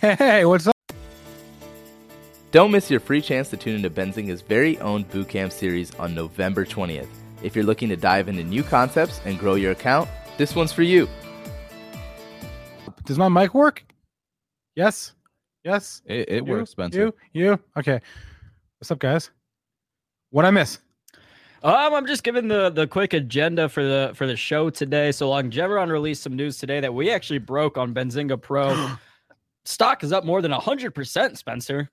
Hey, what's up? Don't miss your free chance to tune into Benzinga's very own bootcamp series on November 20th. If you're looking to dive into new concepts and grow your account, this one's for you. Does my mic work? Yes. Yes. It, it You? works, Spencer. You? You? Okay. What's up, guys? What I miss? Um, I'm just giving the the quick agenda for the for the show today. So Longeveron released some news today that we actually broke on Benzinga Pro. Stock is up more than hundred percent, Spencer.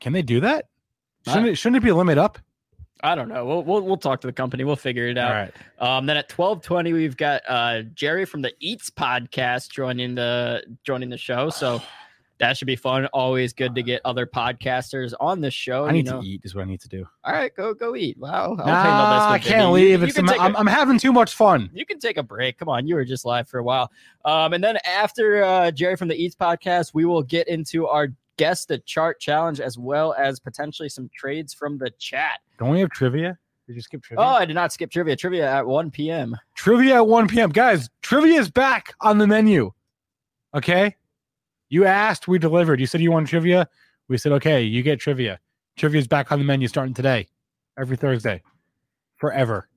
Can they do that? Shouldn't it, shouldn't it be a limit up? I don't know. We'll we'll, we'll talk to the company. We'll figure it out. right. Um, then at twelve twenty, we've got uh Jerry from the Eats podcast joining the joining the show. So that should be fun. Always good to get other podcasters on the show. I you need know. to eat. Is what I need to do. All right, go go eat. Wow. I'll Nah, I can't. You- leave. you It's can take a- I'm, I'm having too much fun. you can take a break. Come on, you were just live for a while. Um, and then after uh, Jerry from the Eats podcast, we will get into our guess the chart challenge as well as potentially some trades from the chat. Don't we have trivia? Did you skip trivia? Oh, I did not skip trivia. Trivia at 1 p.m. Trivia at 1 p.m. Guys, trivia is back on the menu. Okay. You asked, we delivered. You said you want trivia. We said, okay, you get trivia. Trivia is back on the menu starting today, every Thursday, forever.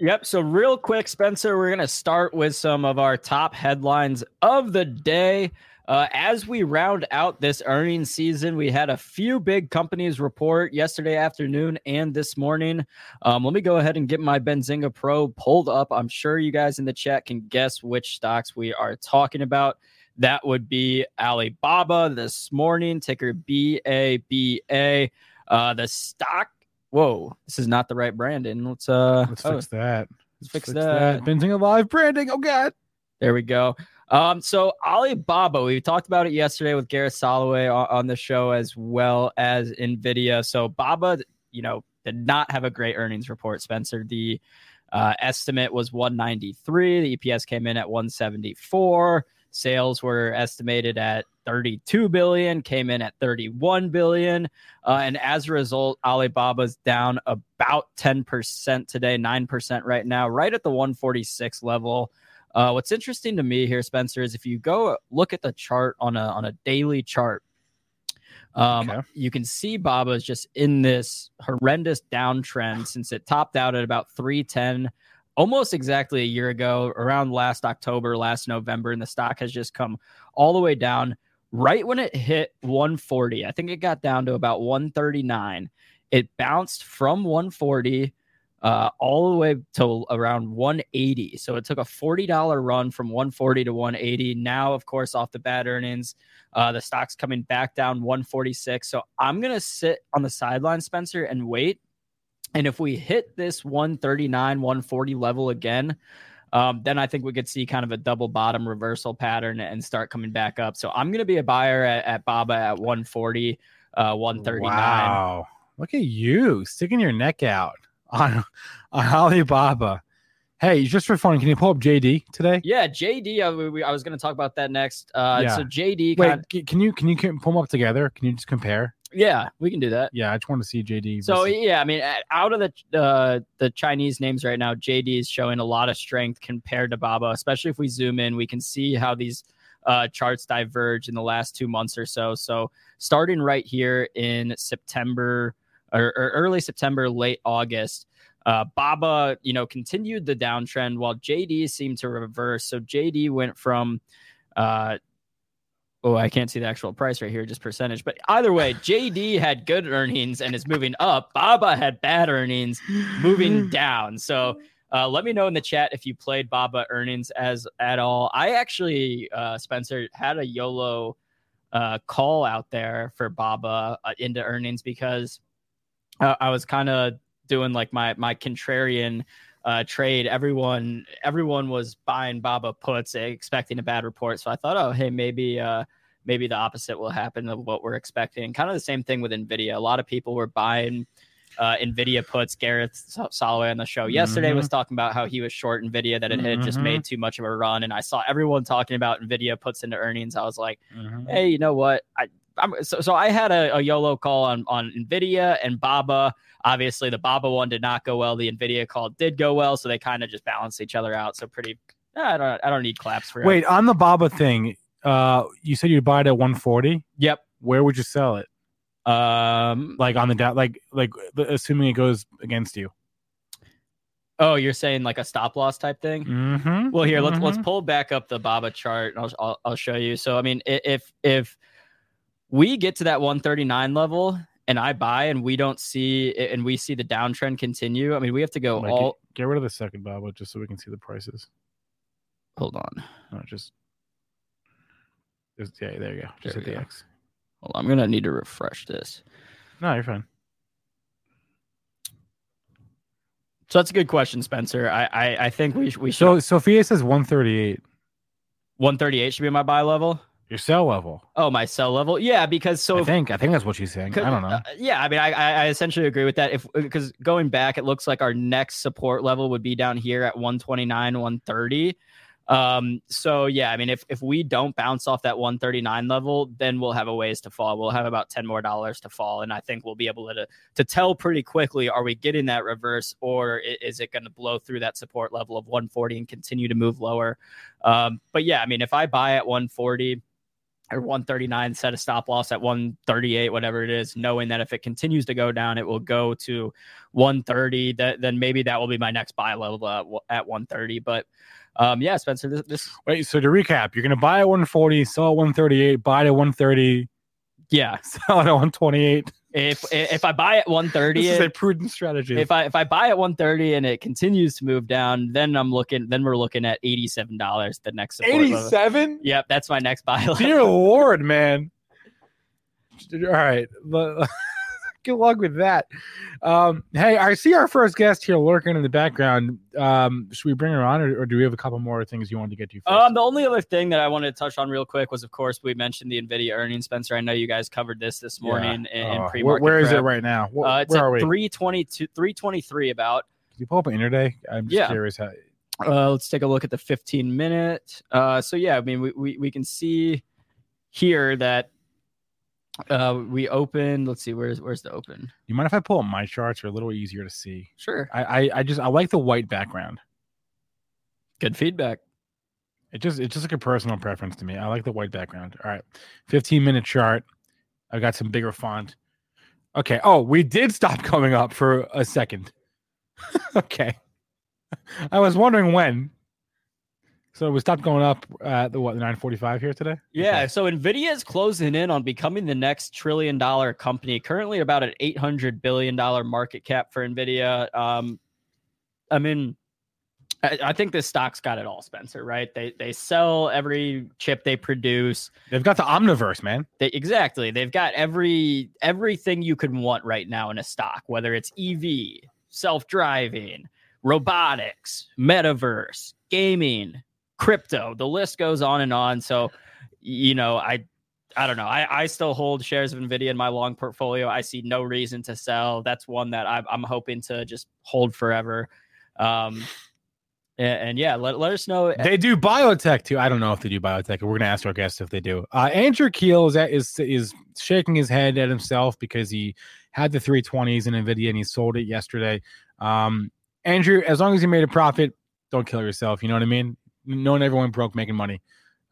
Yep. So, real quick, Spencer, we're going to start with some of our top headlines of the day. Uh, as we round out this earnings season, we had a few big companies report yesterday afternoon and this morning. Um, let me go ahead and get my Benzinga Pro pulled up. I'm sure you guys in the chat can guess which stocks we are talking about. That would be Alibaba this morning, ticker BABA. Uh, the stock. Whoa, this is not the right branding. Let's uh, Let's oh, fix that. let's fix that. Benzinga Live branding. Oh, God. There we go. Um, so Alibaba, we talked about it yesterday with Gareth Soloway on, on the show as well as Nvidia. So Baba, you know, did not have a great earnings report. Spencer, the uh, estimate was 193. The EPS came in at 174. Sales were estimated at 32 billion, came in at 31 billion, uh, and as a result, Alibaba's down about 10% today, 9% right now, right at the 146 level. Uh, what's interesting to me here, Spencer, is if you go look at the chart on a on a daily chart, um, Okay. you can see Baba is just in this horrendous downtrend since it topped out at about 310 almost exactly a year ago, around last October, last November, and the stock has just come all the way down. Right when it hit 140, I think it got down to about 139. It bounced from 140 uh, all the way to around 180. So it took a $40 run from 140 to 180. Now, of course, off the bad earnings, uh, the stock's coming back down 146. So I'm going to sit on the sideline, Spencer, and wait. And if we hit this 139, 140 level again, um, then I think we could see kind of a double bottom reversal pattern and start coming back up. So I'm going to be a buyer at, at Baba at 140, uh, 139. Wow. Look at you sticking your neck out on, on Alibaba. Hey, just for fun, can you pull up JD today? Yeah, JD. Uh, we, I was going to talk about that next. Uh, Yeah. So JD. Wait, can you can you can pull them up together? Can you just compare? Yeah, we can do that. Yeah, I just want to see JD. So versus- yeah, I mean, out of the uh, the Chinese names right now, JD is showing a lot of strength compared to Baba. Especially if we zoom in, we can see how these uh, charts diverge in the last two months or so. So starting right here in September or, or early September, late August. Uh, Baba, you know, continued the downtrend while JD seemed to reverse. So JD went from, uh, oh, I can't see the actual price right here, just percentage. But either way, JD had good earnings and is moving up. Baba had bad earnings, moving down. So uh, let me know in the chat if you played Baba earnings as at all. I actually, uh, Spencer, had a YOLO uh, call out there for Baba uh, into earnings because uh, I was kind of doing like my my contrarian uh, trade. Everyone everyone was buying Baba puts, expecting a bad report. So I thought, oh hey, maybe uh, maybe the opposite will happen of what we're expecting. Kind of the same thing with Nvidia. A lot of people were buying uh, Nvidia puts. Gareth Sol- Soloway on the show yesterday was talking about how he was short Nvidia that it had just Mhm. made too much of a run, and I saw everyone talking about Nvidia puts into earnings. I was like Mhm. hey, you know what? I so, so I had a, a YOLO call on on Nvidia and Baba. Obviously, the Baba one did not go well. The Nvidia call did go well, so they kind of just balanced each other out. So pretty. I don't I don't need claps for it. Wait, on the Baba thing, uh, you said you'd buy it at 140. Yep. Where would you sell it? Um. Like on the down, like like assuming it goes against you. Oh, you're saying like a stop loss type thing? Mm-hmm. Well, here let's let's pull back up the Baba chart. And I'll, I'll I'll show you. So I mean, if if we get to that 139 level and I buy and we don't see and we see the downtrend continue, I mean, we have to go Like, all. get rid of the second Baba just so we can see the prices. Hold on. No, just, just yeah, there you go. Just There hit the go. X. Hold on. I'm gonna need to refresh this. No, you're fine. So that's a good question, Spencer. I I, I think we we should. So Sophia says 138. 138 should be my buy level. Your sell level. Oh, my sell level. Yeah, because so I if- think I think that's what she's saying. I don't know. Uh, yeah, I mean, I, I I essentially agree with that. If because going back, it looks like our next support level would be down here at 129, 130. Um, so yeah, I mean, if if we don't bounce off that 139 level, then we'll have a ways to fall. We'll have about 10 more dollars to fall, and I think we'll be able to to tell pretty quickly: are we getting that reverse, or is it going to blow through that support level of 140 and continue to move lower? Um, but yeah, I mean, if I buy at 140 or 139 set a stop loss at 138 whatever it is knowing that if it continues to go down it will go to 130 that then maybe that will be my next buy level uh, at 130 but um yeah spencer this, this Wait, so to recap, you're gonna buy at 140, sell at 138, buy at 130, yeah. Sell at 128. If if i buy at 130 This is a prudent strategy. if i if i buy at 130 and it continues to move down then i'm looking then we're looking at 87 dollars the next 87? yep that's my next buy level Dear Lord, man. All right. Good luck with that. Um, hey, I see our first guest here lurking in the background. Um, should we bring her on, or, or do we have a couple more things you wanted to get to first? Um, the only other thing that I wanted to touch on real quick was, of course, we mentioned the Nvidia earnings. Spencer, I know you guys covered this this morning in, in Uh, pre where, market. where is it right now? Wh- Uh, it's where are we? 322, 323 about. Can you pull up an interday? I'm just Yeah. curious how. Uh, let's take a look at the 15 minute. Uh, so yeah, I mean, we, we, we can see here that uh, we opened. Let's see, where's where's the open? You mind if I pull up my charts? Are a little easier to see. Sure, I, I, I just I like the white background. good feedback. It just it's just like a personal preference to me. I like the white background. All right, 15 minute chart. I got some bigger font. Okay. Oh, we did stop coming up for a second. okay. I was wondering when. So we stopped going up at the what the 945 here today. Yeah, Okay. so Nvidia is closing in on becoming the next trillion dollar company. Currently, about an eight hundred billion dollar market cap for Nvidia. Um, I mean, I, I think this stock's got it all, Spencer. Right? They they sell every chip they produce. They've got the Omniverse, man. They exactly. They've got every everything you could want right now in a stock, whether it's EV, self driving, robotics, metaverse, gaming, crypto. The list goes on and on. So, you know, I I don't know. I, I still hold shares of Nvidia in my long portfolio. I see no reason to sell. That's one that I'm, I'm hoping to just hold forever. Um, and, and yeah, let, let us know. They do biotech too. I don't know if they do biotech. We're gonna ask our guests if they do. Uh, Andrew Keel is is is shaking his head at himself because he had the 320s in Nvidia and he sold it yesterday. Um, Andrew, as long as you made a profit, don't kill yourself. You know what I mean? Knowing everyone broke making money.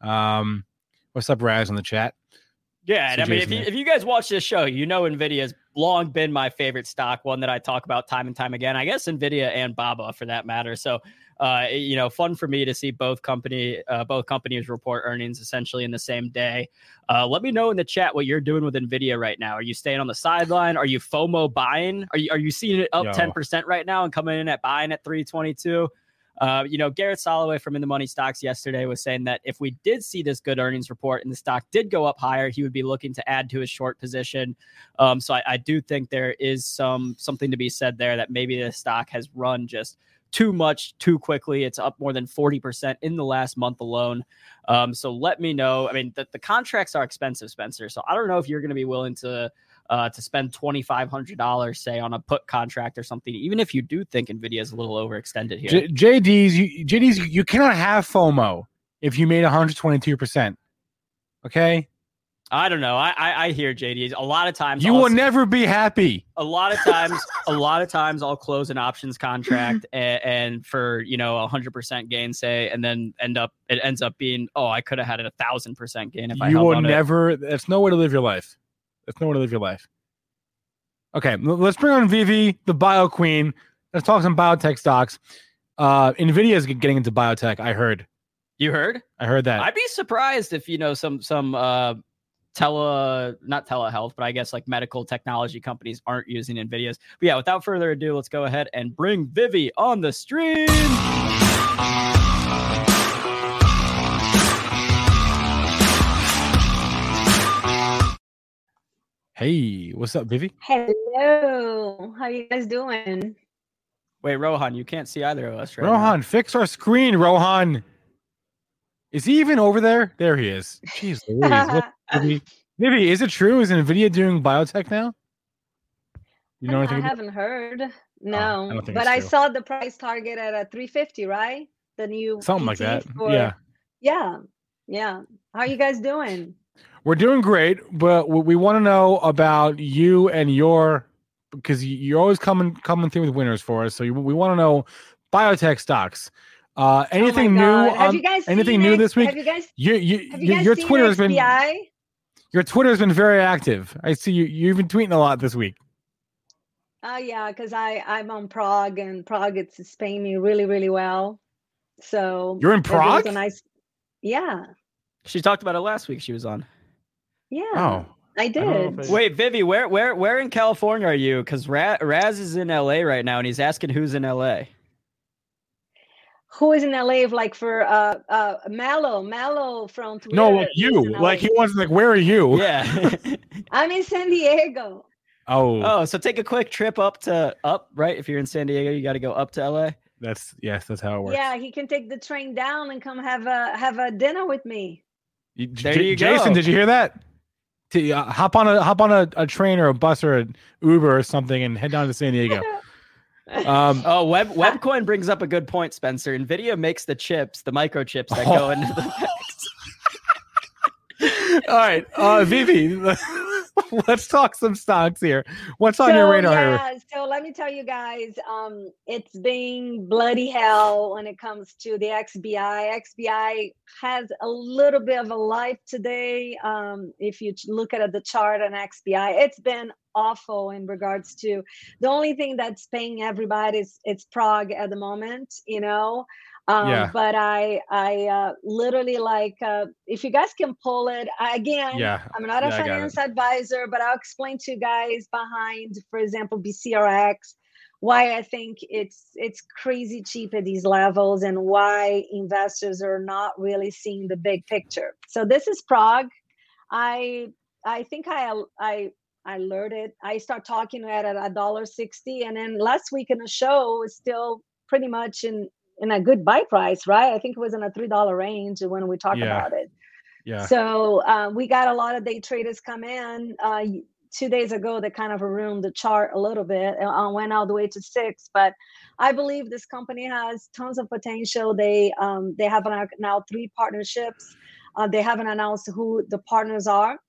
Um, what's up, Raz, in the chat? Yeah, and I mean, if you, if you guys watch this show, you know Nvidia's long been my favorite stock, one that I talk about time and time again. I guess Nvidia and Baba for that matter. So, uh, you know, fun for me to see both company, uh, both companies report earnings essentially in the same day. Uh, let me know in the chat what you're doing with Nvidia right now. Are you staying on the sideline? Are you FOMO buying? Are you are you seeing it up ten percent right now and coming in at buying at three twenty two? Uh, you know, Gareth Soloway from In the Money Stocks yesterday was saying that if we did see this good earnings report and the stock did go up higher, he would be looking to add to his short position. Um, so I, I do think there is some something to be said there that maybe the stock has run just too much too quickly. It's up more than 40% in the last month alone. Um, so let me know. I mean, the, the contracts are expensive, Spencer. So I don't know if you're going to be willing to uh, to spend twenty five hundred dollars, say, on a put contract or something. Even if you do think Nvidia is a little overextended here. J- JD's, you, JD's, you cannot have FOMO if you made 122 percent. Okay, I don't know. I, I I hear JD a lot of times. You I'll will s- never be happy. a lot of times a lot of times i'll close an options contract and, and for you know a hundred percent gain say and then end up it ends up being oh i could have had a thousand percent gain if i you will to it. never. That's no way to live your life. That's no way to live your life. Okay, let's bring on Vivi, the bio queen. Let's talk some biotech stocks. Uh, Nvidia is getting into biotech. I heard. you heard I heard that. i'd be surprised if you know some some uh tele not telehealth but i guess like medical technology companies aren't using nvidias but yeah without further ado let's go ahead and bring vivi on the stream hey, what's up, Vivi? Hello, how you guys doing? wait rohan you can't see either of us right now. Rohan, fix our screen, Rohan. Is he even over there? There he is. Jeez Louise. What, Vivi? Vivi, is it true? Is Nvidia doing biotech now? You know I anything? about- haven't heard. Oh, no, don't think but I saw the price target at a 350, right? The new Something like that. for- Yeah. yeah, yeah. How are you guys doing? We're doing great, but we- we want to know about you and your because you- you're always coming coming through with winners for us. So you, we want to know biotech stocks. Uh, Oh anything new? God. Have you guys anything new X- this week? Have you guys you, you, have you your- guys your Twitter has been your Twitter has been very active. I see you. You've been tweeting a lot this week. Oh yeah, because I I'm on PROG and PROG it's it's paying me really really well. So You're in Prague? A nice, yeah, she talked about it last week she was on yeah. Oh, I don't know if did. I- Wait, Vivi, where where where in California are you? Because Raz, Raz is in LA right now, and he's asking who's in LA. Who is in LA? Like for uh uh Mallow, Mallow from Twitter. no, like you. Like LA. he wants like, where are you? Yeah. I'm in San Diego. Oh, oh, so take a quick trip up to up right. If you're in San Diego, you got to go up to LA. that's yes, that's how it works. Yeah, he can take the train down and come have a have a dinner with me. You- There J- you Jason, did you hear that? To, uh, hop on a hop on a, a train or a bus or an Uber or something and head down to San Diego. Um, Oh, Web Webcoin brings up a good point, Spencer. Nvidia makes the chips, the microchips that go into the all right, uh, Vivi, let's talk some stocks here. What's on your radar? yeah, so let me tell you guys, um, it's been bloody hell when it comes to the XBI. XBI has a little bit of a life today. Um, if you look at the chart on XBI, it's been awful in regards to the only thing that's paying everybody is it's PROG at the moment, you know. Um, Yeah. But I, I uh, literally like, uh, if you guys can pull it again. Yeah, I'm not a Yeah, it. finance advisor, but I'll explain to you guys behind, for example, BCRX, why I think it's it's crazy cheap at these levels and why investors are not really seeing the big picture. So this is PROG. I I think I I I alerted. I start talking at a dollar sixty, and then last week in the show is still pretty much in in a good buy price, right? I think it was in a three dollar range when we talked Yeah. about it. yeah. So uh, we got a lot of day traders come in. Uh, two days ago, they kind of ruined the chart a little bit and uh, went all the way to six. But I believe this company has tons of potential. They um, they have now- now three partnerships. Uh, they haven't announced who the partners are.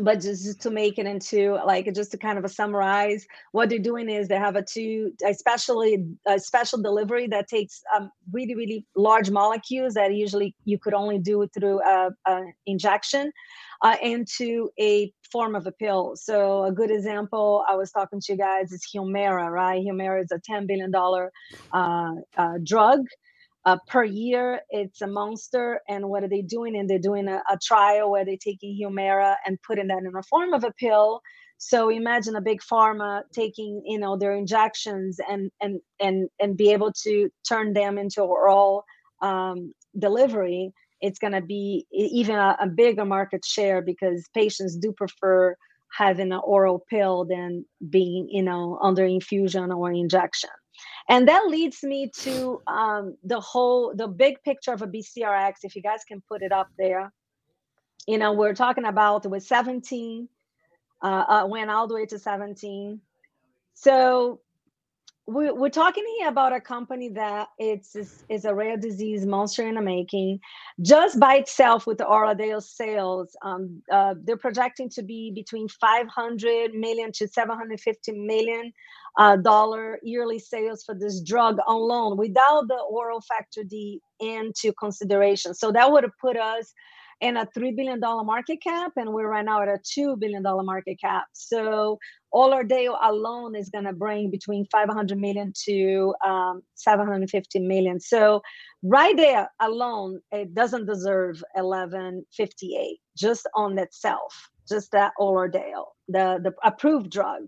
But just to make it into like just to kind of summarize, what they're doing is they have a two, especially a special delivery that takes um, really really large molecules that usually you could only do through a, a injection uh, into a form of a pill. So a good example, I was talking to you guys is Humira, right? Humira is a ten billion dollar uh, uh, drug. Uh, per year, it's a monster. And what are they doing? And they're doing a, a trial where they're taking Humira and putting that in a form of a pill. So imagine a big pharma taking, you know, their injections and and and and be able to turn them into oral um, delivery. It's going to be even a, a bigger market share because patients do prefer having an oral pill than being, you know, under infusion or injection. And that leads me to um, the whole, the big picture of a BCRX. If you guys can put it up there, you know, we're talking about with 17, uh, uh, went all the way to 17. So we, we're talking here about a company that it's is, is a rare disease monster in the making. Just by itself, with the Orladeyo sales, um, uh, they're projecting to be between 500 million to 750 million uh, dollar yearly sales for this drug alone, without the oral factor D into consideration. So that would have put us in a $3 billion market cap, and we're right now at a $2 billion market cap. So Orladeyo alone is going to bring between 500 million to um, 750 million. So right there alone, it doesn't deserve 1158 just on itself, just that Orladeyo, the, the approved drug.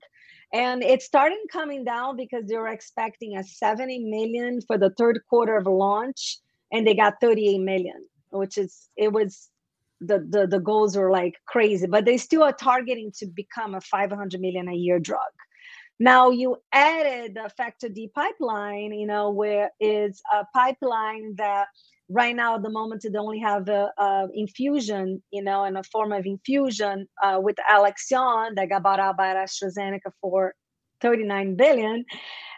And it's starting coming down because they were expecting a 70 million for the third quarter of launch, and they got 38 million, which is, it was the, the the goals are like crazy but they still are targeting to become a 500 million a year drug now you added the factor d pipeline you know where is a pipeline that right now at the moment they only have a, a infusion you know in a form of infusion uh, with alexion that got bought out by astrazeneca for 39 billion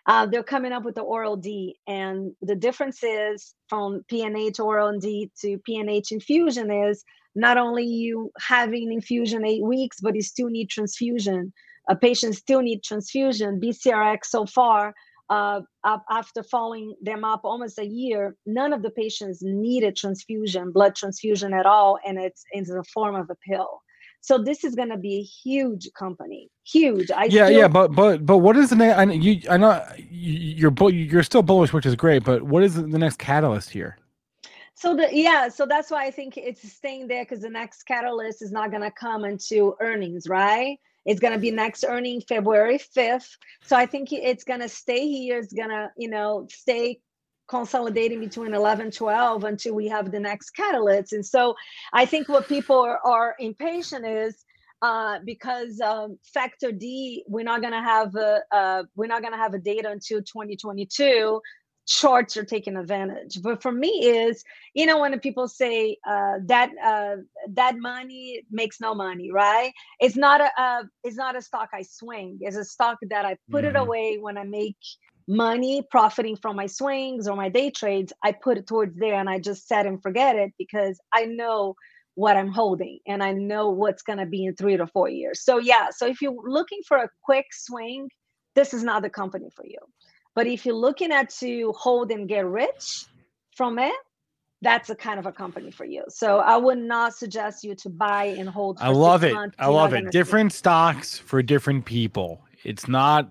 uh, they're coming up with the oral D. And the difference is from PNH oral D to PNH infusion is not only you having infusion eight weeks, but you still need transfusion. A patient still need transfusion. BCRX so far, uh, after following them up almost a year, none of the patients needed transfusion, blood transfusion at all, and it's in the form of a pill. So this is going to be a huge company, huge. I yeah, still... yeah, but but but what is the next? I, you, I know you're you're still bullish, which is great, but what is the next catalyst here? So the yeah, so that's why I think it's staying there because the next catalyst is not gonna come into earnings, right? It's gonna be next earning February 5th. So I think it's gonna stay here. It's gonna, you know, stay consolidating between 11 12 until we have the next catalyst and so i think what people are, are impatient is uh, because um, factor d we're not going to have a, uh, we're not going to have a data until 2022 shorts are taking advantage. But for me is you know when people say uh, that uh, that money makes no money right? It's not a uh, it's not a stock i swing. It's a stock that i put mm-hmm. it away when i make money profiting from my swings or my day trades. I put it towards there and i just set and forget it because i know what i'm holding and i know what's going to be in three to four years. So yeah so if you're looking for a quick swing this is not the company for you but if you're looking at to hold and get rich from it, that's a kind of a company for you. So I would not suggest you to buy and hold. I love it. Months. I love it. Different see. stocks for different people. It's not,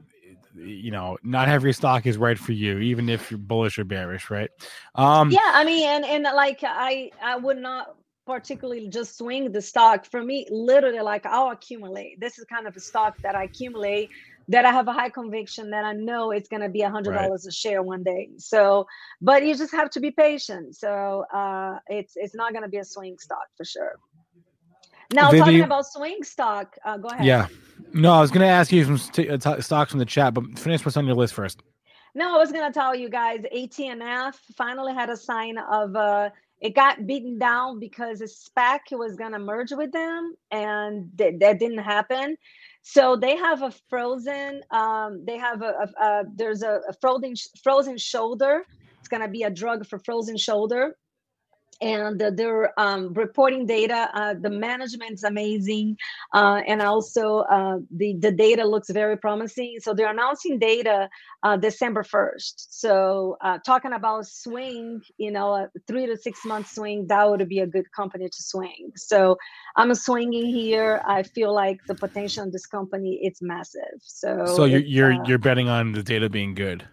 you know, not every stock is right for you, even if you're bullish or bearish, right? Um, yeah, I mean, and and like I I would not particularly just swing the stock. For me, literally, like I'll accumulate. This is kind of a stock that I accumulate that I have a high conviction that I know it's going to be a hundred dollars right. a share one day. So, but you just have to be patient. So uh, it's it's not going to be a swing stock for sure. Now Vivi, talking about swing stock, uh, go ahead. Yeah, no, I was going to ask you some st- uh, t- stocks from the chat, but finish what's on your list first. No, I was going to tell you guys, ATNF finally had a sign of uh, it got beaten down because a SPAC was going to merge with them, and th- that didn't happen. So they have a frozen. Um, they have a, a, a there's a, a, frozen frozen shoulder. It's gonna be a drug for frozen shoulder and they're um, reporting data. Uh, the management is amazing, uh, and also uh, the the data looks very promising. So they're announcing data uh, December first. So uh, talking about swing, you know, a three to six month swing, that would be a good company to swing. So I'm swinging here. I feel like the potential in this company it's massive. So so you're you're uh, you're betting on the data being good.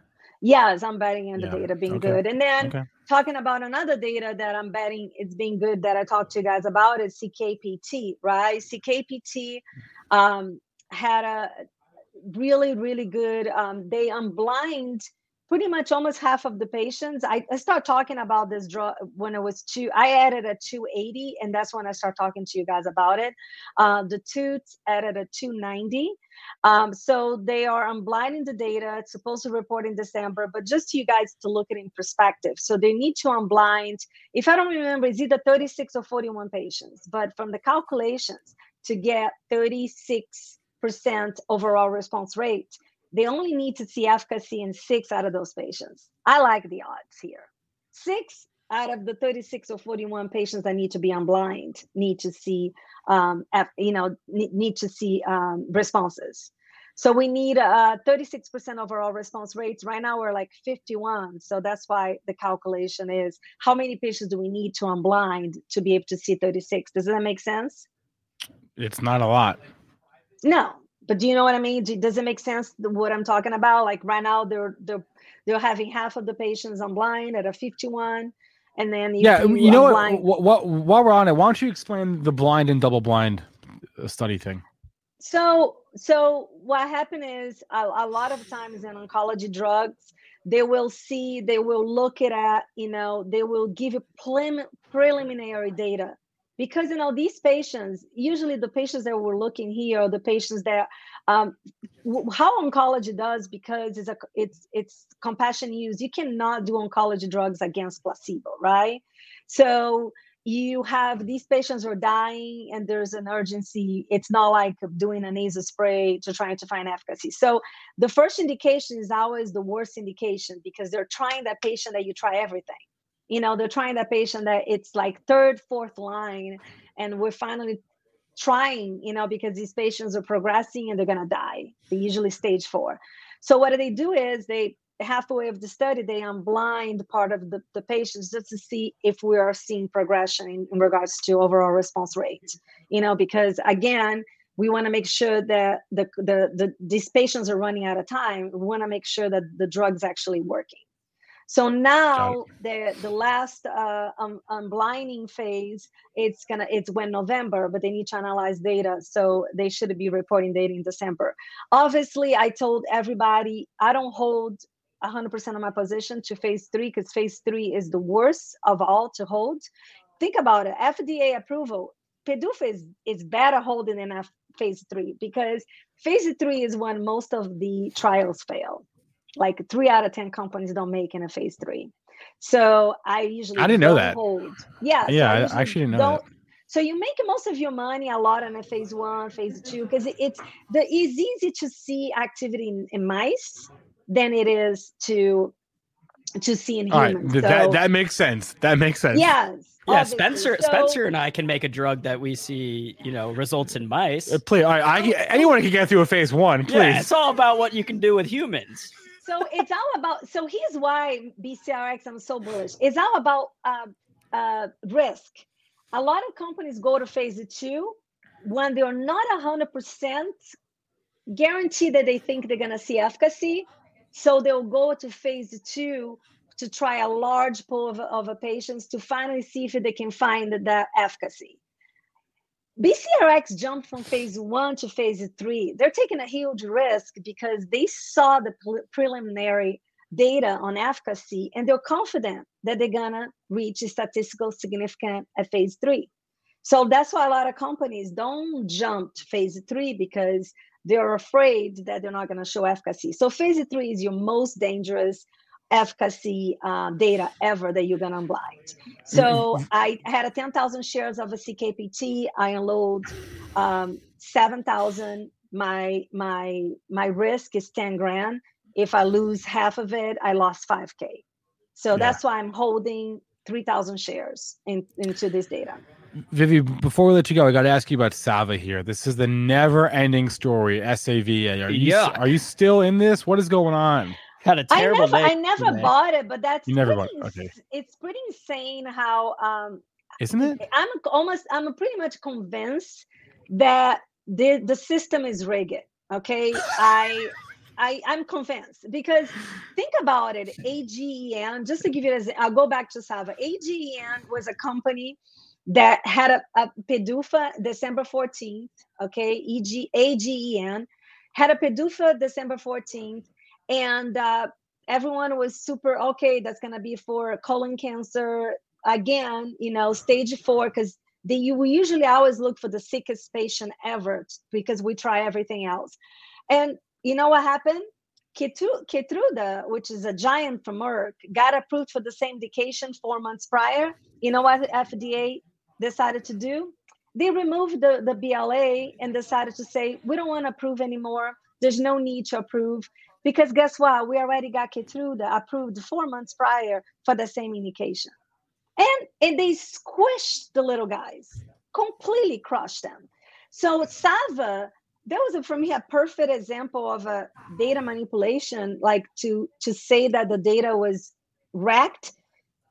Yes, I'm betting on the yeah. data being okay. good. And then okay. talking about another data that I'm betting it's being good that I talked to you guys about is CKPT, right? CKPT um, had a really, really good, um, they unblind pretty much almost half of the patients. I, I start talking about this drug when it was two, I added a 280 and that's when I start talking to you guys about it. Uh, the toots added a 290. Um, so they are unblinding the data. It's supposed to report in December, but just to you guys to look at in perspective. So they need to unblind. If I don't remember, it's either 36 or 41 patients. But from the calculations to get 36% overall response rate, they only need to see efficacy in six out of those patients. I like the odds here. Six out of the 36 or 41 patients that need to be unblind need to see, um, you know, need to see um, responses. So we need uh, 36% overall response rates. Right now we're like 51. So that's why the calculation is how many patients do we need to unblind to be able to see 36? Does that make sense? It's not a lot. No, but do you know what I mean? Does it make sense what I'm talking about? Like right now they're they're they're having half of the patients on blind at a 51 and then you yeah you know what, what, what while we're on it why don't you explain the blind and double blind uh, study thing so so what happened is a, a, lot of times in oncology drugs they will see they will look it at you know they will give you prelim- preliminary data because you know these patients usually the patients that we're looking here are the patients that um, how oncology does because it's a it's it's compassion use. You cannot do oncology drugs against placebo right? So you have these patients are dying and there's an urgency. It's not like doing a nasal spray to trying to find efficacy. So the first indication is always the worst indication because they're trying that patient that you try everything you know they're trying that patient that it's like third fourth line and we're finally trying you know because these patients are progressing and they're going to die they usually stage four so what do they do is they halfway of the study, they unblind part of the, the patients just to see if we are seeing progression in, in regards to overall response rate. You know, because again, we want to make sure that the, the, the these patients are running out of time. We want to make sure that the drug's actually working. So now the the last uh, um, unblinding phase, it's gonna it's when November, but they need to analyze data, so they should be reporting data in December. Obviously, I told everybody I don't hold 100% of my position to phase three because phase three is the worst of all to hold. Think about it FDA approval, PDUFA is, is better holding than a phase three because phase three is when most of the trials fail. Like three out of 10 companies don't make in a phase three. So I usually I didn't know that. Hold. Yeah. Yeah, so I, I actually didn't know that. So you make most of your money a lot in a phase one, phase two, because it's the it's easy to see activity in, in mice than it is to to see in humans. All right, so, that that makes sense. That makes sense. Yes. Yeah, obviously. Spencer. So, Spencer and I can make a drug that we see, you know, results in mice. Uh, please, I, I, anyone can get through a phase one. Please. Yeah, it's all about what you can do with humans. So it's all about. So here's why BCRX. I'm so bullish. It's all about uh, uh, risk. A lot of companies go to phase two when they're not hundred percent guaranteed that they think they're going to see efficacy so they'll go to phase two to try a large pool of, of patients to finally see if they can find that efficacy. BCRX jumped from phase one to phase three. They're taking a huge risk because they saw the pre- preliminary data on efficacy and they're confident that they're gonna reach statistical significant at phase three. So that's why a lot of companies don't jump to phase three because they're afraid that they're not going to show efficacy. So phase three is your most dangerous efficacy uh, data ever that you're going to unblind. So mm-hmm. I had a 10,000 shares of a CKPT. I unload um, 7,000. My my my risk is 10 grand. If I lose half of it, I lost 5k. So yeah. that's why I'm holding 3,000 shares in, into this data. Vivi, before we let you go, I got to ask you about Sava here. This is the never-ending story. SAVA. Are you yeah. are you still in this? What is going on? Had a terrible I never, day. I never today. bought it, but that's you never bought. It. Okay, it's pretty insane how. um Isn't it? I'm almost. I'm pretty much convinced that the the system is rigged. Okay, I. I, I'm convinced because think about it. AGEN, just to give you an I'll go back to Sava. AGEN was a company that had a, a PDUFA December 14th, okay, EG, AGEN, had a PDUFA December 14th, and uh, everyone was super, okay, that's going to be for colon cancer. Again, you know, stage four, because they, you, we usually always look for the sickest patient ever because we try everything else. And you know what happened? Keytruda, which is a giant from Merck, got approved for the same indication four months prior. You know what the FDA decided to do? They removed the, the BLA and decided to say, we don't want to approve anymore there's no need to approve because guess what? We already got Keytruda approved four months prior for the same indication. And, and they squished the little guys, completely crushed them. So Sava, that was a, for me a perfect example of a data manipulation, like to to say that the data was wrecked.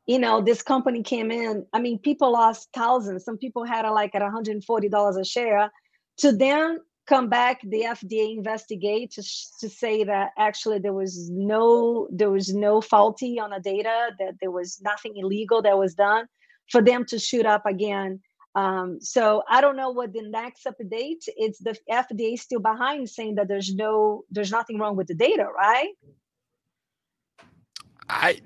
You know, this company came in. I mean, people lost thousands. Some people had it like at $140 a share. To then come back the fda investigate to, to say that actually there was no there was no faulty on the data that there was nothing illegal that was done for them to shoot up again. Um, so i don't know what the next update it's the fda still behind saying that there's no there's nothing wrong with the data right? I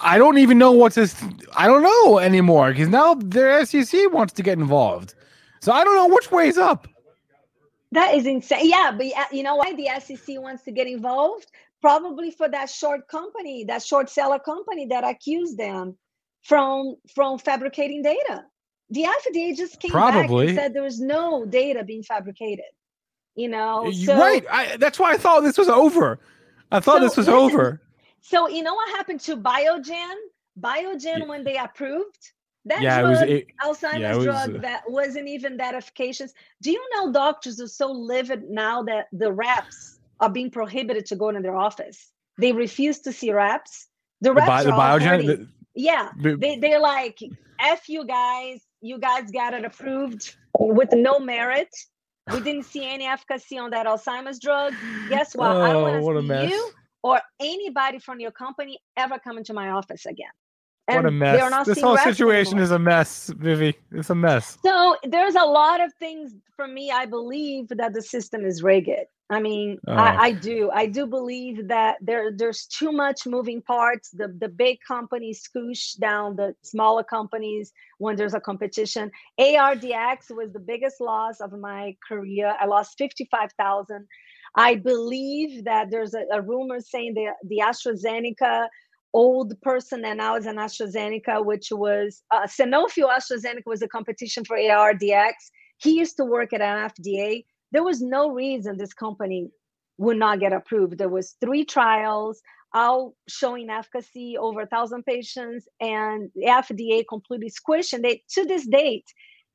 i don't even know what's this i don't know anymore because now their sec wants to get involved. So i don't know which way's up that is insane. Yeah, but you know why the SEC wants to get involved? Probably for that short company, that short seller company that accused them from from fabricating data. The FDA just came Probably. back and said there was no data being fabricated. You know, so, right? I, that's why I thought this was over. I thought so, this was listen, over. So you know what happened to Biogen? Biogen yeah. when they approved that yeah, drug, it was, it, Alzheimer's yeah, was, drug, uh, that wasn't even that efficacious. Do you know doctors are so livid now that the reps are being prohibited to go into their office? They refuse to see reps. The reps the, bi- the Biogen. The, yeah, the, they they're like, "F you guys, you guys got it approved with no merit." We didn't see any efficacy on that Alzheimer's drug. Guess what? Oh, I don't oh, want to see you or anybody from your company ever come into my office again what a mess. This whole situation anymore. is a mess, Vivi. It's a mess. So there's a lot of things for me. I believe that the system is rigged. I mean, oh. I, I, do. I do believe that there there's too much moving parts. The the big companies scoosh down the smaller companies when there's a competition. ARDX was the biggest loss of my career. I lost fifty five thousand. I believe that there's a, a rumor saying the the AstraZeneca old person and now is an AstraZeneca, which was uh, Sanofi AstraZeneca was a competition for ARDX. He used to work at an FDA. There was no reason this company would not get approved. There was three trials, all showing efficacy over a thousand patients, and the FDA completely squished. And they, to this date,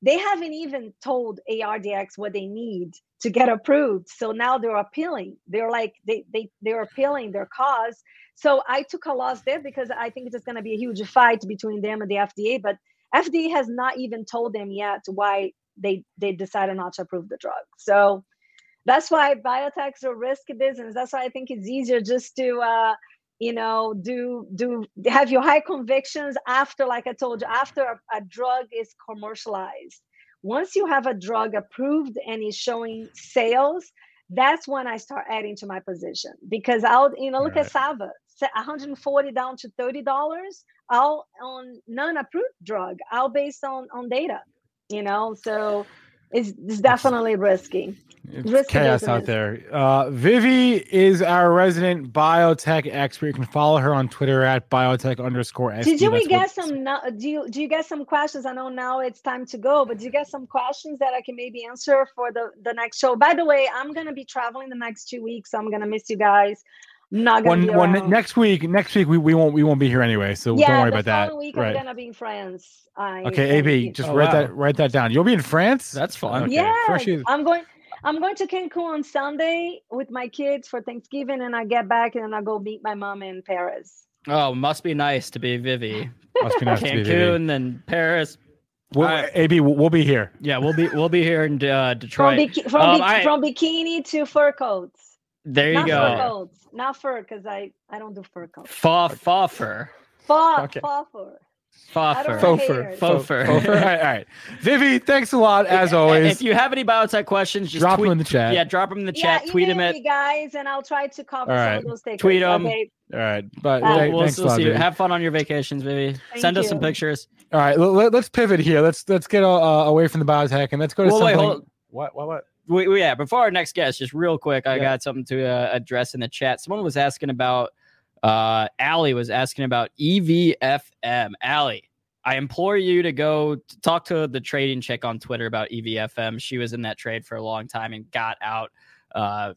they haven't even told ARDX what they need to get approved. So now they're appealing. They're like they they they're appealing their cause so I took a loss there because I think it's going to be a huge fight between them and the FDA. But FDA has not even told them yet why they they decided not to approve the drug. So that's why biotechs are risky business. That's why I think it's easier just to uh, you know do do have your high convictions after, like I told you, after a, a drug is commercialized. Once you have a drug approved and is showing sales, that's when I start adding to my position because I'll, you know, look right. at Sava. 140 down to 30 dollars all on non-approved drug all based on on data you know so it's, it's definitely risky. it's risky chaos business. out there. Uh, vivi is our resident biotech expert. You can follow her on twitter at biotech underscore did you we get some do you do you get some questions? I know now it's time to go but do you get some questions that i can maybe answer for the the next show? By the way i'm going to be traveling the next two weeks. So i'm going to miss you guys not gonna one, one next week. Next week we, we won't we won't be here anyway, so yeah, don't worry about that. Week right. I'm gonna be in France. I, okay, AB, just oh, write wow. that write that down. You'll be in France. That's fun. Okay. Yeah, I'm going. I'm going to Cancun on Sunday with my kids for Thanksgiving, and I get back and I go meet my mom in Paris. Oh, must be nice to be Vivi. must be nice Cancun to be Vivi. and Paris. We'll, right. AB, we'll be here. Yeah, we'll be we'll be here in uh, Detroit. From, from, um, I, from bikini to fur coats. There you not go. Fur coats. Not fur, because I I don't do fur coats. Fa fa fur. Fa okay. fa fur. Foffer. Foffer. Foffer. Foffer. all, right, all right. Vivi, thanks a lot as always. If you have any biotech questions, just drop tweet, them in the chat. Yeah, drop them in the chat. Tweet them at guys, and I'll try to cover all right. some of those takers. Tweet them. Okay. All right, but we'll, we'll, we'll see you. Have fun on your vacations, Vivi. Thank Send you. us some pictures. All right, let, us pivot here. Let's let's get uh, away from the biotech and let's go to well, something. Wait, hold, what what what? We, we, yeah, before our next guest, just real quick, I yeah. got something to uh, address in the chat. Someone was asking about, uh, Allie was asking about EVFM. Allie, I implore you to go talk to the trading chick on Twitter about EVFM. She was in that trade for a long time and got out uh,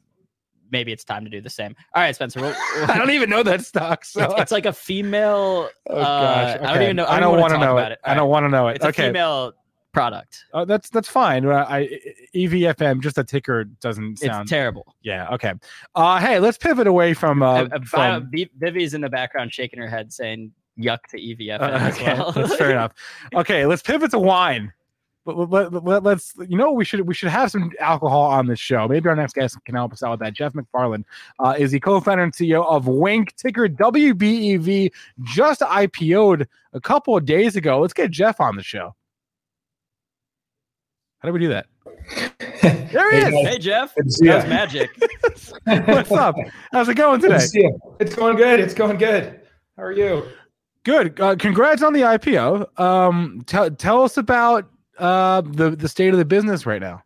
maybe it's time to do the same. All right, Spencer. We'll, we'll, I don't even know that stock. So it's, it's like a female. oh gosh, uh, I don't even know. I I don't want to know about it. it. I don't want to know it. It's a okay, female product. oh, that's that's fine. Uh, I EVFM, just a ticker doesn't sound. It's terrible. yeah. Okay. Uh, hey, let's pivot away from. Uh, Uh, from Vi- Vivi's in the background shaking her head, saying "yuck" to EVFM EVF Uh, as well. that's fair enough. Okay, let's pivot to wine. But let, let, us you know we should we should have some alcohol on this show. Maybe our next guest can help us out with that. Geoff McFarlane uh, is the co-founder and CEO of Winc, ticker WBEV, just IPO'd a couple of days ago. Let's get Geoff on the show. How do we do that? There he Hey, is. guys. hey Geoff, Good to that's ya. magic. What's up? How's it going Good today? to see you. It's going good. It's going good. How are you? Good. Uh, congrats on the IPO. Um, tell tell us about uh, the the state of the business right now.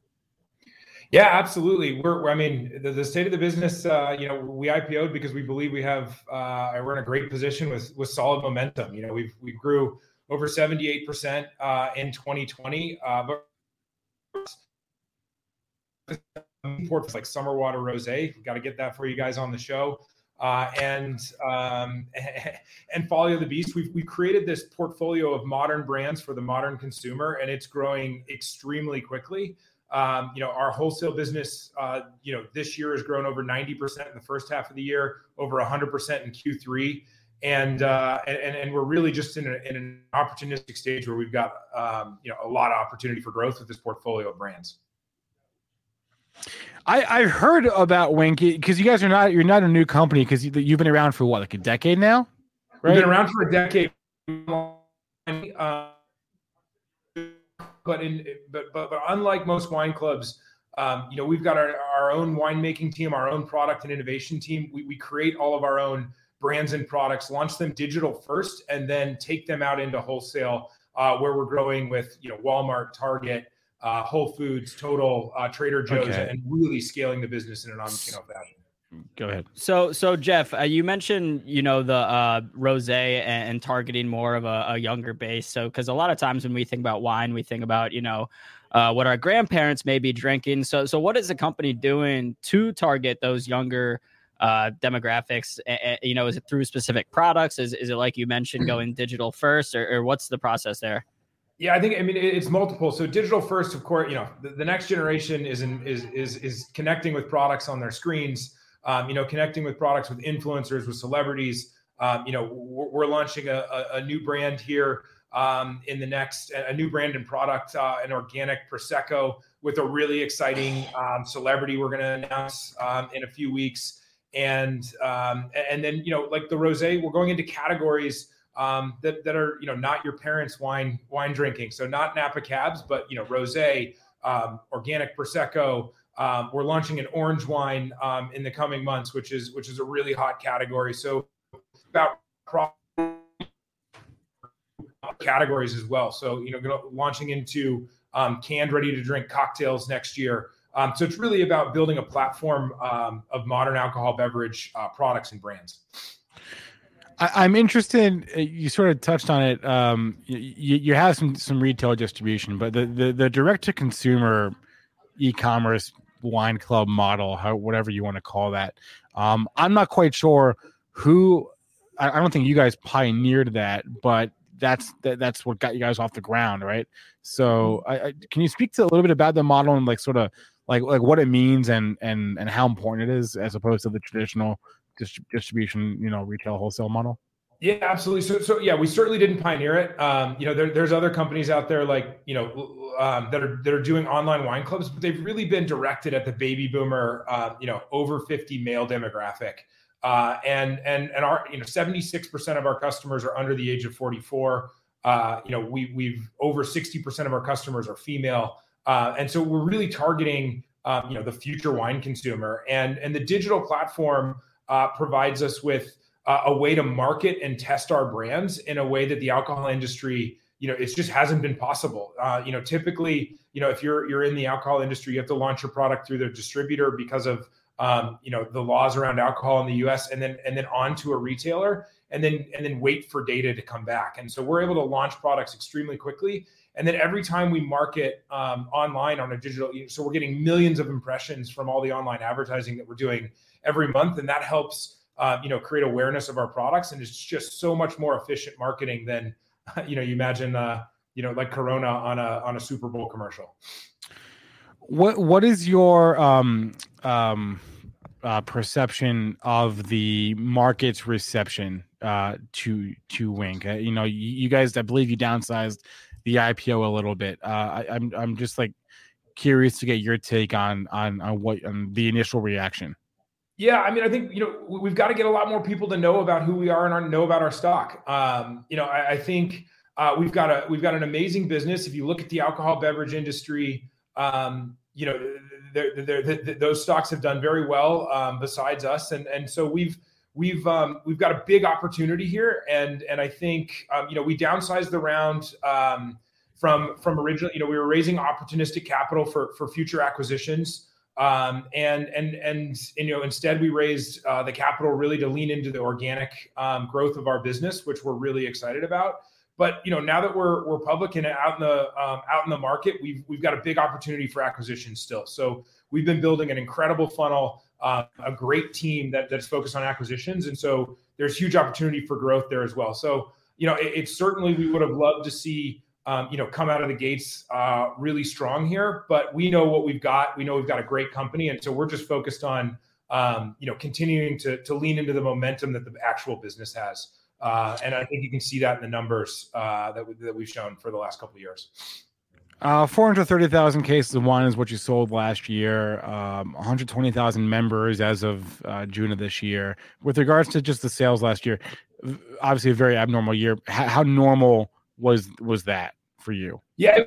Yeah, absolutely. We're, we're- I mean, the, the state of the business, uh, you know, we IPO'd because we believe we have, uh, we're in a great position with, with solid momentum. You know, we've, we grew over 78% uh, in 2020, uh, but imports like summer water rosé. Got to get that for you guys on the show. Uh, and um, and Folly of the Beast, we've we created this portfolio of modern brands for the modern consumer, and it's growing extremely quickly. Um, you know, our wholesale business, uh, you know, this year has grown over 90% in the first half of the year, over 100% in Q3. And, uh, and, and we're really just in, a, in an opportunistic stage where we've got, um, you know, a lot of opportunity for growth with this portfolio of brands. I I heard about Winky because you guys are not you're not a new company because you, you've been around for what like a decade now, We've right? been around for a decade. Uh, but in but but, but unlike most wine clubs, um, you know, we've got our, our own winemaking team, our own product and innovation team. We, we create all of our own brands and products, launch them digital first, and then take them out into wholesale, uh, where we're growing with you know Walmart, Target, uh, Whole Foods, Total, uh, Trader Joe's, Okay. and really scaling the business in an omnichannel fashion. Go ahead. So, so Geoff, uh, you mentioned you know the uh, rosé and, and targeting more of a, a younger base. So, because a lot of times when we think about wine, we think about you know uh, what our grandparents may be drinking. So, so what is the company doing to target those younger uh, demographics? A- you know, is it through specific products? Is is it like you mentioned going digital first, or, or what's the process there? Yeah, I think I mean it's multiple. So digital first, of course, you know the, the next generation is in, is is is connecting with products on their screens. Um, you know, connecting with products with influencers, with celebrities. Um, you know, we're, we're launching a, a, a new brand here um, in the next a new brand and product, uh, an organic prosecco with a really exciting um, celebrity we're going to announce um, in a few weeks. And um, and then you know, like the rosé, we're going into categories um, that that are you know not your parents' wine wine drinking. So not Napa Cabs, but you know rosé, um, organic prosecco. Um, we're launching an orange wine um, in the coming months, which is which is a really hot category. So about categories as well. So you know, launching into um, canned, ready to drink cocktails next year. Um, so it's really about building a platform um, of modern alcohol beverage uh, products and brands. I, I'm interested. uh, You sort of touched on it. Um, you, you have some some retail distribution, but the the, the direct to consumer e-commerce wine club model, how whatever you want to call that. Um, I'm not quite sure who. I, I don't think you guys pioneered that, but that's that, that's what got you guys off the ground, right? So, I, I, can you speak to a little bit about the model and like sort of like like what it means and and and how important it is as opposed to the traditional dist- distribution, you know, retail wholesale model? Yeah, absolutely. So, so yeah, we certainly didn't pioneer it. Um, you know, there, there's other companies out there like you know um, that are that are doing online wine clubs, but they've really been directed at the baby boomer, uh, you know, over 50 male demographic. Uh, and and and our you know 76% of our customers are under the age of 44. Uh, you know, we we've over 60% of our customers are female, uh, and so we're really targeting um, you know the future wine consumer. And and the digital platform uh, provides us with uh, a way to market and test our brands in a way that the alcohol industry you know it just hasn't been possible uh, you know typically you know if you're you're in the alcohol industry you have to launch your product through their distributor because of um, you know the laws around alcohol in the us and then and then on to a retailer and then and then wait for data to come back and so we're able to launch products extremely quickly And then every time we market um, online on a digital, so we're getting millions of impressions from all the online advertising that we're doing every month, and that helps uh, you know create awareness of our products. And it's just so much more efficient marketing than you know you imagine uh, you know like Corona on a on a Super Bowl commercial. What what is your um um uh, perception of the market's reception uh, to to Winc? Uh, you know, you, you, guys, I believe you downsized the IPO a little bit. Uh, I, I'm I'm just like curious to get your take on on on what on the initial reaction. Yeah, I mean, I think you know we've got to get a lot more people to know about who we are and our, know about our stock. Um, you know, I, I think uh, we've got a we've got an amazing business. If you look at the alcohol beverage industry, um, you know, they're, they're, they're, those stocks have done very well um, besides us, and and so we've we've um, we've got a big opportunity here, and and I think um, you know we downsized the round um, from from originally. You know, we were raising opportunistic capital for for future acquisitions. Um, and and and you know instead we raised uh, the capital really to lean into the organic um, growth of our business, which we're really excited about. But you know, now that we're we're public and out in the um, out in the market, we've we've got a big opportunity for acquisition still. So we've been building an incredible funnel, uh, a great team that that's focused on acquisitions, and so there's huge opportunity for growth there as well. So you know, it, it's certainly we would have loved to see um, you know come out of the gates uh, really strong here, but we know what we've got. We know we've got a great company, and so we're just focused on um, you know continuing to to lean into the momentum that the actual business has. Uh, and I think you can see that in the numbers uh, that, we, that we've shown for the last couple of years. Uh, 430,000 cases of wine is what you sold last year. Um, 120,000 members as of uh, June of this year. With regards to just the sales last year, obviously a very abnormal year. How, how normal was was that for you? Yeah,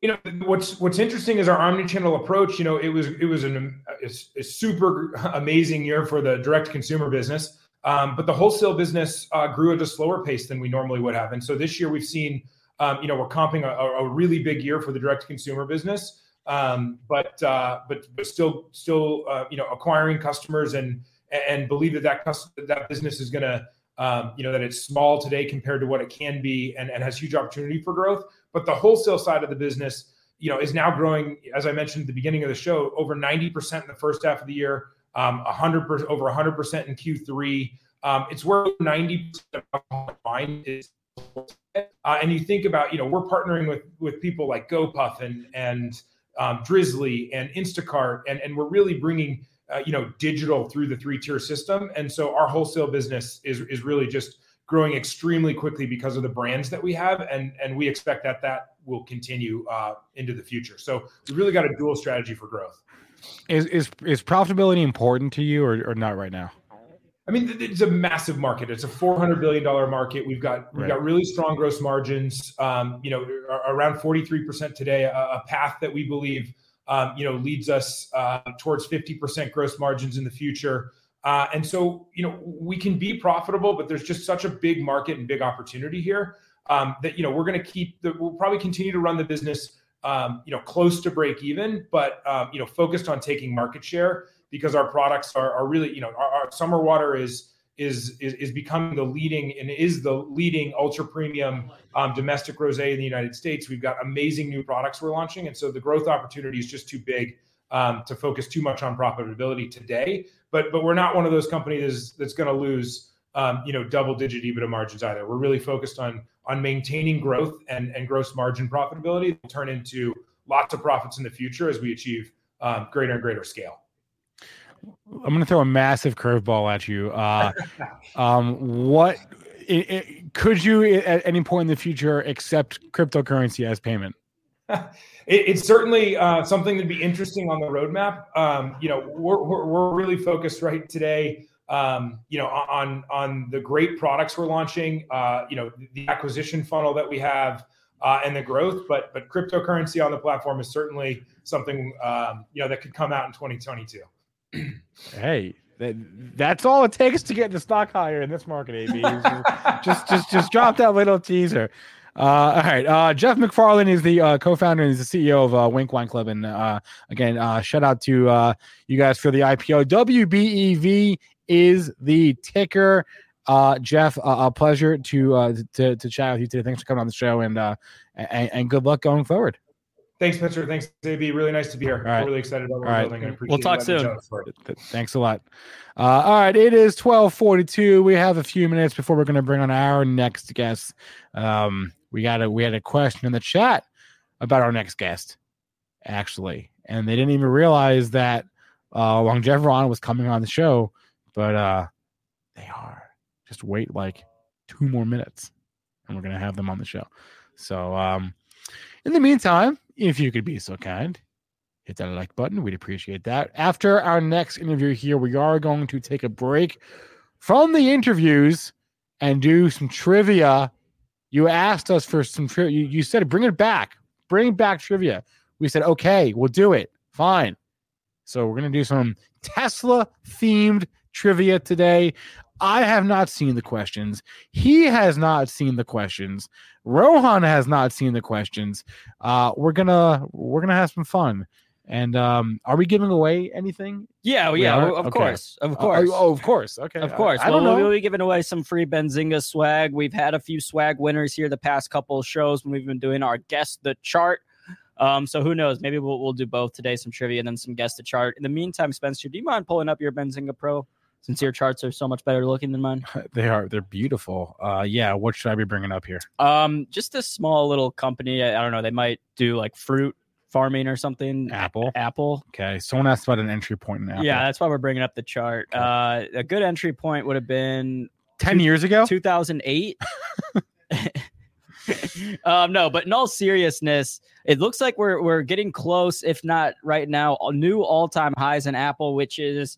you know what's what's interesting is our omni-channel approach. You know, it was it was an, a, a super amazing year for the direct consumer business. Um, but the wholesale business uh, grew at a slower pace than we normally would have. And so this year we've seen, um, you know, we're comping a, a, really big year for the direct consumer business, um, but uh, but but still still uh, you know acquiring customers and and believe that that that business is going to um, you know that it's small today compared to what it can be and, and has huge opportunity for growth. But the wholesale side of the business, you know, is now growing, as I mentioned at the beginning of the show, over 90% in the first half of the year um, 100% over 100% in Q3. Um, it's where 90% of wine is. Uh, and you think about, you know, we're partnering with with people like GoPuff and and um, Drizly and Instacart, and and we're really bringing uh, you know digital through the three tier system. And so our wholesale business is is really just growing extremely quickly because of the brands that we have, and and we expect that that will continue uh, into the future. So we've really got a dual strategy for growth. Is is is profitability important to you, or, or not right now? I mean, it's a massive market. It's a four hundred billion dollar market. We've got we've right. got really strong gross margins. Um, you know, around forty three percent today. A, a, path that we believe, um, you know, leads us uh, towards fifty percent gross margins in the future. Uh, and so, you know, we can be profitable, but there's just such a big market and big opportunity here um, that you know we're going to keep. The, we'll probably continue to run the business um, you know, close to break even, but um, you know, focused on taking market share because our products are, are really, you know, our, our summer water is, is is is becoming the leading and is the leading ultra premium um, domestic rosé in the United States. We've got amazing new products we're launching, and so the growth opportunity is just too big um, to focus too much on profitability today. But but we're not one of those companies that's going to lose um, you know double digit EBITDA margins either. We're really focused on on maintaining growth and, and gross margin profitability will turn into lots of profits in the future as we achieve um, greater and greater scale. I'm going to throw a massive curveball at you. Uh, um, what it, it, could you at any point in the future accept cryptocurrency as payment? it, it's certainly uh, something that'd be interesting on the roadmap. Um, you know, we're, we're, we're really focused right today um, you know, on on the great products we're launching, uh, you know, the acquisition funnel that we have, uh, and the growth. But but cryptocurrency on the platform is certainly something um, you know that could come out in 2022. Hey, that, that's all it takes to get the stock higher in this market. AB, just just just drop that little teaser. Uh, all right. Uh, Geoff McFarlane is the uh, co-founder and is the CEO of uh, Winc Wine Club. And uh, again, uh, shout out to uh, you guys for the IPO. WBEV is the ticker. Uh, Geoff, uh, a pleasure to, uh, to to chat with you today. Thanks for coming on the show, and uh, and, and good luck going forward. Thanks, Spencer. Thanks, AB. Really nice to be here. All right. Really excited about what All we're right. building. We'll talk you letting me soon. chat for it. Th- Thanks a lot. Uh, all right, it is twelve forty two. We have a few minutes before we're going to bring on our next guest. Um, we got a we had a question in the chat about our next guest, actually, and they didn't even realize that uh, Longeveron was coming on the show, but uh, they are. Just wait like two more minutes, and we're going to have them on the show. So, um, in the meantime, if you could be so kind, hit that like button. We'd appreciate that. After our next interview here, we are going to take a break from the interviews and do some trivia. You asked us for some trivia. You, you said bring it back, bring back trivia. We said okay, we'll do it. Fine. So we're gonna do some Tesla themed trivia today. I have not seen the questions. He has not seen the questions. Rohan has not seen the questions. Uh, we're gonna we're gonna have some fun. And um, are we giving away anything? Yeah, We yeah, are? of Okay. course, of Uh, course. oh, of course. Okay. Of I- course. I, don't well, know. we'll be giving away some free Benzinga swag. We've had a few swag winners here the past couple of shows when we've been doing our guess the chart. Um, so who knows? Maybe we'll, we'll do both today, some trivia and then some guess the chart. In the meantime, Spencer, do you mind pulling up your Benzinga Pro since your charts are so much better looking than mine? They are. They're beautiful. Uh, yeah. What should I be bringing up here? Um, just a small little company. I, I don't know. They might do like fruit farming or something. Apple. Apple. Okay. Someone asked about an entry point in Apple. Yeah, that's why we're bringing up the chart. Okay. Uh, a good entry point would have been Ten years ago. 2008. um, no, but in all seriousness, it looks like we're we're getting close, if not right now, new all time highs in Apple, which is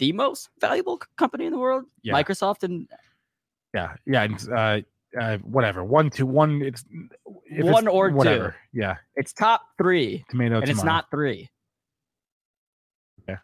the most valuable company in the world. Yeah. Microsoft and Yeah. Yeah. and, Uh, uh, whatever. One, two, one. It's One it's, or two. Yeah. it's top three, Tomato. and it's not three. Okay.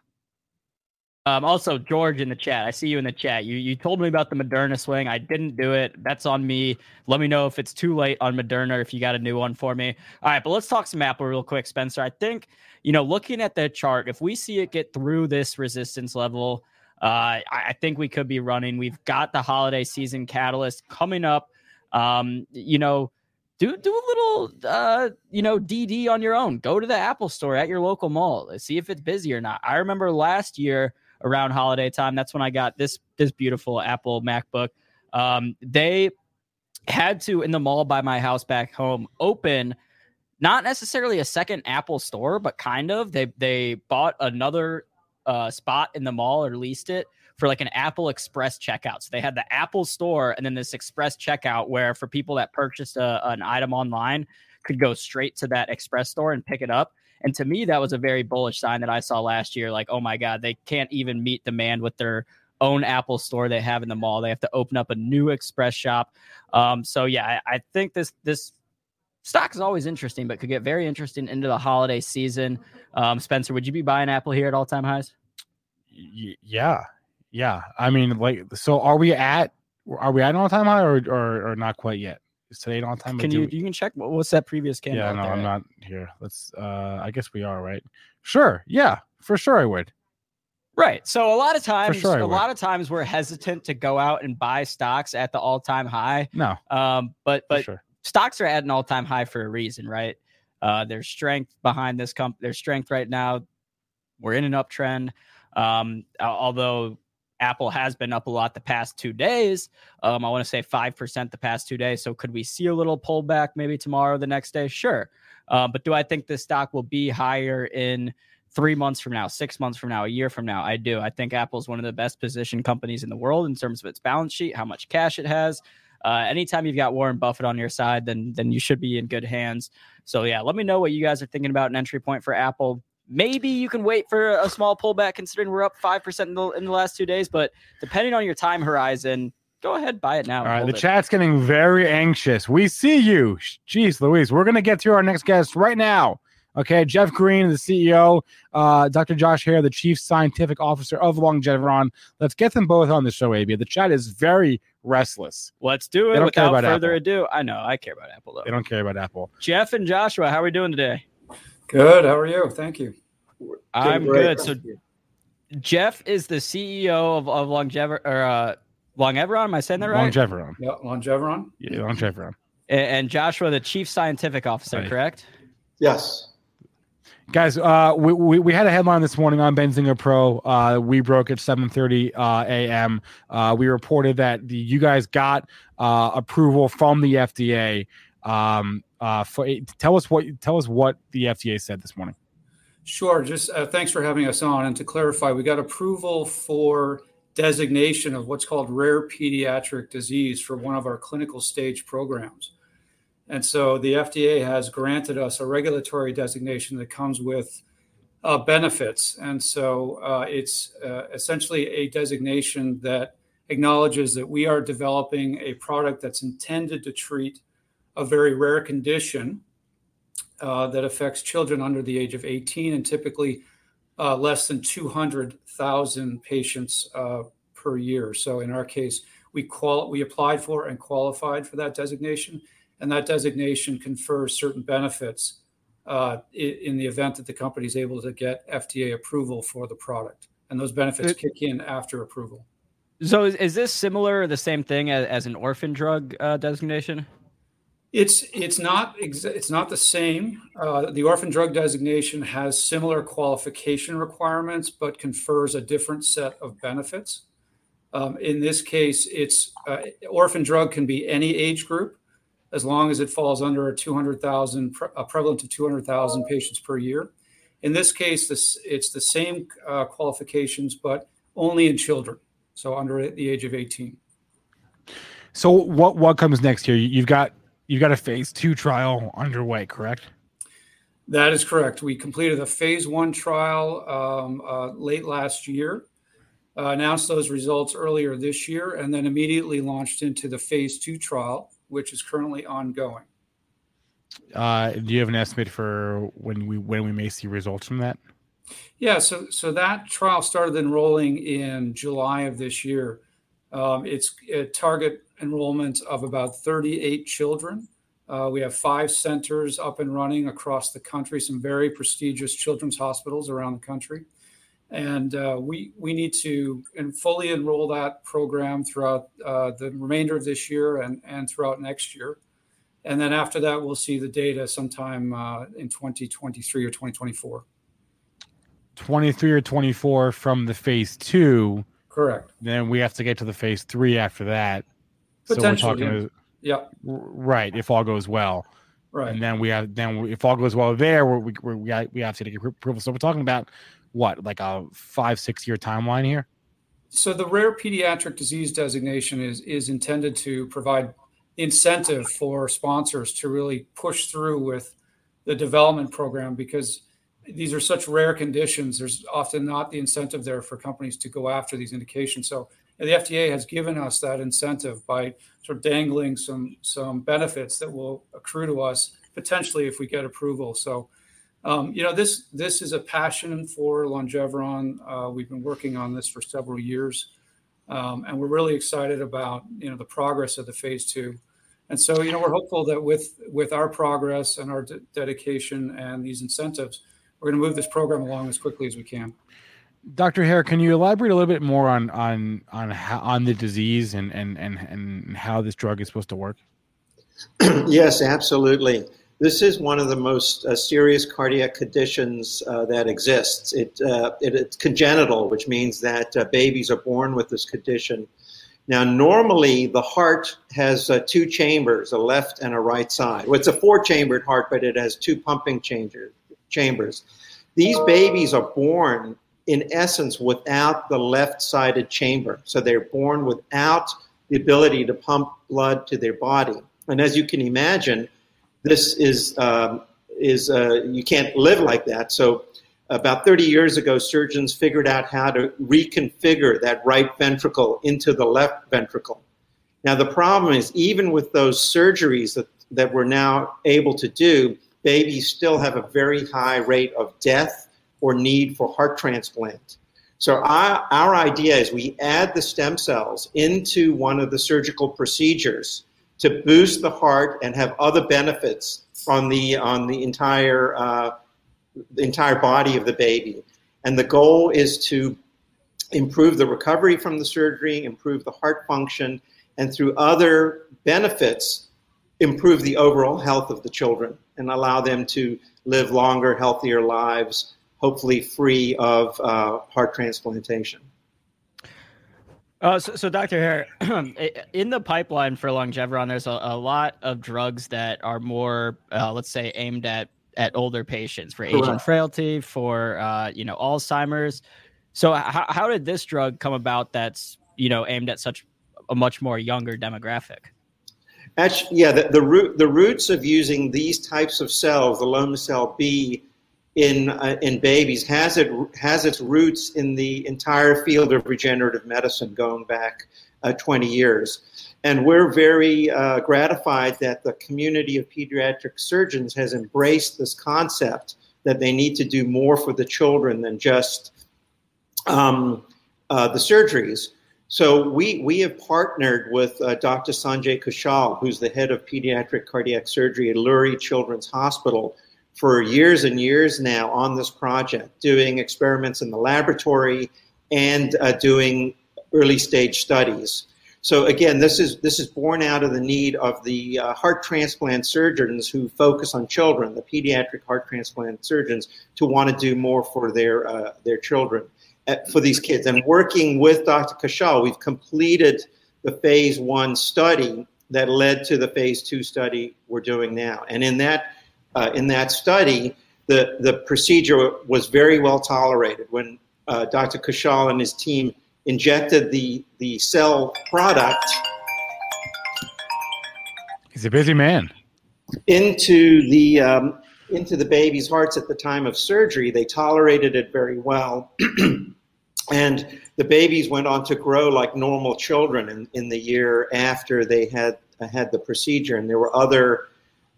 Um, also, George in the chat. I see you in the chat. You you told me about the Moderna swing. I didn't do it. That's on me. Let me know if it's too late on Moderna. Or if you got a new one for me. All right, but let's talk some Apple real quick, Spencer. I think you know, looking at the chart, if we see it get through this resistance level, uh, I, I think we could be running. We've got the holiday season catalyst coming up. Um, you know, do do a little uh you know dd on your own go to the apple store at your local mall see if it's busy or not i remember last year around holiday time that's when i got this this beautiful apple macbook um they had to in the mall by my house back home open not necessarily a second apple store but kind of they they bought another uh spot in the mall or leased it for like an Apple Express checkout. So they had the Apple store and then this Express checkout where for people that purchased a, an item online could go straight to that Express store and pick it up. And to me, that was a very bullish sign that I saw last year. Like, oh my God, they can't even meet demand with their own Apple store they have in the mall. They have to open up a new Express shop. Um, so yeah, I, I think this this stock is always interesting, but could get very interesting into the holiday season. Um, Spencer, would you be buying Apple here at all time highs? Yeah. Yeah. I mean, like, so are we at? Are we at an all time high or, or or not quite yet? Is today an all time? Can you you can check what's that previous candle? Yeah. No, there I'm not here. Let's. uh I guess we are right. Sure. Yeah. For sure, I would. Right. So a lot of times, sure a would. lot of times we're hesitant to go out and buy stocks at the all-time high. No. Um, but but sure. stocks are at an all-time high for a reason, right? Uh, there's strength behind this company. There's strength right now. We're in an uptrend. Um, although Apple has been up a lot the past two days. Um, I want to say five percent the past two days. So could we see a little pullback maybe tomorrow, the next day? Sure. Uh, but do I think the stock will be higher in three months from now, six months from now, a year from now? I do. I think Apple's one of the best positioned companies in the world in terms of its balance sheet, how much cash it has. Uh, anytime you've got Warren Buffett on your side, then then you should be in good hands. So yeah, let me know what you guys are thinking about an entry point for Apple. Maybe you can wait for a small pullback, considering we're up five percent in the in the last two days. But depending on your time horizon, go ahead buy it now. All right, the it. chat's getting very anxious. We see you. Jeez, Louise. We're gonna get to our next guest right now. Okay, Geoff Green, the CEO, uh, Dr. Josh Hare, the Chief Scientific Officer of Longeveron. Let's get them both on the show, AB. The chat is very restless. Let's do They it don't care without about further Apple. ado. I know I care about Apple though. They don't care about Apple. Geoff and Joshua, how are we doing today? Good. How are you? Thank you. I'm great. good. So Geoff is the CEO of, of Longever or uh, Longeveron, am I saying that right? Longeveron. Yeah, Longeveron. Yeah, Longeveron. A- And Joshua, the chief scientific officer, Right. correct? Yes. Guys, uh, we, we, we had a headline this morning on Benzinga Pro. Uh, we broke at 7:30 uh, a.m. Uh, we reported that the, you guys got uh, approval from the FDA. Um, uh, for tell us what tell us what the FDA said this morning. Sure. Just uh, thanks for having us on. And to clarify, we got approval for designation of what's called rare pediatric disease for one of our clinical stage programs. And so the FDA has granted us a regulatory designation that comes with uh, benefits. And so uh, it's uh, essentially a designation that acknowledges that we are developing a product that's intended to treat a very rare condition uh, that affects children under the age of 18 and typically uh, less than 200,000 patients uh, per year. So in our case, we qual- we applied for and qualified for that designation, and that designation confers certain benefits uh, in the event that the company is able to get FDA approval for the product, and those benefits It- kick in after approval. So is, is this similar or the same thing as, as an orphan drug uh, designation? It's it's not it's not the same. Uh, the orphan drug designation has similar qualification requirements, but confers a different set of benefits. Um, in this case, it's uh, orphan drug can be any age group, as long as it falls under a two hundred thousand pre- a prevalent of two hundred thousand patients per year. In this case, this it's the same uh, qualifications, but only in children, so under the age of eighteen. So what what comes next here? You've got you've got a phase two trial underway, correct? That is correct. We completed a phase one trial um, uh, late last year, uh, announced those results earlier this year, and then immediately launched into the phase two trial, which is currently ongoing. Uh, do you have an estimate for when we when we may see results from that? Yeah, so so that trial started enrolling in July of this year. Um, it's a target enrollment of about 38 children. Uh, we have five centers up and running across the country, some very prestigious children's hospitals around the country. And uh, we, we need to and fully enroll that program throughout uh, the remainder of this year and, and throughout next year. And then after that, we'll see the data sometime uh, in 2023 or 2024. 23 or 24 from the phase two. Correct. Then we have to get to the phase three after that. So we're talking, yeah. right? If all goes well, Right. and then we have then if all goes well there, we we we we have to get approval. So we're talking about what like a five six year timeline here. So the rare pediatric disease designation is is intended to provide incentive for sponsors to really push through with the development program because these are such rare conditions. There's often not the incentive there for companies to go after these indications. So the FDA has given us that incentive by sort of dangling some some benefits that will accrue to us potentially if we get approval. So um, you know, this this is a passion for Longeveron. Uh, we've been working on this for several years, um, and we're really excited about you know the progress of the phase two. And so, you know, we're hopeful that with with our progress and our de- dedication and these incentives, we're going to move this program along as quickly as we can. Dr. Hare, can you elaborate a little bit more on on on how, on the disease and and and and how this drug is supposed to work? yes, absolutely. This is one of the most uh, serious cardiac conditions uh, that exists. It, uh, it, it's congenital, which means that uh, babies are born with this condition. Now, normally the heart has uh, two chambers, a left and a right side. Well, it's a four-chambered heart, but it has two pumping changer, chambers. These babies are born, in essence, without the left-sided chamber. So they're born without the ability to pump blood to their body. And as you can imagine, this is um, is uh, you can't live like that. So about 30 years ago, surgeons figured out how to reconfigure that right ventricle into the left ventricle. Now the problem is, even with those surgeries that that we're now able to do, babies still have a very high rate of death or need for heart transplant. So our, our idea is we add the stem cells into one of the surgical procedures to boost the heart and have other benefits on the on the entire uh, the entire body of the baby. And the goal is to improve the recovery from the surgery, improve the heart function, and through other benefits, improve the overall health of the children and allow them to live longer, healthier lives, hopefully free of uh, heart transplantation. Uh, so, so, Dr. Hare, in the pipeline for Longeveron, there's a, a, lot of drugs that are more, uh, let's say, aimed at at older patients for aging Correct. frailty, for uh, you know Alzheimer's. So, how, how did this drug come about? That's you know aimed at such a much more younger demographic. Actually, yeah, the, the root the roots of using these types of cells, the Lomecel B, in uh, in babies has it has its roots in the entire field of regenerative medicine going back uh, 20 years. And we're very uh, gratified that the community of pediatric surgeons has embraced this concept that they need to do more for the children than just um, uh, the surgeries. So we, we have partnered with uh, Dr. Sunjay Kaushal, who's the head of pediatric cardiac surgery at Lurie Children's Hospital, for years and years now on this project, doing experiments in the laboratory and uh, doing early stage studies. So again, this is this is born out of the need of the uh, heart transplant surgeons who focus on children, the pediatric heart transplant surgeons, to want to do more for their uh, their children, uh, for these kids. And working with Dr. Kaushal, we've completed the phase one study that led to the phase two study we're doing now. And in that uh, in that study, the, the procedure was very well tolerated. When uh, Dr. Kaushal and his team injected the, the cell product. He's a busy man. Into the, um, into the baby's hearts at the time of surgery, they tolerated it very well. and the babies went on to grow like normal children in, in the year after they had, had the procedure. And there were other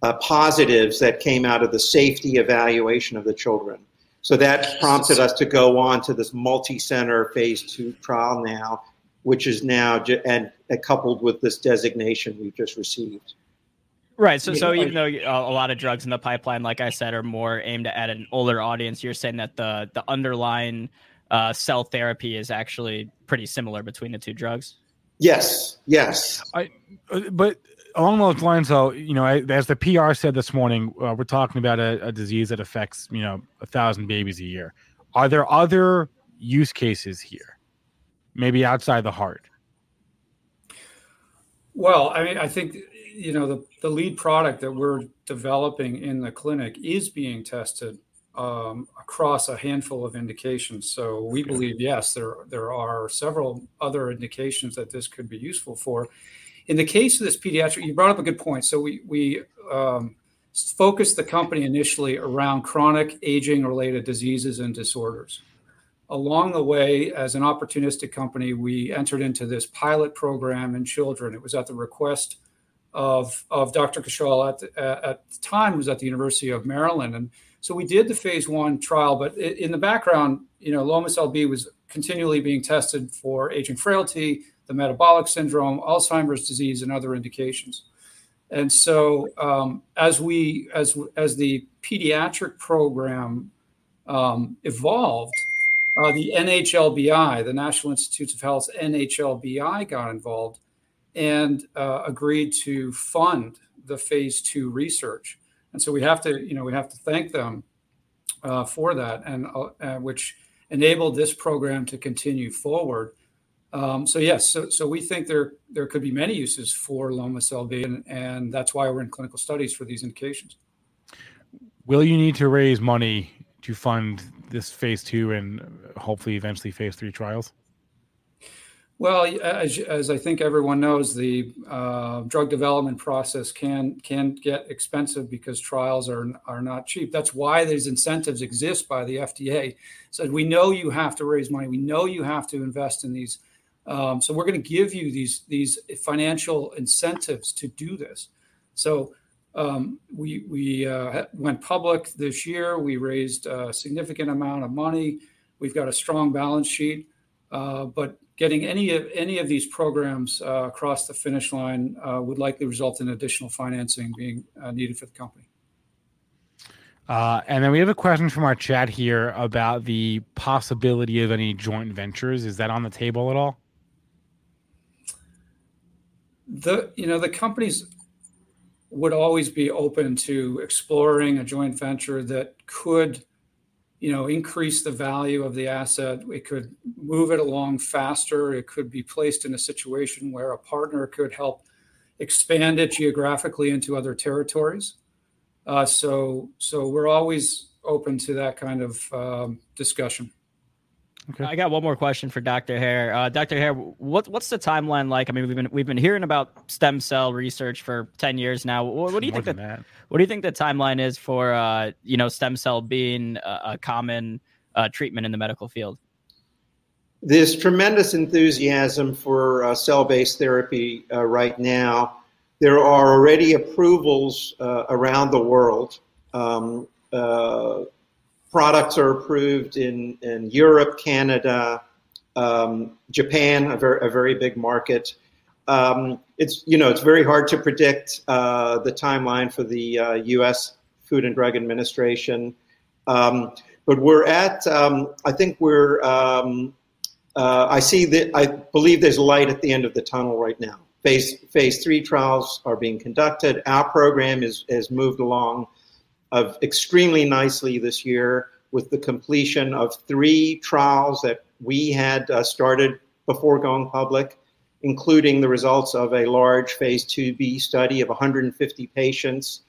uh, positives that came out of the safety evaluation of the children. So that prompted us to go on to this multi-center phase two trial now, which is now and uh, coupled with this designation we've just received. Right. So, so even though a lot of drugs in the pipeline, like I said, are more aimed at an older audience, you're saying that the the underlying uh, cell therapy is actually pretty similar between the two drugs. Yes. Yes. I, uh, but along those lines, though, you know, as the PR said this morning, uh, we're talking about a, a, disease that affects, you know, a thousand babies a year. Are there other use cases here, maybe outside the heart? Well, I mean, I think you know the the lead product that we're developing in the clinic is being tested um, across a handful of indications. So we believe, yes, there there are several other indications that this could be useful for in the case of this pediatric, you brought up a good point. So we we um, focused the company initially around chronic aging related diseases and disorders. Along the way, as an opportunistic company, we entered into this pilot program in children. It was at the request of, of Dr. Kaushal at the, at the time was at the University of Maryland, and so we did the phase one trial. But in the background, you know, Lomecel B was continually being tested for aging frailty, the metabolic syndrome, Alzheimer's disease, and other indications. And so, um, as we as as the pediatric program um, evolved, uh, the NHLBI, the National Institutes of Health NHLBI, got involved and uh, agreed to fund the phase two research. And so we have to, you know, we have to thank them uh, for that, and uh, which enabled this program to continue forward. Um, so yes, so, so we think there there could be many uses for Lomecel B, and, and that's why we're in clinical studies for these indications. Will you need to raise money to fund this phase two and hopefully eventually phase three trials? Well, as, as I think everyone knows, the uh, drug development process can can get expensive because trials are are not cheap. That's why these incentives exist by the FDA. So we know you have to raise money. We know you have to invest in these um, so we're going to give you these these financial incentives to do this. So um, we we uh, went public this year. We raised a significant amount of money. We've got a strong balance sheet, uh, but getting any of any of these programs uh, across the finish line uh, would likely result in additional financing being uh, needed for the company. Uh, and then we have a question from our chat here about the possibility of any joint ventures. Is that on the table at all? The you know the companies would always be open to exploring a joint venture that could you know increase the value of the asset. It could move it along faster. It could be placed in a situation where a partner could help expand it geographically into other territories. Uh, so so we're always open to that kind of um, discussion Okay. I got one more question for Dr. Hare. Uh, Dr. Hare, what, what's the timeline like? I mean, we've been we've been hearing about stem cell research for ten years now. What, what do you think? The, what do you think the timeline is for uh, you know stem cell being a, a common uh, treatment in the medical field? There's tremendous enthusiasm for uh, cell-based therapy uh, right now. There are already approvals uh, around the world. Um, products are approved in, in Europe, Canada, um, Japan, a very, a very big market. Um, it's you know it's very hard to predict uh, the timeline for the uh, U.S. Food and Drug Administration, um, but we're at um, I think we're um, uh, I see that I believe there's light at the end of the tunnel right now. Phase phase three trials are being conducted. Our program is has moved along of extremely nicely this year with the completion of three trials that we had uh, started before going public, including the results of a large phase 2b study of 150 patients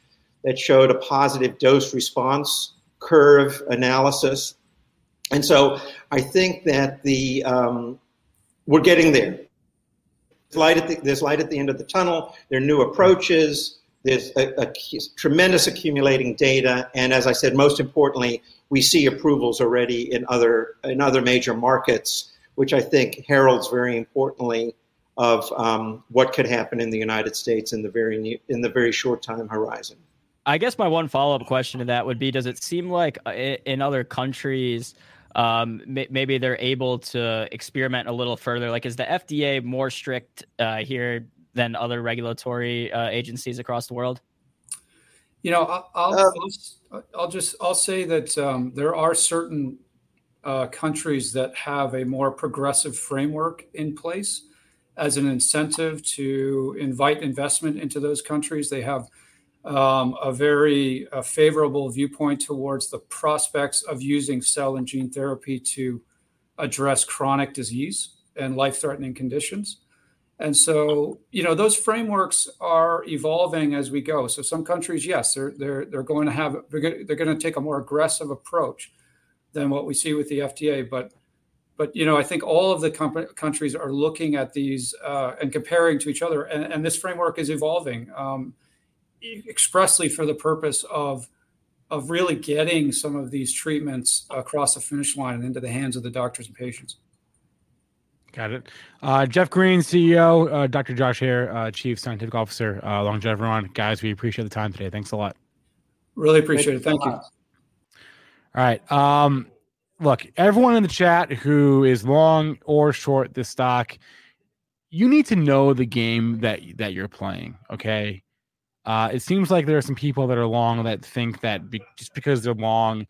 that showed a positive dose response curve analysis. And so I think that the um, we're getting there. Light, at the, there's light at the end of the tunnel. There are new approaches there's a, a, tremendous accumulating data, and as I said, most importantly, we see approvals already in other in other major markets, which I think heralds very importantly of um, what could happen in the United States in the very new, in the very short time horizon. I guess my one follow up question to that would be: Does it seem like uh, in other countries? Um, maybe they're able to experiment a little further. Like, is the FDA more strict uh, here than other regulatory uh, agencies across the world? You know, I'll, I'll, um, I'll, I'll just I'll say that um, there are certain uh, countries that have a more progressive framework in place as an incentive to invite investment into those countries. They have um, a very uh, favorable viewpoint towards the prospects of using cell and gene therapy to address chronic disease and life threatening conditions. And so, you know, those frameworks are evolving as we go. So some countries, yes, they're they're they're going to have they're going, to take a more aggressive approach than what we see with the FDA. But but you know, I think all of the com- countries are looking at these uh, and comparing to each other, and, and this framework is evolving um, expressly for the purpose of of really getting some of these treatments across the finish line and into the hands of the doctors and patients. Got it. Uh, Geoff Green, CEO, uh, Dr. Josh Hare, uh, Chief Scientific Officer, uh, Longeveron. Guys, we appreciate the time today. Thanks a lot. Really appreciate it. Thank you. All right. Um, look, everyone in the chat who is long or short this stock, you need to know the game that that you're playing. Okay. Uh, it seems like there are some people that are long that think that be, just because they're long,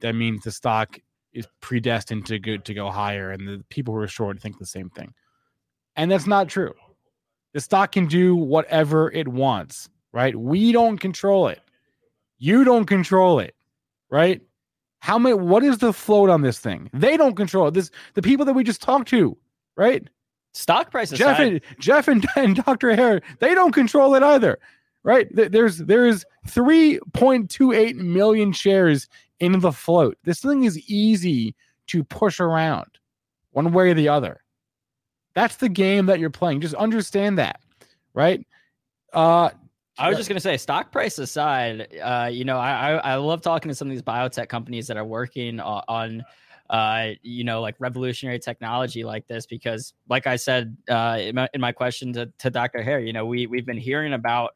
that means the stock is predestined to go to go higher, and the people who are short think the same thing. And that's not true. The stock can do whatever it wants, right? We don't control it. You don't control it, right? How many what is the float on this thing? They don't control it. This the people that we just talked to, right? Stock prices. Geoff and Geoff and, and Dr. Hare, they don't control it either. Right? There's there's 3.28 million shares in the float. This thing is easy to push around one way or the other. That's the game that you're playing. Just understand that, right? Uh, I was just gonna say, stock price aside, uh, you know, I, I, I love talking to some of these biotech companies that are working on, on uh, you know, like revolutionary technology like this, because, like I said uh, in, my, in my question to, to Dr. Hare, you know, we we've been hearing about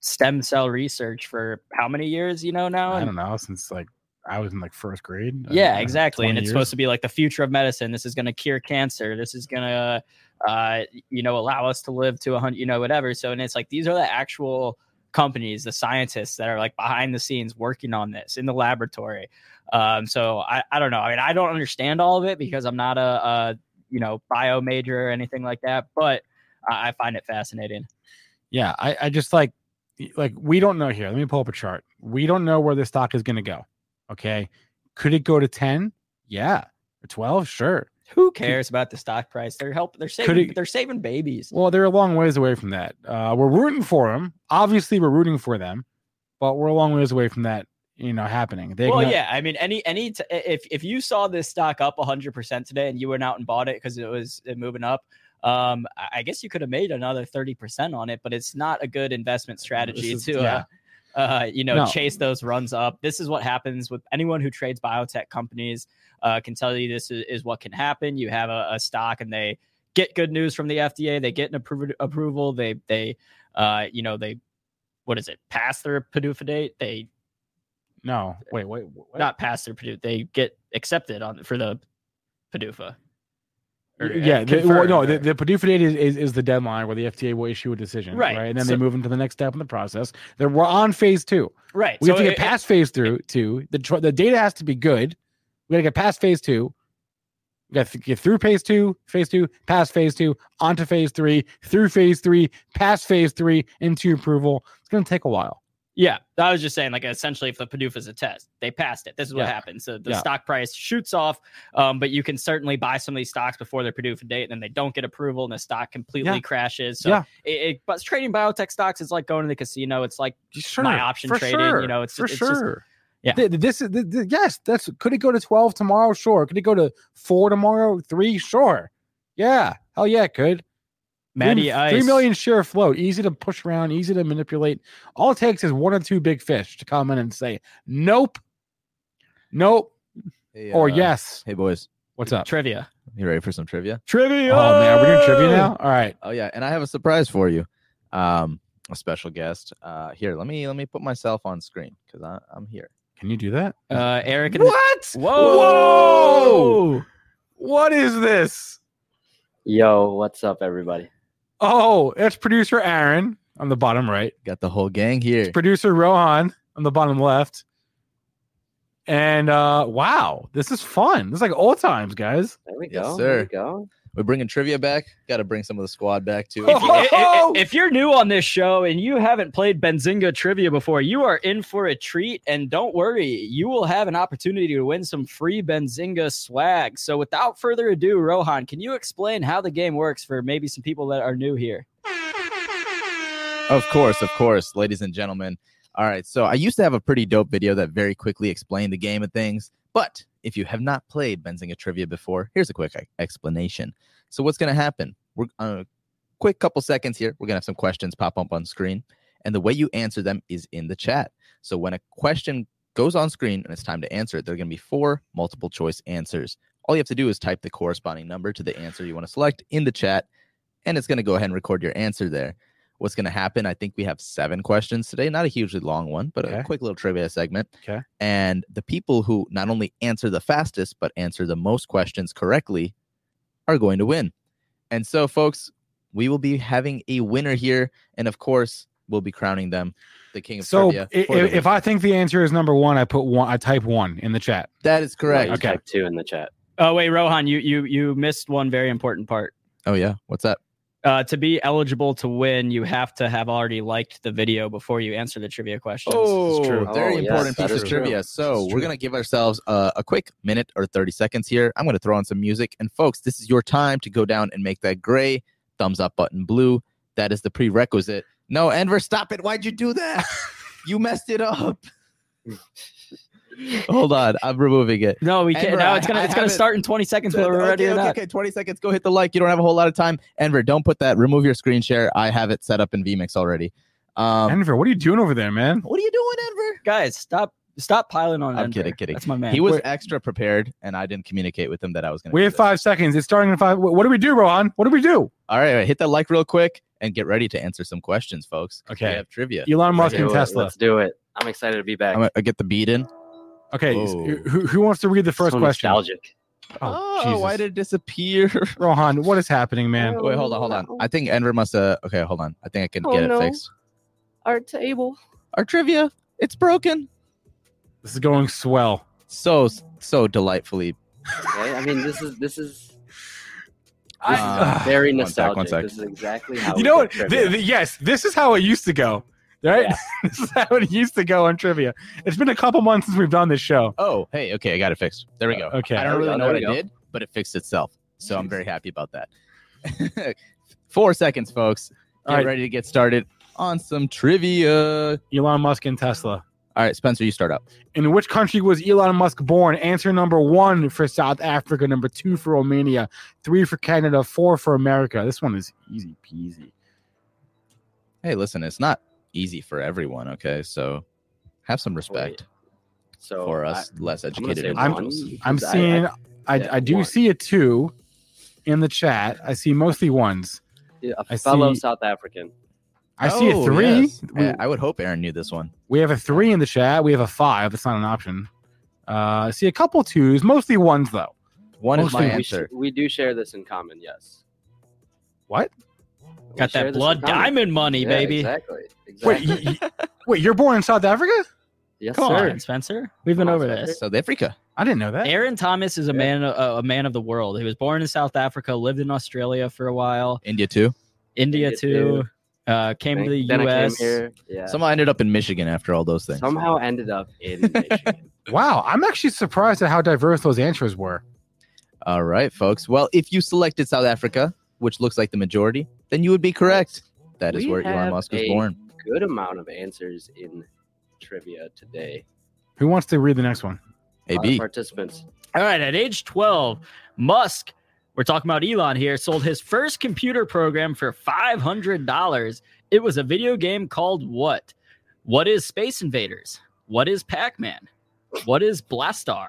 stem cell research for how many years, you know, now? I don't know, since like I was in like first grade. Yeah, exactly. And it's years. supposed to be like the future of medicine. This is going to cure cancer. This is going to, uh, you know, allow us to live to a hundred, you know, whatever. So, and it's like these are the actual companies, the scientists that are like behind the scenes working on this in the laboratory. Um, so I, I don't know. I mean, I don't understand all of it because I'm not a, a you know bio major or anything like that, but I, I find it fascinating. Yeah, I, I just like like we don't know here. Let me pull up a chart. We don't know where this stock is going to go. Okay, could it go to ten? Yeah, or twelve? Sure. Who cares about the stock price? They're helping. They're saving. it- they're saving babies. Well, they're a long ways away from that. Uh, we're rooting for them. Obviously, we're rooting for them, but we're a long ways away from that. You know, happening. They well, yeah. I mean, any any t- if if you saw this stock up 100 percent today and you went out and bought it because it was moving up, um, I I guess you could have made another 30 percent on it. But it's not a good investment strategy is- to, yeah. uh, uh, you know, No. chase those runs up. This is what happens with anyone who trades biotech companies. Uh, can tell you this is, is what can happen. You have a, a stock and they get good news from the FDA. They get an appro- approval. They they uh, you know they what is it? Pass their PDUFA date. They No, wait, wait. what? not pass their PDUFA. They get accepted on for the PDUFA. Or, uh, yeah, the, well, no, or- the, the PDUFA date is, is, is the deadline where the FDA will issue a decision, Right, Right, and then so- they move into the next step in the process. Then we're on phase two. right. We so have to get it- past phase through two. The the data has to be good. We got to get past phase two. We got to get through phase two, phase two, past phase two, onto phase three, through phase three, past phase three, into approval. It's going to take a while. Yeah, I was just saying, like, essentially, if the PDUFA is a test, they passed it. This is what Yeah. happens. So the Yeah. stock price shoots off, um, but you can certainly buy some of these stocks before their PDUFA date, and then they don't get approval, and the stock completely Yeah. crashes. So Yeah. it, it, but trading biotech stocks is like going to the casino. It's like Sure, my option for trading. sure, You know, it's for it's sure. just yeah. Th- This is yes. That's could it go to twelve tomorrow? Sure. Could it go to four tomorrow? Three? Sure. Yeah. Hell yeah, it could. Matty three, Ice. three million share float, easy to push around, easy to manipulate. All it takes is one or two big fish to come in and say, "Nope, nope," Hey, or uh, "Yes." Hey boys, What's up? trivia. you ready for some trivia? Trivia. Oh man, we're doing trivia now. All right. Oh yeah, and I have a surprise for you. Um, a special guest. Uh, here, let me let me put myself on screen because I'm here. Can you do that? Uh, Eric. And What? Whoa! What is this? Yo, what's up, everybody? Oh, it's producer Aaron on the bottom right. Got the whole gang here. producer Rohan on the bottom left. And uh wow, this is fun. This is like old times, guys. There we Yes, go. sir. There we go. We're bringing trivia back. Got to bring some of the squad back too. if, you- i- i- oh! if you're new on this show and you haven't played Benzinga trivia before, you are in for a treat. And don't worry, you will have an opportunity to win some free Benzinga swag. So, without further ado, Rohan, can you explain how the game works for maybe some people that are new here? Of course, of course, ladies and gentlemen. All right, so I used to have a pretty dope video that very quickly explained the game of things. But if you have not played Benzinga Trivia before, here's a quick explanation. So what's going to happen? We're on a quick couple seconds here. We're going to have some questions pop up on screen, and the way you answer them is in the chat. So when a question goes on screen and it's time to answer it, there are going to be four multiple choice answers. All you have to do is type the corresponding number to the answer you want to select in the chat, and it's going to go ahead and record your answer there what's going to happen. I think we have seven questions today, not a hugely long one, but Okay. a quick little trivia segment. Okay. And the people who not only answer the fastest, but answer the most questions correctly are going to win. And so, folks, we will be having a winner here. And of course, we'll be crowning them the king of So trivia. i- for the if. I think the answer is number one, I put one. I type one in the chat. that is correct. You Okay. Type two in the chat. Oh, wait, Rohan, you, you, you missed one very important part. Oh, yeah. What's that? Uh, to be eligible to win, you have to have already liked the video before you answer the trivia questions. Oh, true. very Oh, important that piece is of true. trivia. So we're gonna give ourselves a, a quick minute or 30 seconds here. I'm gonna throw on some music, and folks, this is your time to go down and make that gray thumbs up button blue. That is the prerequisite. No, Enver, stop it! Why'd you do that? you messed it up. Hold on, I'm removing it. No, we can't. Amber, now it's gonna I it's gonna start in 20 seconds whether we're ready okay, or okay, not. okay, 20 seconds. Go hit the like. You don't have a whole lot of time. Enver, don't put that. Remove your screen share. I have it set up in vMix already. Um, Enver, what are you doing over there, man? what are you doing, Enver? Guys, stop stop piling on. I'm Enver. kidding, kidding. That's my man. He was Wait. extra prepared, and I didn't communicate with him that I was going to. We have five seconds. It's starting in five. What what do we do, Rohan? What do we do? All right, hit that like real quick and get ready to answer some questions, folks. Okay. we have trivia. Elon Musk Let's and. Tesla. Let's do it. I'm excited to be back. I'm gonna I get the beat in. Okay, who, who wants to read the first so question? nostalgic. Oh, Oh, why did it disappear? Rohan, what is happening, man? Oh, Wait, hold on, hold on. no. I think Enver must have. Okay, hold on. I think I can Oh, get it no. fixed. our table. Our trivia, it's broken. This is going swell. So so delightfully. Okay, I mean this is this is this Uh, very one sec, one nostalgic. sec. This is exactly how you know what? trivia. Th- th- yes, this is how it used to go. Right? Yeah. this is how it used to go on trivia. It's been a couple months since we've done this show. Oh, hey, okay, I got it fixed. There we go. Uh, okay. I don't really know what we I did, but it fixed itself. So I'm very happy about that. Four seconds, folks. Get All right. ready to get started on some trivia. Elon Musk and Tesla. All right, Spencer, you start out. In which country was Elon Musk born? Answer number one for South Africa, number two for Romania, three for Canada, four for America. This one is easy peasy. Hey, listen, it's not easy for everyone, okay? So have some respect so for us less I'm gonna educated say I'm- individuals. one, I'm 'cause I- seeing, I, yeah, I do one. see a two in the chat. I see mostly ones. yeah, a I fellow see- South African. I see a Oh, three. yes. We, Eh, I would hope Aaron knew this one. we have a three in the chat. We have a five. That's not an option. Uh, I see a couple twos, mostly ones though. One is my Mostly We, answer. sh- we do share this in common. Yes. What? We Got that blood diamond money, Yeah, baby. Exactly. Wait, Exactly. y- y- wait, you're born in South Africa? yes, Come sir. on, Spencer. We've been on, over Spencer. this. South Africa. I didn't know that. Aaron Thomas is a Yeah. man, a, a man of the world. He was born in South Africa, lived in Australia for a while, India too. India, India too. too. Uh, came to the then U.S. I came here. Yeah. Somehow ended up in Michigan after all those things. Somehow ended up in Michigan. Wow, I'm actually surprised at how diverse those answers were. All right, folks. Well, if you selected South Africa, which looks like the majority, then you would be correct. That is We where Elon Musk was born. Good amount of answers in trivia today. Who wants to read the next one? A lot of AB. participants. All right, at age 12, Musk, we're talking about Elon here, sold his first computer program for $500. It was a video game called what? What is Space Invaders? What is Pac Man? What is Blastar?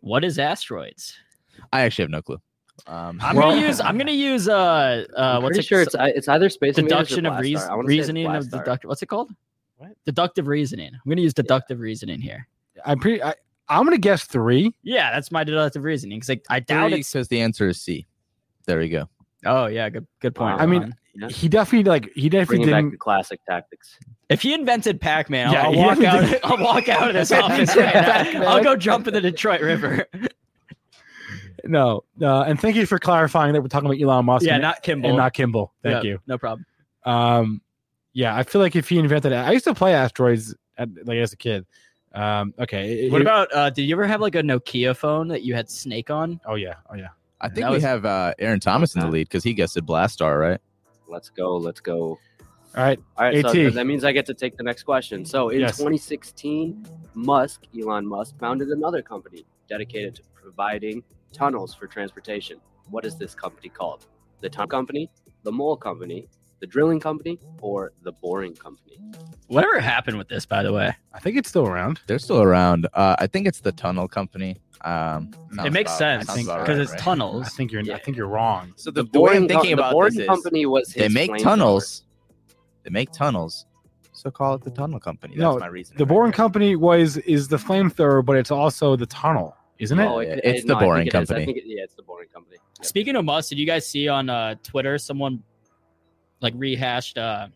What is Asteroids? I actually have no clue. Um, I'm Well- gonna use I'm gonna use uh uh I'm what's it sure it's it's either Space Invaders or deduction of Blastar. reas- I wanna say it's reasoning of Blastar. deductive what's it called? What? Deductive reasoning. I'm gonna use deductive reasoning here. I'm pretty. I, I'm gonna guess three. Yeah, that's my deductive reasoning because I, I doubt it's because the answer is C. There we go. oh yeah, good good point. Wow. I mean, Yeah. He definitely like he definitely Bringing didn't. the classic tactics. If he invented Pac-Man, Yeah, I'll, I'll walk out. definitely I'll walk out of this office right now. I'll go jump in the Detroit River. No, uh, and thank you for clarifying that we're talking about Elon Musk. yeah, and, not Kimball. and not Kimball. Thank Yeah, you. No problem. Um, yeah, I feel like if he invented it, I used to play asteroids at, like as a kid. Um, okay. What it- about? Uh, did you ever have like a Nokia phone that you had Snake on? Oh yeah. Oh yeah. I think we was- have uh, Aaron Thomas in the lead because he guessed it Blastar, right? Let's go. Let's go. All right. All right, so AT. th- that means I get to take the next question. So in Yes. 2016, Musk, Elon Musk, founded another company dedicated to providing tunnels for transportation. What is this company called? The tunnel company, the mole company, the drilling company, or the boring company? Whatever happened with this, by the way? I think it's still around. They're still around. Uh, I think it's the Tunnel Company. Um, it makes about- sense because right, it's right? I tunnels. think you're. I think you're wrong. So the, The the way boring, I'm thinking co- the boring this is company was they make flamethrower. tunnels. They make tunnels. So call it the Tunnel Company. That's No, my reason. The boring company was is the flamethrower, but it's also the tunnel, isn't it? Oh, Yeah, it- it's the no, boring it is. I company. think it- yeah, it's the boring company. Yep. Speaking of Musk, did you guys see on uh, Twitter someone like rehashed? Uh,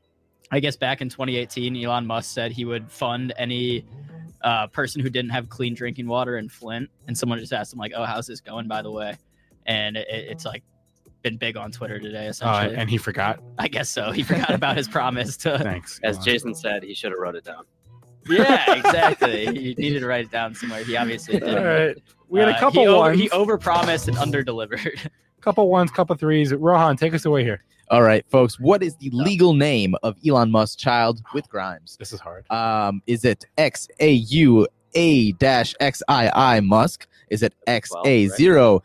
I guess back in 2018, Elon Musk said he would fund any uh, person who didn't have clean drinking water in Flint, and someone just asked him like, "Oh, how's this going?" By the way, and it, it's like been big on Twitter today. Uh, Essentially, and he forgot. I guess so. He forgot about his promise to. Thanks. As Jason said, he should have wrote it down. Yeah, exactly. He needed to write it down somewhere. He obviously did. All right. We had a Uh, couple he over, ones. He overpromised and underdelivered. couple ones, couple threes. Rohan, take us away here. All right, folks. What is the legal name of Elon Musk's child with Grimes? This is hard. Um, is it X A U A dash X I I Musk? Is it X A zero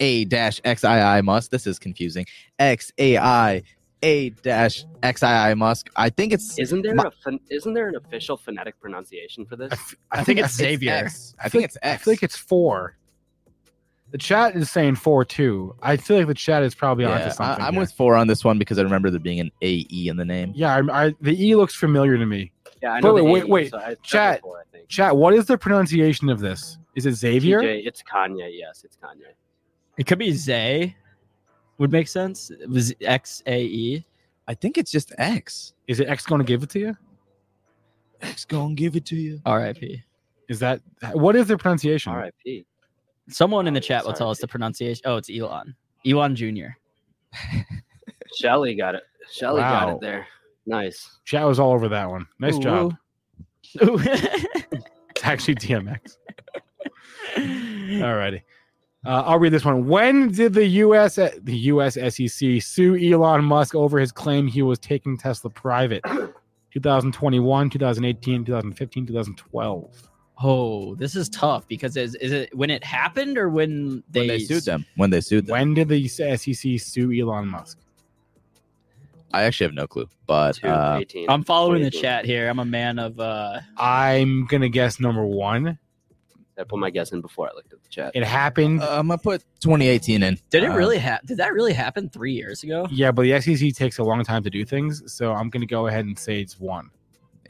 A dash X I I Musk? This is confusing. X A I A dash X I I Musk. I think it's. Isn't there Ma- a pho- isn't there an official phonetic pronunciation for this? I, f- I think it's Xavier. X. I think it's I X. feel like it's four. The chat is saying four too. I feel like the chat is probably onto Yeah, something. I, am here. with four on this one because I remember there being an A E in the name. Yeah, I, I, the E looks familiar to me. yeah, I know. the wait, A, wait, so chat. before, I think. Chat, what is the pronunciation of this? Is it Xavier? TJ, it's Kanye. Yes, it's Kanye. It could be Zay. Would make sense. It was X A E. I think it's just X. Is it X going to give it to you? X gonna give it to you. R.I.P. Is that what is the pronunciation? R.I.P. Someone in the chat will tell us the pronunciation. Oh, it's Elon. Elon Jr. Shelly got it. Shelly got it there. Nice. Chat was all over that one. Nice Ooh, job. ooh. It's actually DMX. Alrighty. Uh, I'll read this one. When did the U.S. the U.S. SEC sue Elon Musk over his claim he was taking Tesla private? 2021, 2018, 2015, 2012. Oh, this is tough because is, is it when it happened or when they, When they sued them. When they sued them. When did the SEC sue Elon Musk? I actually have no clue. But Two, uh, 18. I'm following the chat here. I'm a man of uh I'm gonna guess number one. I put my guess in before I looked at the chat. It happened. uh, I'm gonna put 2018 in. Did it Uh, really happen? Did that really happen 3 years ago? yeah, but the SEC takes a long time to do things, so I'm gonna go ahead and say it's one.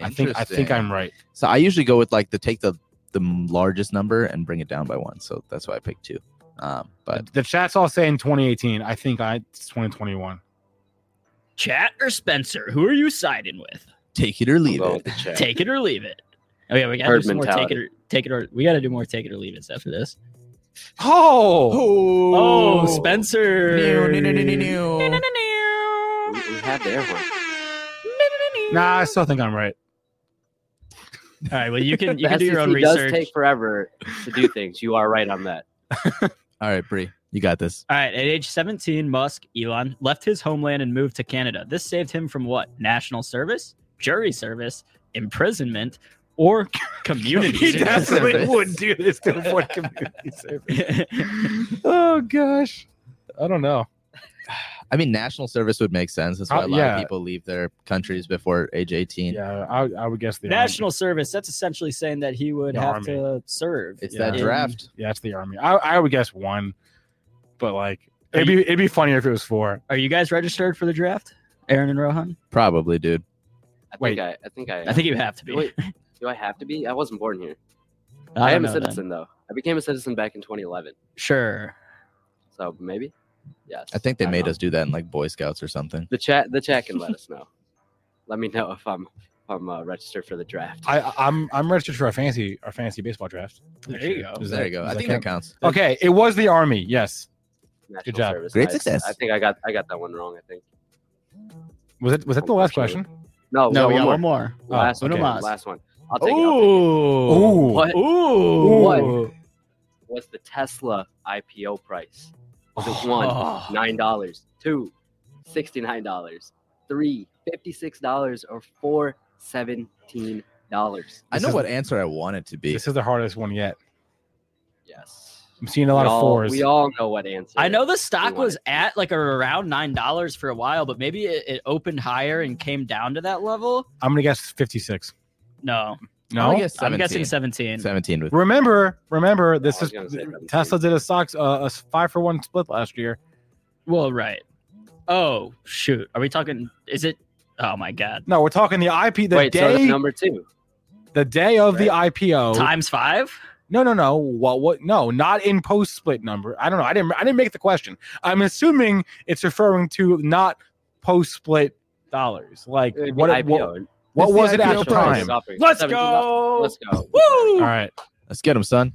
I think I think I'm right. So I usually go with like the take the the largest number and bring it down by one. So that's why I picked two. Um, but the chat's all saying 2018. I think I it's 2021. Chat or Spencer? Who are you siding with? take it or leave it. with the chat. Take it or leave it. Oh yeah, we got to Herd do some more take it mentality. or take it or we got to do more take it or leave it after this. Oh, Oh, oh. Spencer. New, new, new, new, new, new. We, we have the air nah, I still think I'm right. All right, well you can you can do your own SEC does research. take forever to do things. You are right on that. All right, Bree, you got this. All right, at age 17, Musk, Elon, left his homeland and moved to Canada. This saved him from what? National service, jury service, imprisonment, or community he service. definitely would do this to avoid community service. oh gosh, I don't know. I mean, national service would make sense. That's why Uh, a lot yeah. of people leave their countries before age 18. Yeah, I, I would guess the army. National service, that's essentially saying that he would The have army. to serve. It's Yeah. that draft. Yeah, it's the army. I, I would guess one, but like it'd be it'd be funnier if it was four. Are you guys registered for the draft? Aaron and Rohan? Probably, dude. I Wait. think I, I think I. I think you have to be. Wait, do I have to be? I wasn't born here. I, I, am a know then. citizen though. I became a citizen back in 2011. Sure. So maybe. Yes. I think they don't made know. us do that in like Boy Scouts or something. The chat. The chat can let us know. Let me know if I'm if I'm uh, registered for the draft. I I'm I'm registered for our fantasy our fantasy baseball draft. There you go. Does there you go. I think that count? counts. Okay, it was the army. Yes. National job. Service. Great Nice. success. I think I got I got that one wrong. I think. Was it was that the last question? No, No, no, we one got more. one more. Oh, Last, okay. one, last one. I'll take it. I'll take it. Ooh. What Ooh. What? What's the Tesla IPO price? Oh. Was it one, Oh. nine dollars, two, sixty-nine dollars, three, fifty-six dollars, or four, seventeen dollars? I know is- what answer I want it to be. This is the hardest one yet. Yes. I'm seeing a lot we of all, fours. We all know what answer. I know the stock was at like around nine dollars for a while, but maybe it, it opened higher and came down to that level. I'm gonna guess 56. No, No. gonna guess I'm guessing 17. seventeen. with Remember, remember, this I was is gonna say 17. Tesla did a stocks uh, a five for one split last year. Well, right. Oh shoot, are we talking? Is it? Oh my god, No, we're talking the IP the Wait, so that's day number two. the day of the IPO. times five. No, no, no. What? What? No, not in post split number. I don't know. I didn't. I didn't make the question. I'm assuming it's referring to not post split dollars. Like It'd be what? IPO. What, what It's was it at IPO the time? Let's go. Let's go. Woo! All right. Let's get him, son.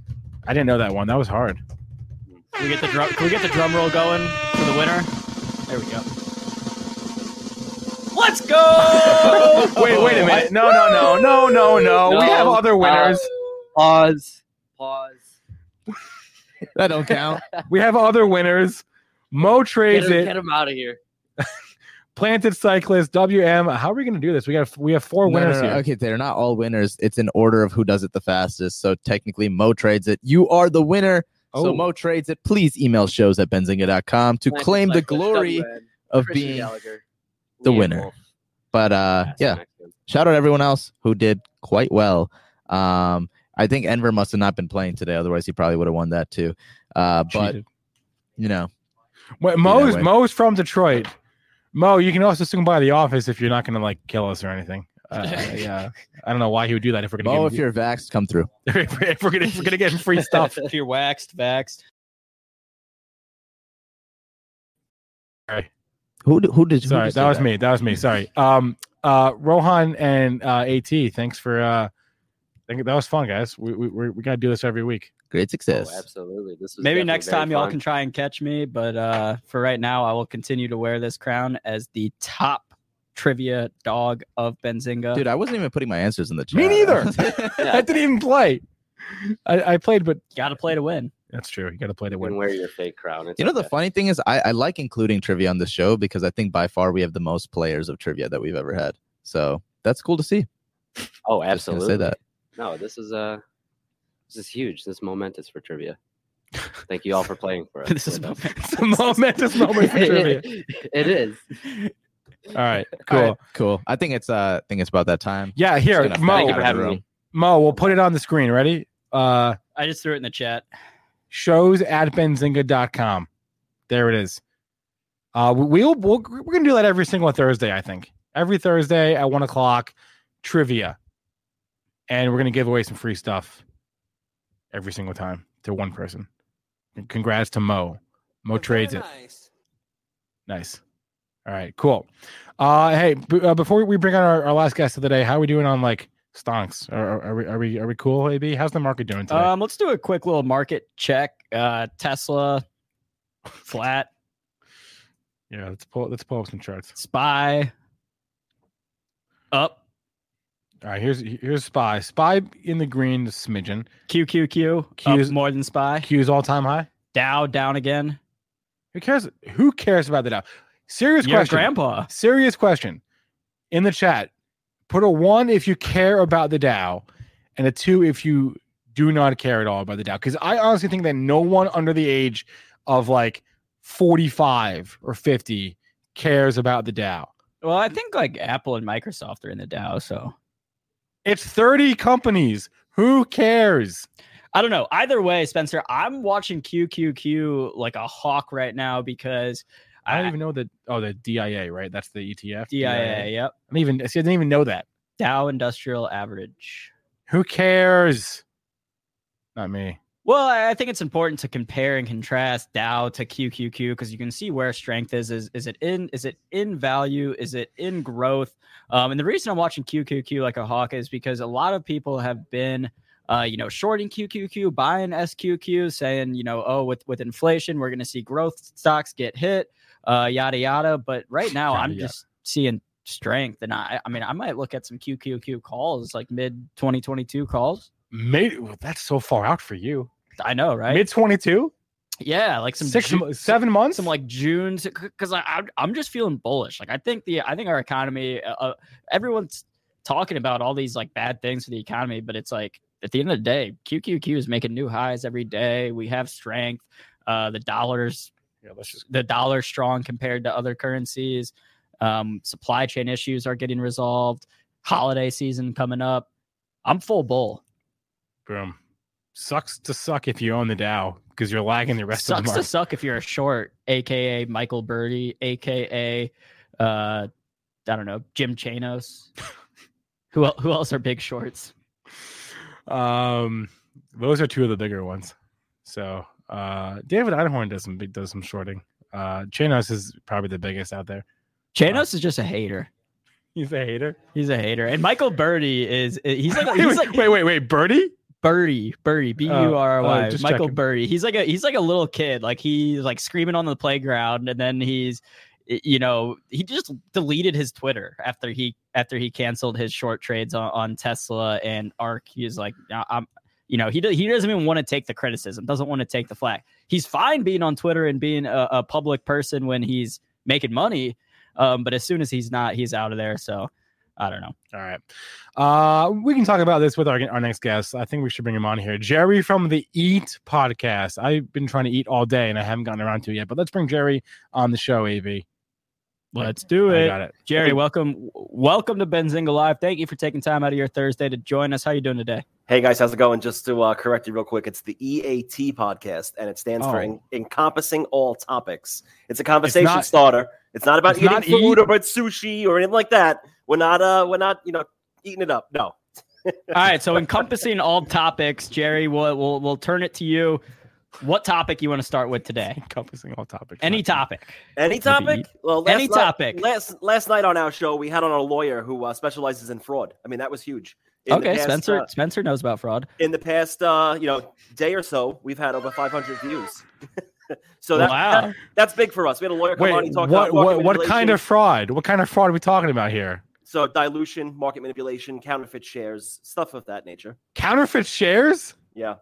I didn't know that one. That was hard. Can we get the drum? Can we get the drum roll going for the winner? There we go. Let's go! Wait, wait a minute. No, no, no, no, no, no. we have other uh, winners. Pause. Pause. That don't count. we have other winners. Mo Get trades him, it. get him out of here. Planted cyclist. WM. How are we going to do this? We got. We have four No, no, winners no. here. Okay, they're not all winners. It's in order of who does it the fastest. So technically, Mo trades it. You are the winner. Oh. So Mo trades it. Please email shows at benzinga.com to Planted claim the glory WN, of Christian being Gallagher, the Liam winner. Wolf. But uh, That's yeah, the shout out everyone else who did quite well. Um, I think Enver must have not been playing today, otherwise he probably would have won that too. Uh, but Cheated. you know, Wait, Mo's. Mo's from Detroit. Mo, you can also swing by the office if you're not going to like kill us or anything. Uh, yeah, I don't know why he would do that if we're going to. Mo, going if you're vaxxed, come through. if we're, if we're going if we're going to get free stuff. if you're waxed, vaxed. Who who did? who Sorry, that did was me. That was me. Sorry. Um, uh, Rohan and uh, At, thanks for. Uh, thank- that was fun, guys. We we we, we got to do this every week. Great success. Oh, success. absolutely. This is Maybe next very time y'all can try and catch me, but uh, for right now, I will continue to wear this crown as the top trivia dog of Benzinga. Dude, I wasn't even putting my answers in the chat. Me neither. Yeah. I didn't even play. I, I played, but got to play to win. that's true. You got to play to win. wear your fake crown. It's you know, the funny thing is, I, I like including trivia on the show because I think by far we have the most players of trivia that we've ever had. So that's cool to see. Oh, Just absolutely. say that. No, this is uh this is huge. This is momentous for trivia. Thank you all for playing for us. this is with. It's a momentous moment for trivia. it is. All right, cool. All right, cool. I think it's uh, I think it's about that time. Yeah, here, Just gonna Mo. Thank you for having me. Mo, we'll put it on the screen. Ready? Uh, I just threw it in the chat. shows at benzinga.com. There it is. Uh, we- we'll, we'll we're gonna do that every single Thursday. I think every Thursday at one o'clock, trivia, and we're gonna give away some free stuff every single time to one person. And congrats to Mo. Mo trades it. Nice. All right, cool. Uh, hey, b- uh, before we bring on our, our last guest of the day, how are we doing on like stonks? Are, are, we are we are we cool? Ab, how's the market doing today? Um, let's do a quick little market check. Uh, Tesla flat, yeah, let's pull let's pull up some charts. Spy up, All right, here's here's Spy. Spy in the green, a smidgen. QQQ Q's- up more than Spy. Q's all time high. Dow down again. Who cares? Who cares about the Dow? Serious Your question. grandpa. Serious question. In the chat, put a one if you care about the Dow, and a two if you do not care at all about the Dow. Because I honestly think that no one under the age of like 45 or 50 cares about the Dow. Well, I think like Apple and Microsoft are in the Dow, so It's 30 companies. Who cares? I don't know. Either way, Spencer, I'm watching QQQ like a hawk right now because I don't even know that. Oh, the DIA, right? That's the ETF. DIA, yep. I didn't even. See, I didn't even know that. Dow Industrial Average. Who cares? Not me. Well, I think it's important to compare and contrast Dow to QQQ because you can see where strength is. Is is it in? Is it in value? Is it in growth? Um, and the reason I'm watching QQQ like a hawk is because a lot of people have been, uh, you know, shorting QQQ, buying SQQ, saying, you know, oh, with with inflation, we're going to see growth stocks get hit, uh, yada yada. But right now, I'm yada. just seeing strength, and I, I mean, I might look at some QQQ calls, like mid 2022 calls. Mid, well, that's so far out for you. I know, right? Mid twenty two, yeah, like some six, seven months. some like June because I I'm- I'm just feeling bullish. Like I think the I think our economy, uh, uh, everyone's talking about all these like bad things for the economy, but it's like at the end of the day, QQQ is making new highs every day. We have strength. Uh, the dollars, yeah, let's just. the dollar strong compared to other currencies. Um, supply chain issues are getting resolved. Holiday season coming up. I'm full bull. Boom. Sucks to suck if you own the Dow because you're lagging the rest of the Sucks to suck if you're a short, aka Michael Burry, aka uh I don't know, Jim Chanos. who who else are big shorts? Um, those are two of the bigger ones. So, uh, David Einhorn does some big does some shorting. Uh, Chanos is probably the biggest out there. Chanos is just a hater. He's a hater. He's a hater. And Michael Burry is he's like wait, he's wait, like wait, wait, wait, Burry. Burry, Burry, B U R Y. oh, just Michael checking. Burry. He's like a he's like a little kid. Like he's like screaming on the playground, and then he's you know he just deleted his Twitter after he after he canceled his short trades on, on Tesla and Arc. He's like, I'm you know he do, he doesn't even want to take the criticism, doesn't want to take the flack. He's fine being on Twitter and being a, a public person when he's making money, um, but as soon as he's not, he's out of there. So I don't know. All right. Uh, we can talk about this with our, our next guest. I think we should bring him on here. Jerry from the Eat podcast. I've been trying to eat all day and I haven't gotten around to it yet, but let's bring Jerry on the show, AV. Let's do I it. got it. Jerry, welcome, welcome to Benzinga Live. Thank you for taking time out of your Thursday to join us. How are you doing today? Hey guys, how's it going? Just to uh, correct you real quick, it's the EAT podcast, and it stands for Oh. en- encompassing all topics. It's a conversation not- starter. It's not about it's eating not food eat- or about sushi or anything like that. We're not, uh, we're not, you know, eating it up. No. All right, so encompassing all topics, Jerry, we'll, we'll we'll turn it to you. What topic you want to start with today? Encompassing all topics. Any topic. Any topic? Well, last Any night- topic. Last last night on our show, we had on a lawyer who uh, specializes in fraud. I mean, that was huge. In okay, past, Spencer. uh, Spencer knows about fraud. in the past, uh, you know, day or so, we've had over 500 views. so that, Wow. that- that's big for us. We had a lawyer come on. He Wait, talked what about market what what kind of fraud? What kind of fraud are we talking about here? So dilution, market manipulation, counterfeit shares, stuff of that nature. Counterfeit shares? Yeah.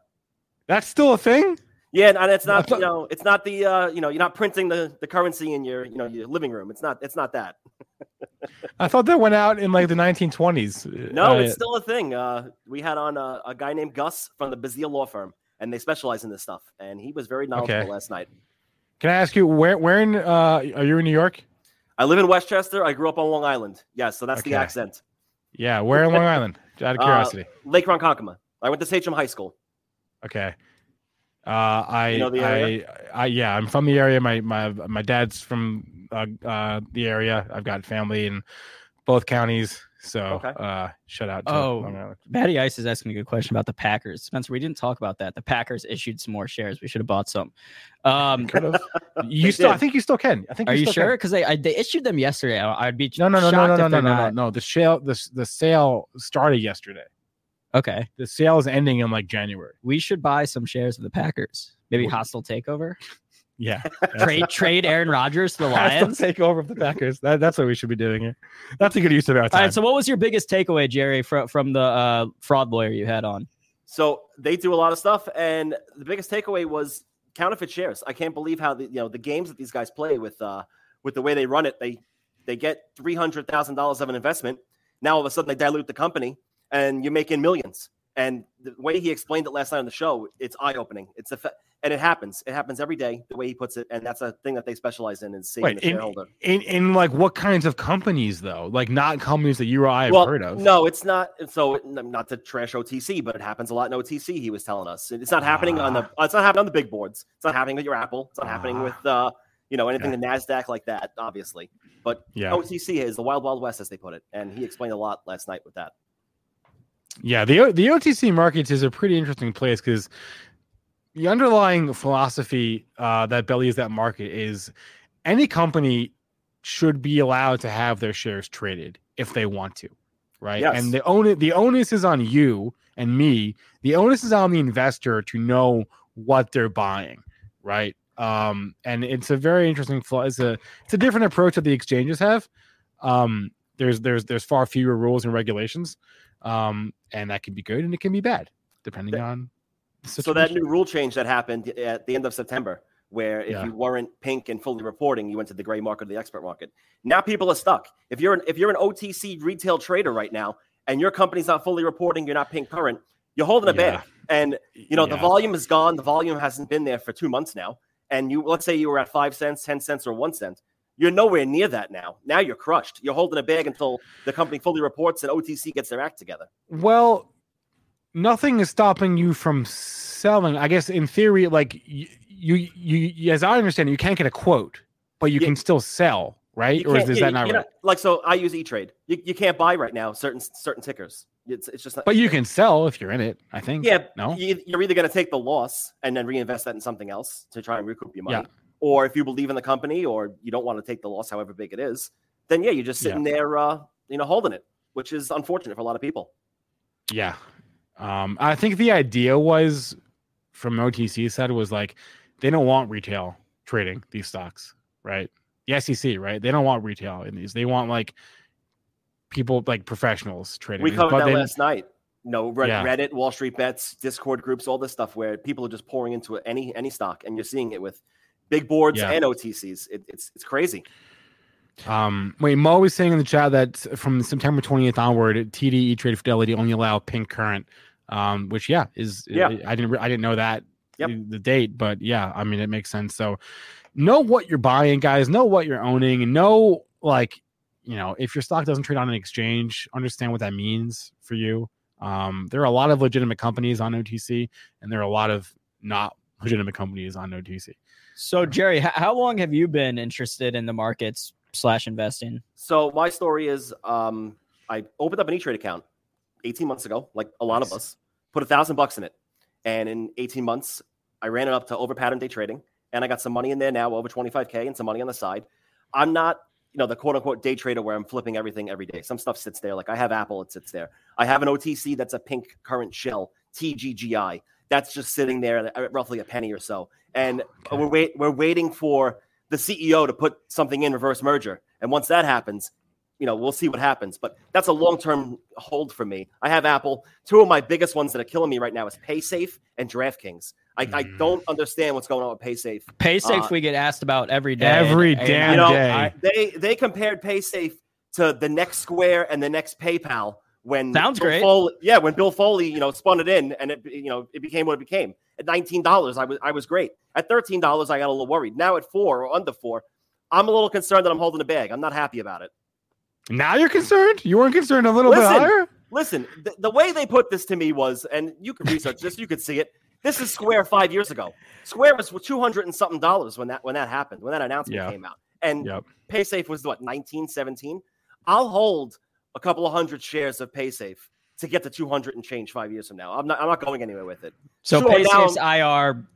That's still a thing? Yeah, and it's not you know it's not the uh, you know you're not printing the, the currency in your you know your living room. It's not it's not that. I thought that went out in like the 1920s. No, Uh, it's still a thing. Uh, we had on a, a guy named Gus from the Bazille Law Firm, and they specialize in this stuff. And he was very knowledgeable Okay. last night. Can I ask you where where in uh are you in New York? I live in Westchester. I grew up on Long Island. Yes, so that's the accent. Yeah, where in Long Island? Out of Uh, curiosity. Lake Ronkonkoma. I went to Sachem High School. Okay. Uh, I, You know the I. I, yeah, I'm from the area. My, my, my dad's from uh, uh, the area. I've got family in both counties. So, Okay. uh, shout out to Oh. Long Matty Ice is asking a good question about the Packers. Spencer, we didn't talk about that. The Packers issued some more shares. We should have bought some. Um, Could. You They still, I think you still can. I think. are you still sure? Because they I, they issued them yesterday. I, I'd be No, no, no, no, no, no, no, no, no, The sale, the the sale started yesterday. Okay, The sale is ending in like January. we should buy some shares of the Packers. Maybe Well- hostile takeover. Yeah. trade trade Aaron Rodgers to the Lions Lions. take over of the Packers. That, that's what we should be doing here. That's a good use of our time. right. So, what was your biggest takeaway, Jerry, from from the uh, fraud lawyer you had on? So they do a lot of stuff, and the biggest takeaway was counterfeit shares. I can't believe how the you know the games that these guys play with uh with the way they run it. They they get three hundred thousand dollars of an investment. Now all of a sudden they dilute the company, and you're making millions. And the way he explained it last night on the show, it's eye opening. It's a and it happens. It happens every day. The way he puts it, and that's a thing that they specialize in is saving Wait, the in, shareholder. in in like what kinds of companies though? Like not companies that you or I have well, heard of. No, it's not. So not to trash OTC, but it happens a lot in OTC. He was telling us it's not happening on the. It's not happening on the big boards. It's not happening with your Apple. It's not happening Ah. with uh, you know, anything the Nasdaq like that. Obviously, but Yeah. OTC is the wild wild west, as they put it, and he explained a lot last night with that. Yeah, the the OTC markets is a pretty interesting place because the underlying philosophy uh, that bellies that market is any company should be allowed to have their shares traded if they want to, right? Yes. And the onus the onus is on you and me. The onus is on the investor to know what they're buying, right? Um, and it's a very interesting flaw. It's a it's a different approach that the exchanges have. Um, there's there's there's far fewer rules and regulations, um, and that can be good and it can be bad depending That- on. The So that new rule change that happened at the end of September, where if Yeah. you weren't pink and fully reporting, you went to the gray market or the expert market. Now people are stuck. If you're an if you're an OTC retail trader right now, and your company's not fully reporting, you're not pink current, you're holding a Yeah. bag. And you know the volume is gone. The volume hasn't been there for two months now. And you let's say you were at five cents, ten cents, or one cent. You're nowhere near that now. Now you're crushed. You're holding a bag until the company fully reports and OTC gets their act together. Well, nothing is stopping you from selling. I guess in theory, like you, you, you as I understand it, you can't get a quote, but you Yeah. can still sell, right? Or is, is yeah, that not right? like so? I use E Trade. You, you can't buy right now certain certain tickers. It's it's just not, But you can sell if you're in it. I think. yeah. No. You, you're either going to take the loss and then reinvest that in something else to try and recoup your money, Yeah. Or if you believe in the company or you don't want to take the loss, however big it is, then yeah, you're just sitting there, uh, you know, holding it, which is unfortunate for a lot of people. Yeah. Um, I think the idea was from OTC said was like they don't want retail trading these stocks, right? The SEC, right? They don't want retail in these. They want like people like professionals trading. We covered but that they- last night. No know, Red- Yeah. Reddit, Wall Street Bets, Discord groups, all this stuff where people are just pouring into any any stock, and you're seeing it with big boards Yeah. and OTCs. It, it's it's crazy. Um, wait, Mo was saying in the chat that from September 20th onward, TD, Trade Fidelity only allow pink current, um, which yeah is Yeah. I didn't I didn't know that Yep. the, the date, but yeah, I mean it makes sense. So know what you're buying, guys. Know what you're owning, and know like you know if your stock doesn't trade on an exchange, understand what that means for you. Um, there are a lot of legitimate companies on OTC, and there are a lot of not legitimate companies on OTC. So, Jerry, how long have you been interested in the markets slash investing? So my story is, um, I opened up an E Trade account 18 months ago, like a lot of us, put a thousand bucks in it, and in 18 months, I ran it up to over pattern day trading, and I got some money in there now, over 25k, and some money on the side. I'm not, you know, the quote unquote day trader where I'm flipping everything every day. Some stuff sits there. Like I have Apple, it sits there. I have an OTC that's a pink current shell, TGGI. That's just sitting there at roughly a penny or so. And Okay. we're wait, we're waiting for the CEO to put something in reverse merger. And once that happens, you know, we'll see what happens. But that's a long term hold for me. I have Apple. Two of my biggest ones that are killing me right now is PaySafe and DraftKings. I, I Mm. don't understand what's going on with PaySafe. PaySafe Uh, we get asked about every day. Every And- and damn You know, day. I- they they compared PaySafe to the next Square and the next PayPal when Sounds Bill great. Foley, yeah, when Bill Foley, you know, spun it in and it you know it became what it became. At nineteen dollars, I was I was great. At thirteen dollars, I got a little worried. Now at four or under four, I'm a little concerned that I'm holding a bag. I'm not happy about it. Now you're concerned? You weren't concerned a little Listen. bit higher? Listen, the, the way they put this to me was, and you could research this, you could see it. This is Square five years ago. Square was two hundred and something dollars when that when that happened, when that announcement Yeah. came out, and Yep. PaySafe was what 19, 17? I'll hold a couple of hundred shares of PaySafe to get to two hundred and change five years from now. I'm not I'm not going anywhere with it. So Sure, now- PaySafe's IR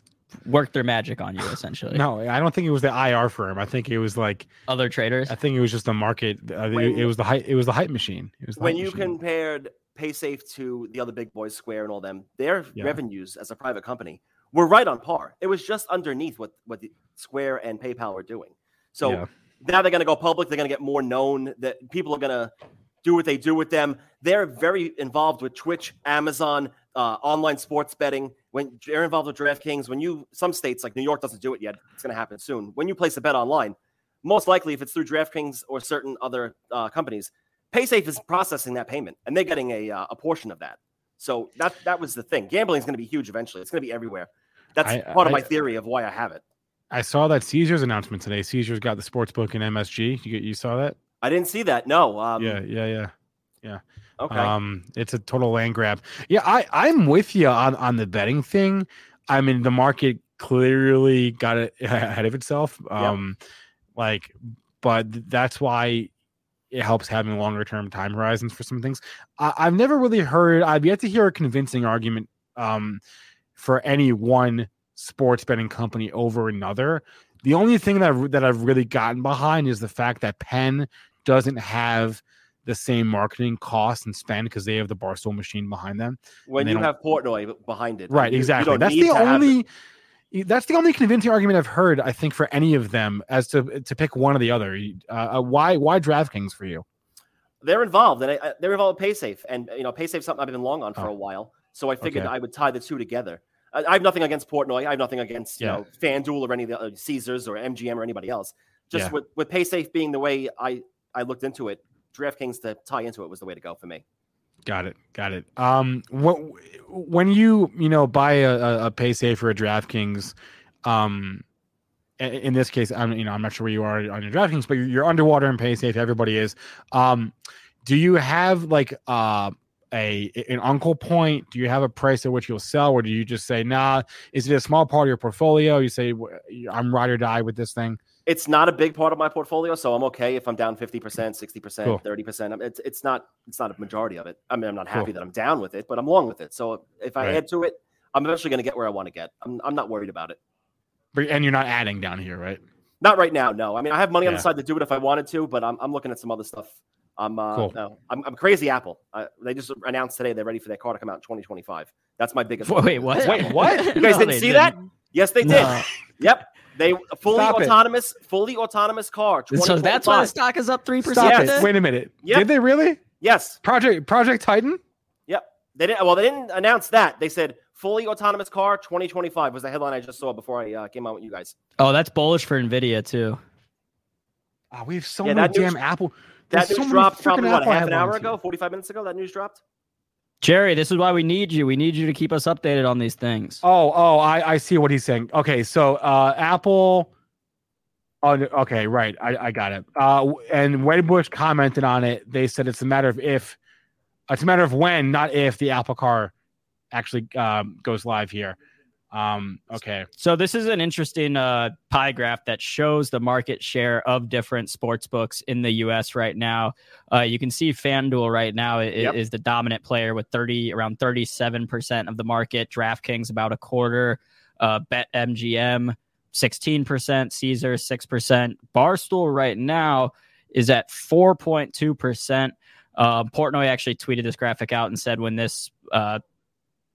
worked their magic on you essentially. No, I don't think it was the IR firm. I think it was like Other traders. I think it was just the market. Uh, it- When- it was the hype. It was the hype machine. It was the when hype you machine. compared PaySafe to the other big boys, Square and all them, their Yeah. revenues as a private company were right on par. It was just underneath what what the Square and PayPal were doing. So Yeah. now they're going to go public. They're going to get more known. That people are going to do what they do with them. They're very involved with Twitch, Amazon, uh, online sports betting. When they're involved with DraftKings, when you some states like New York doesn't do it yet, it's going to happen soon. When you place a bet online, most likely if it's through DraftKings or certain other uh, companies, PaySafe is processing that payment and they're getting a uh, a portion of that. So that that was the thing. Gambling is going to be huge eventually. It's going to be everywhere. That's I- part of my theory of why I have it. I saw that Caesar's announcement today. Caesar's got the sports book in MSG. You you saw that? I didn't see that. No. Um, yeah, yeah, yeah. Okay. Um, it's a total land grab. Yeah, I I'm with you on on the betting thing. I mean, the market clearly got it ahead of itself. Um, like, but that's why it helps having longer term time horizons for some things. I, I've never really heard. I've yet to hear a convincing argument um for any one sports betting company over another. The only thing that I've- that I've really gotten behind is the fact that Penn doesn't have the same marketing cost and spend because they have the Barstool machine behind them. when you have Portnoy behind it, Right, exactly. That's the only that's the only convincing argument I've heard, I think, for any of them as to to pick one or the other. Uh, uh, why why DraftKings for you? they're involved and I, I- they're involved with PaySafe, and you know PaySafe something I've been long on for Oh. a while. So I figured Okay. I would tie the two together. I, I have nothing against Portnoy. I have nothing against you Yeah. know FanDuel or any of the uh, Caesars or MGM or anybody else. Just Yeah. with with PaySafe being the way I I looked into it, DraftKings to tie into it was the way to go for me. Got it. Got it. Um, what when you you know buy a, a, a PaySafe or a DraftKings, um, in this case, I'm you know I'm not sure where you are on your DraftKings, but you're, underwater in PaySafe. Everybody is. Um, do you have like uh a an uncle point? Do you have a price at which you'll sell, or do you just say, nah? Is it a small part of your portfolio? You say, I'm ride or die with this thing. It's not a big part of my portfolio, so I'm okay if I'm down 50%, 60%, Cool. 30%. It's it's not it's not a majority of it. I mean, I'm not happy Cool. that I'm down with it, but I'm long with it. So if I Right. add to it, I'm eventually going to get where I want to get. I'm I'm not worried about it. But and you're not adding down here, right? Not right now, no. I mean, I have money on the side to do it if I wanted to, but I'm, I'm looking at some other stuff. I'm uh, Cool. no, I'm, I'm crazy Apple. Uh, they just announced today they're ready for their car to come out in 2025. That's my biggest. Wait, what? Wait, what? You guys No, didn't they see that? Yes, they did. No. Yep, they fully Stop it. autonomous, fully autonomous car. So that's why the stock is up three percent. it. Wait a minute. Yep. Did they really? Yes, Project Project Titan? Yep. They didn't. Well, they didn't announce that. They said fully autonomous car 2025 was the headline I just saw before I uh, came on with you guys. Oh, that's bullish for Nvidia too. Oh, we have so Yeah, many that news- damn Apple. That news so dropped freaking probably what half an hour ago, 45 minutes ago. That news dropped. Jerry, this is why we need you. We need you to keep us updated on these things. Oh, oh, I, I see what he's saying. Okay, so uh, Apple. Oh, okay, right. I, I got it. Uh, and Wedbush commented on it. They said it's a matter of if, it's a matter of when, not if, the Apple Car actually um, goes live here. Um, okay. So this is an interesting uh, pie graph that shows the market share of different sports books in the U.S. right now. Uh, you can see FanDuel right now is, Yep. the dominant player with thirty around thirty seven percent of the market. DraftKings about a quarter. uh, Bet MGM 16%, Caesar 6%. Barstool right now is at 4.2%. Uh, Portnoy actually tweeted this graphic out and said when this uh,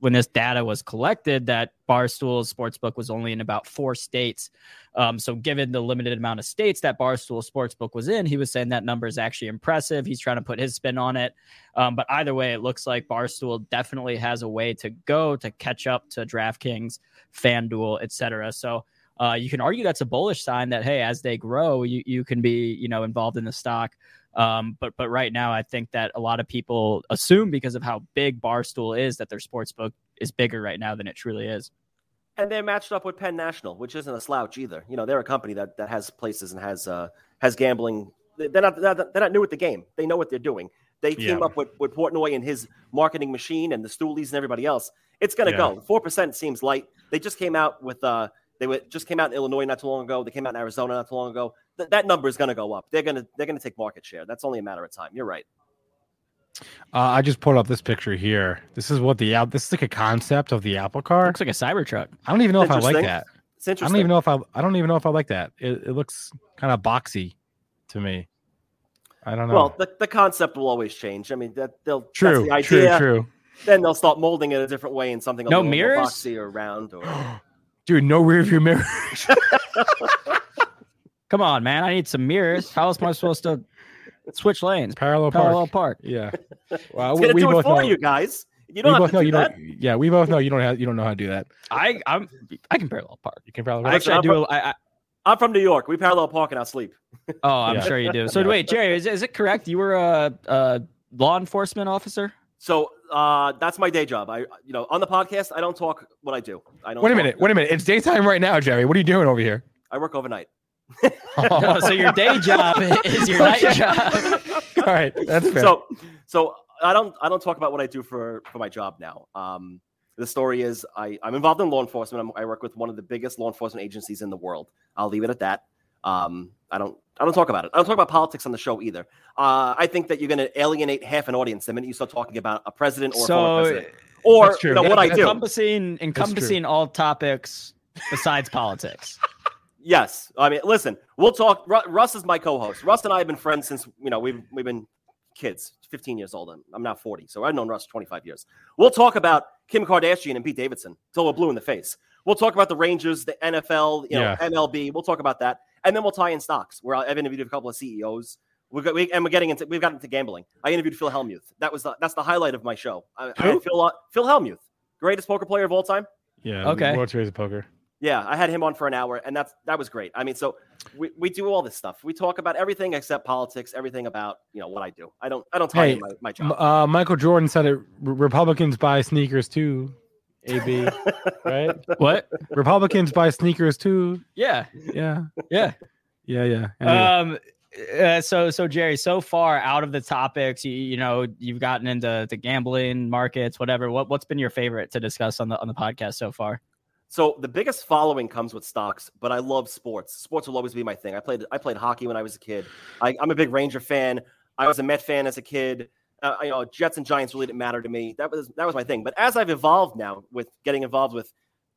when this data was collected that Barstool's sportsbook was only in about four states. Um, so, given the limited amount of states that Barstool Sportsbook was in, he was saying that number is actually impressive. He's trying to put his spin on it. Um, but either way, it looks like Barstool definitely has a way to go to catch up to DraftKings, FanDuel, etc. So, uh, you can argue that's a bullish sign that hey, as they grow, you you can be you know involved in the stock. Um, but but right now, I think that a lot of people assume because of how big Barstool is that their sports book is bigger right now than it truly is. And they're matched up with Penn National, which isn't a slouch either. You know, they're a company that, that has places and has uh, has gambling. They're not, they're not new with the game. They know what they're doing. They team Yeah. up with, with Portnoy and his marketing machine and the Stoolies and everybody else. It's going to Yeah. go. Four percent seems light. They just came out with uh, they were, just came out in Illinois not too long ago. They came out in Arizona not too long ago. Th- that number is going to go up. They're going to they're going to take market share. That's only a matter of time. You're right. Uh, I just pulled up this picture here. This is what the app. This is like a concept of the Apple car. Looks like a Cybertruck. I don't even know if I like that. It's interesting. I don't even know if I. I don't even know if I like that. It, it looks kind of boxy to me. I don't know. Well, the, the concept will always change. I mean, that they'll true, That's the idea. true, true. Then they'll start molding it a different way in something a No little more mirrors? boxy or round. Or Dude, no rear view mirror. Come on, man! I need some mirrors. How else am I supposed to switch lanes? Parallel park. Parallel park. Yeah. Well, it's we, gonna we do it both for know. you guys. You don't have both to know do you that. don't. Yeah, we both know you don't have. You don't know how to do that. I I'm I can parallel park. You can parallel. Park. Actually, I I'm do. from- a- I, I, I'm from New York. We parallel park in our sleep. oh, I'm Yeah. sure you do. So Yeah. wait, Jerry, is, is it correct? You were a, a law enforcement officer? So uh, that's my day job. I, you know, on the podcast, I don't talk what I do. I don't. Wait a talk- minute. Wait a minute. It's daytime right now, Jerry. What are you doing over here? I work overnight. Oh, so your day job is your night job. All right, that's fair. So, so I don't, I don't talk about what I do for for my job now. Um, the story is I, I'm involved in law enforcement. I'm, I work with one of the biggest law enforcement agencies in the world. I'll leave it at that. Um, I don't, I don't talk about it. I don't talk about politics on the show either. Uh, I think that you're going to alienate half an audience the minute you start talking about a president or a former president. Or you know what I do. encompassing encompassing all topics besides politics. Yes, I mean, listen, we'll talk. Ru- Russ is my co-host. Russ and I have been friends since you know we've we've been kids, 15 years old. I'm, I'm now 40, so I've known Russ 25 years. We'll talk about Kim Kardashian and Pete Davidson till we're blue in the face. We'll talk about the Rangers, the NFL, you know, Yeah. MLB. We'll talk about that, and then we'll tie in stocks. Where I've interviewed a couple of CEOs. We got, we, and we're getting into we've gotten into gambling. I interviewed Phil Hellmuth. That was the, that's the highlight of my show. I, I Who? Phil uh, Phil Hellmuth, greatest poker player of all time. yeah. Okay. World Series of Poker. Yeah, I had him on for an hour, and that's that was great. I mean, so we, we do all this stuff. We talk about everything except politics, everything about you know what I do. I don't I don't tie Hey, in my, my M- job. Uh, Michael Jordan said it. Republicans buy sneakers too. AB, right? What? Republicans buy sneakers too. Yeah, Yeah, yeah. yeah, yeah. Anyway. Um. Uh, so so Jerry, so far out of the topics, you, you know, you've gotten into the gambling markets, whatever. What what's been your favorite to discuss on the on the podcast so far? So the biggest following comes with stocks, but I love sports. Sports will always be my thing. I played I played hockey when I was a kid. I, I'm a big Ranger fan. I was a Met fan as a kid. Uh, you know, Jets and Giants really didn't matter to me. That was that was my thing. But as I've evolved now with getting involved with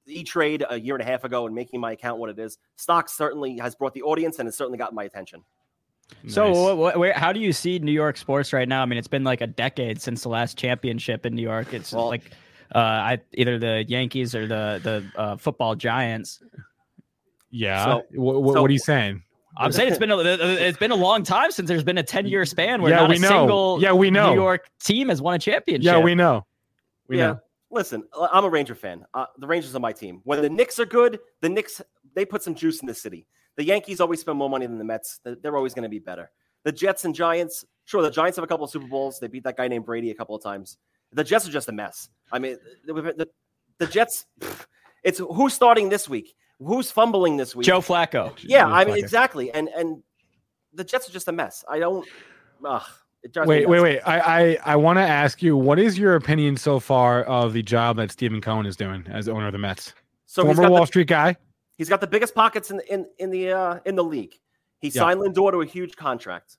E Trade a year and a half ago and making my account what it is, stocks certainly has brought the audience and has certainly gotten my attention. So Nice. what, what, where, how do you see New York sports right now? I mean, it's been like a decade since the last championship in New York. It's Well- like uh, I either the Yankees or the the uh, football giants. yeah. so- Wh- wh- so- what are you saying? I'm saying it's been a, it's been a long time since there's been a 10 year span where Yeah, not we a know. single Yeah, we know. New York team has won a championship. Yeah, we know. We yeah. know. Listen, I- I'm a Ranger fan. Uh, the Rangers are my team. When the Knicks are good, the Knicks they put some juice in the city. The Yankees always spend more money than the Mets. They're they're always going to be better. The Jets and Giants, sure, the Giants have a couple of Super Bowls. They beat that guy named Brady a couple of times. The Jets are just a mess. I mean, the, the, the Jets. pff, It's who's starting this week? Who's fumbling this week? Joe Flacco. Yeah, Joe I mean Flacco. exactly. And and the Jets are just a mess. I don't. Ugh, it Wait, wait, wait. I, I, I want to ask you, what is your opinion so far of the job that Steven Cohen is doing as owner of the Mets? So he's Former Wall the, Street guy. He's got the biggest pockets in in in the uh, in the league. He Yeah. signed Lindor to a huge contract.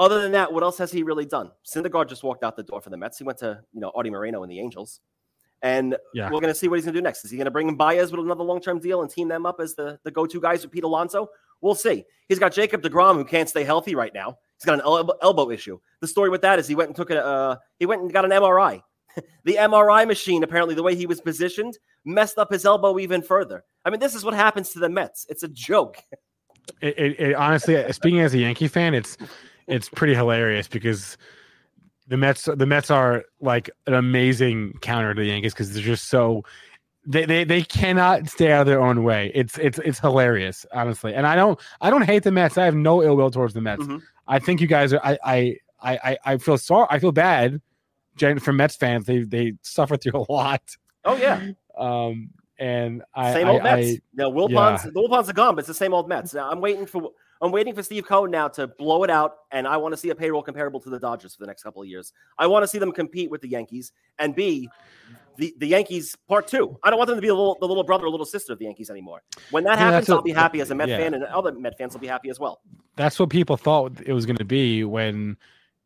Other than that, what else has he really done? Syndergaard just walked out the door for the Mets. He went to you know Arte Moreno and the Angels. And Yeah. we're going to see what he's going to do next. Is he going to bring in Baez with another long term deal and team them up as the, the go to guys with Pete Alonso? We'll see. He's got Jacob DeGrom who can't stay healthy right now. He's got an elbow, elbow issue. The story with that is he went and took a uh, he went and got an MRI. the MRI machine, apparently, the way he was positioned, messed up his elbow even further. I mean, this is what happens to the Mets. It's a joke. it, it, it honestly speaking as a Yankee fan, it's it's pretty hilarious because the Mets the Mets are like an amazing counter to the Yankees because they're just so they, they they cannot stay out of their own way. It's it's it's hilarious, honestly. And I don't I don't hate the Mets. I have no ill will towards the Mets. Mhm. I think you guys are I I I I- feel sorry I feel bad for Mets fans. They they suffer through a lot. Oh, yeah. Um and I same I, old Mets. I- no, Wilpons, the Wilpons are gone, but it's the same old Mets. Now, I'm waiting for I'm waiting for Steve Cohen now to blow it out, and I want to see a payroll comparable to the Dodgers for the next couple of years. I want to see them compete with the Yankees and be the, the Yankees part two. I don't want them to be the little, the little brother or little sister of the Yankees anymore. When that happens, I'll what- be happy as a Met yeah. fan, and other Met fans will be happy as well. that's what people thought it was going to be when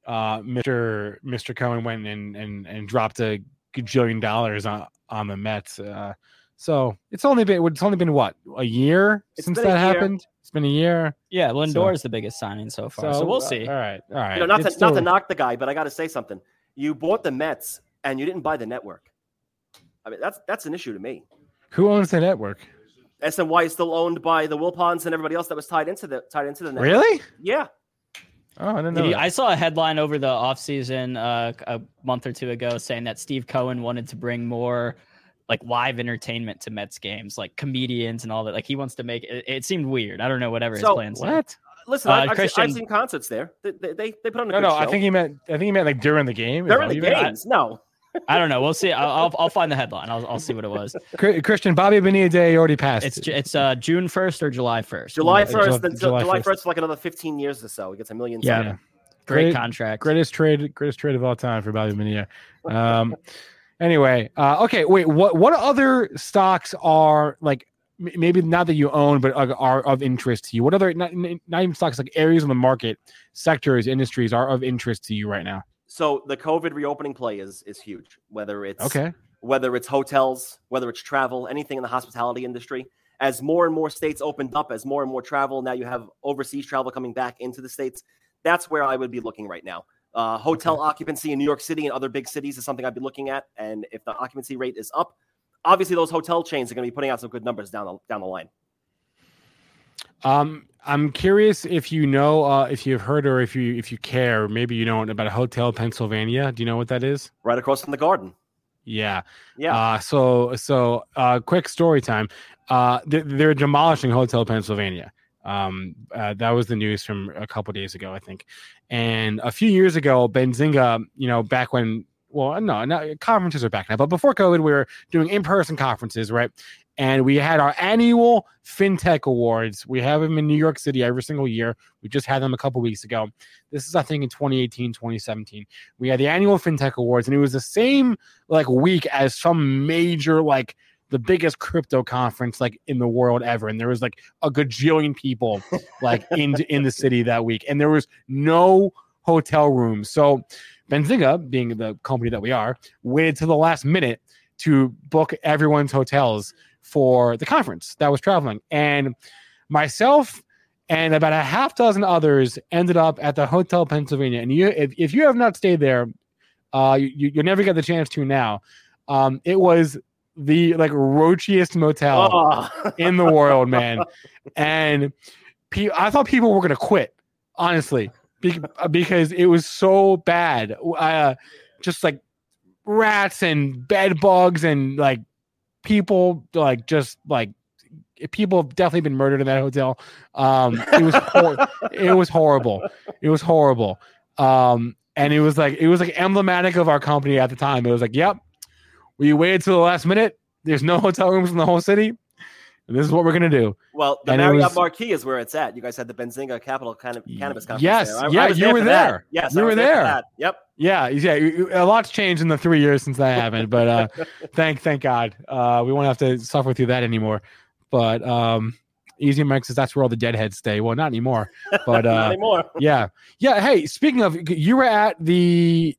uh, Mr. Mr. Cohen went and and and dropped a gajillion dollars on on the Mets. Uh, so it's only been it's only been what a year It's since been a that year. happened. It's been a year. Yeah, Lindor is the biggest signing so far. So, we'll uh, see. All right, all right. You know, not to, It's not to knock the guy, but I got to say something. You bought the Mets, and you didn't buy the network. I mean, that's that's an issue to me. Who owns the network? SNY is still owned by the Wilpons and everybody else that was tied into the tied into the network. Really? Yeah. Oh, I didn't know. you- I saw a headline over the offseason uh, a month or two ago saying that Steve Cohen wanted to bring more like live entertainment to Mets games, like comedians and all that. Like he wants to make it. It seemed weird. I don't know whatever his So, plans. are. what? Listen, Uh, I, I've, seen, Christian- I've seen concerts there. They, they, they, they put on a No, good no. show. I think he meant. I think he meant like during the game. Is they're that in what the you meant? games. No, I don't know. We'll see. I'll, I'll, I'll find the headline. I'll, I'll see what it was. Christian Bobby Bonilla Day already passed. It's Ju- it's uh, June first or July first. July Yeah, July- first, then July July 1st. first for like another fifteen years or so. He gets a million. Yeah. something. Great Great- contract. greatest trade greatest trade of all time for Bobby Bonilla. Um, anyway, uh, okay, wait. What what other stocks are like maybe not that you own, but are, are of interest to you? What other not, not even stocks like areas of the market, sectors, industries are of interest to you right now? So the COVID reopening play is is huge. Whether it's Okay, whether it's hotels, whether it's travel, anything in the hospitality industry. As more and more states opened up, as more and more travel, now you have overseas travel coming back into the states. That's where I would be looking right now. Uh, hotel occupancy in New York City and other big cities is something I'd be looking at. And if the occupancy rate is up, obviously those hotel chains are going to be putting out some good numbers down the down the line. um, I'm curious if you know, uh, if you've heard or if you if you care, maybe you know about a Hotel Pennsylvania. Do you know what that is? Right across from the garden. Yeah. Yeah. Uh, so so uh, quick story time. Uh, they're, they're demolishing Hotel Pennsylvania. Um, uh, that was the news from a couple days ago, I think. And a few years ago, Benzinga, you know, back when well, no, no, conferences are back now, but before COVID, we were doing in-person conferences, right? And we had our annual FinTech Awards. We have them in New York City every single year. We just had them a couple weeks ago. This is, I think, in 2018, 2017. We had the annual FinTech Awards, and it was the same like week as some major like the biggest crypto conference like in the world ever and there was like a gajillion people like in in the city that week and there was no hotel rooms. So benzinga being the company that we are waited to the last minute to book everyone's hotels for the conference that was traveling and myself and about a half dozen others ended up at the hotel pennsylvania and you if, if you have not stayed there uh you, you'll never get the chance to now. Um it was the like roachiest motel Oh. in the world man. And pe- i thought people were gonna quit honestly be- because it was so bad. Uh just like rats and bed bugs and like people like just like people have definitely been murdered in that hotel. Um it was hor- it was horrible. It was horrible. Um and it was like it was like emblematic of our company at the time. It was like yep we waited till the last minute there's no hotel rooms in the whole city and this is what we're gonna do Well, the And Marriott was- Marquis is where it's at. You guys had the Benzinga Capital kind of cannabis conference. yes, there. I- I yeah, was you were for that. there. Yes, You I were for there. Yep. yeah yeah a lot's changed in the three years since that happened but uh thank thank god uh we won't have to suffer through that anymore but um easy mike says that's where all the deadheads stay well not anymore but Not uh anymore. yeah yeah hey speaking of you were at the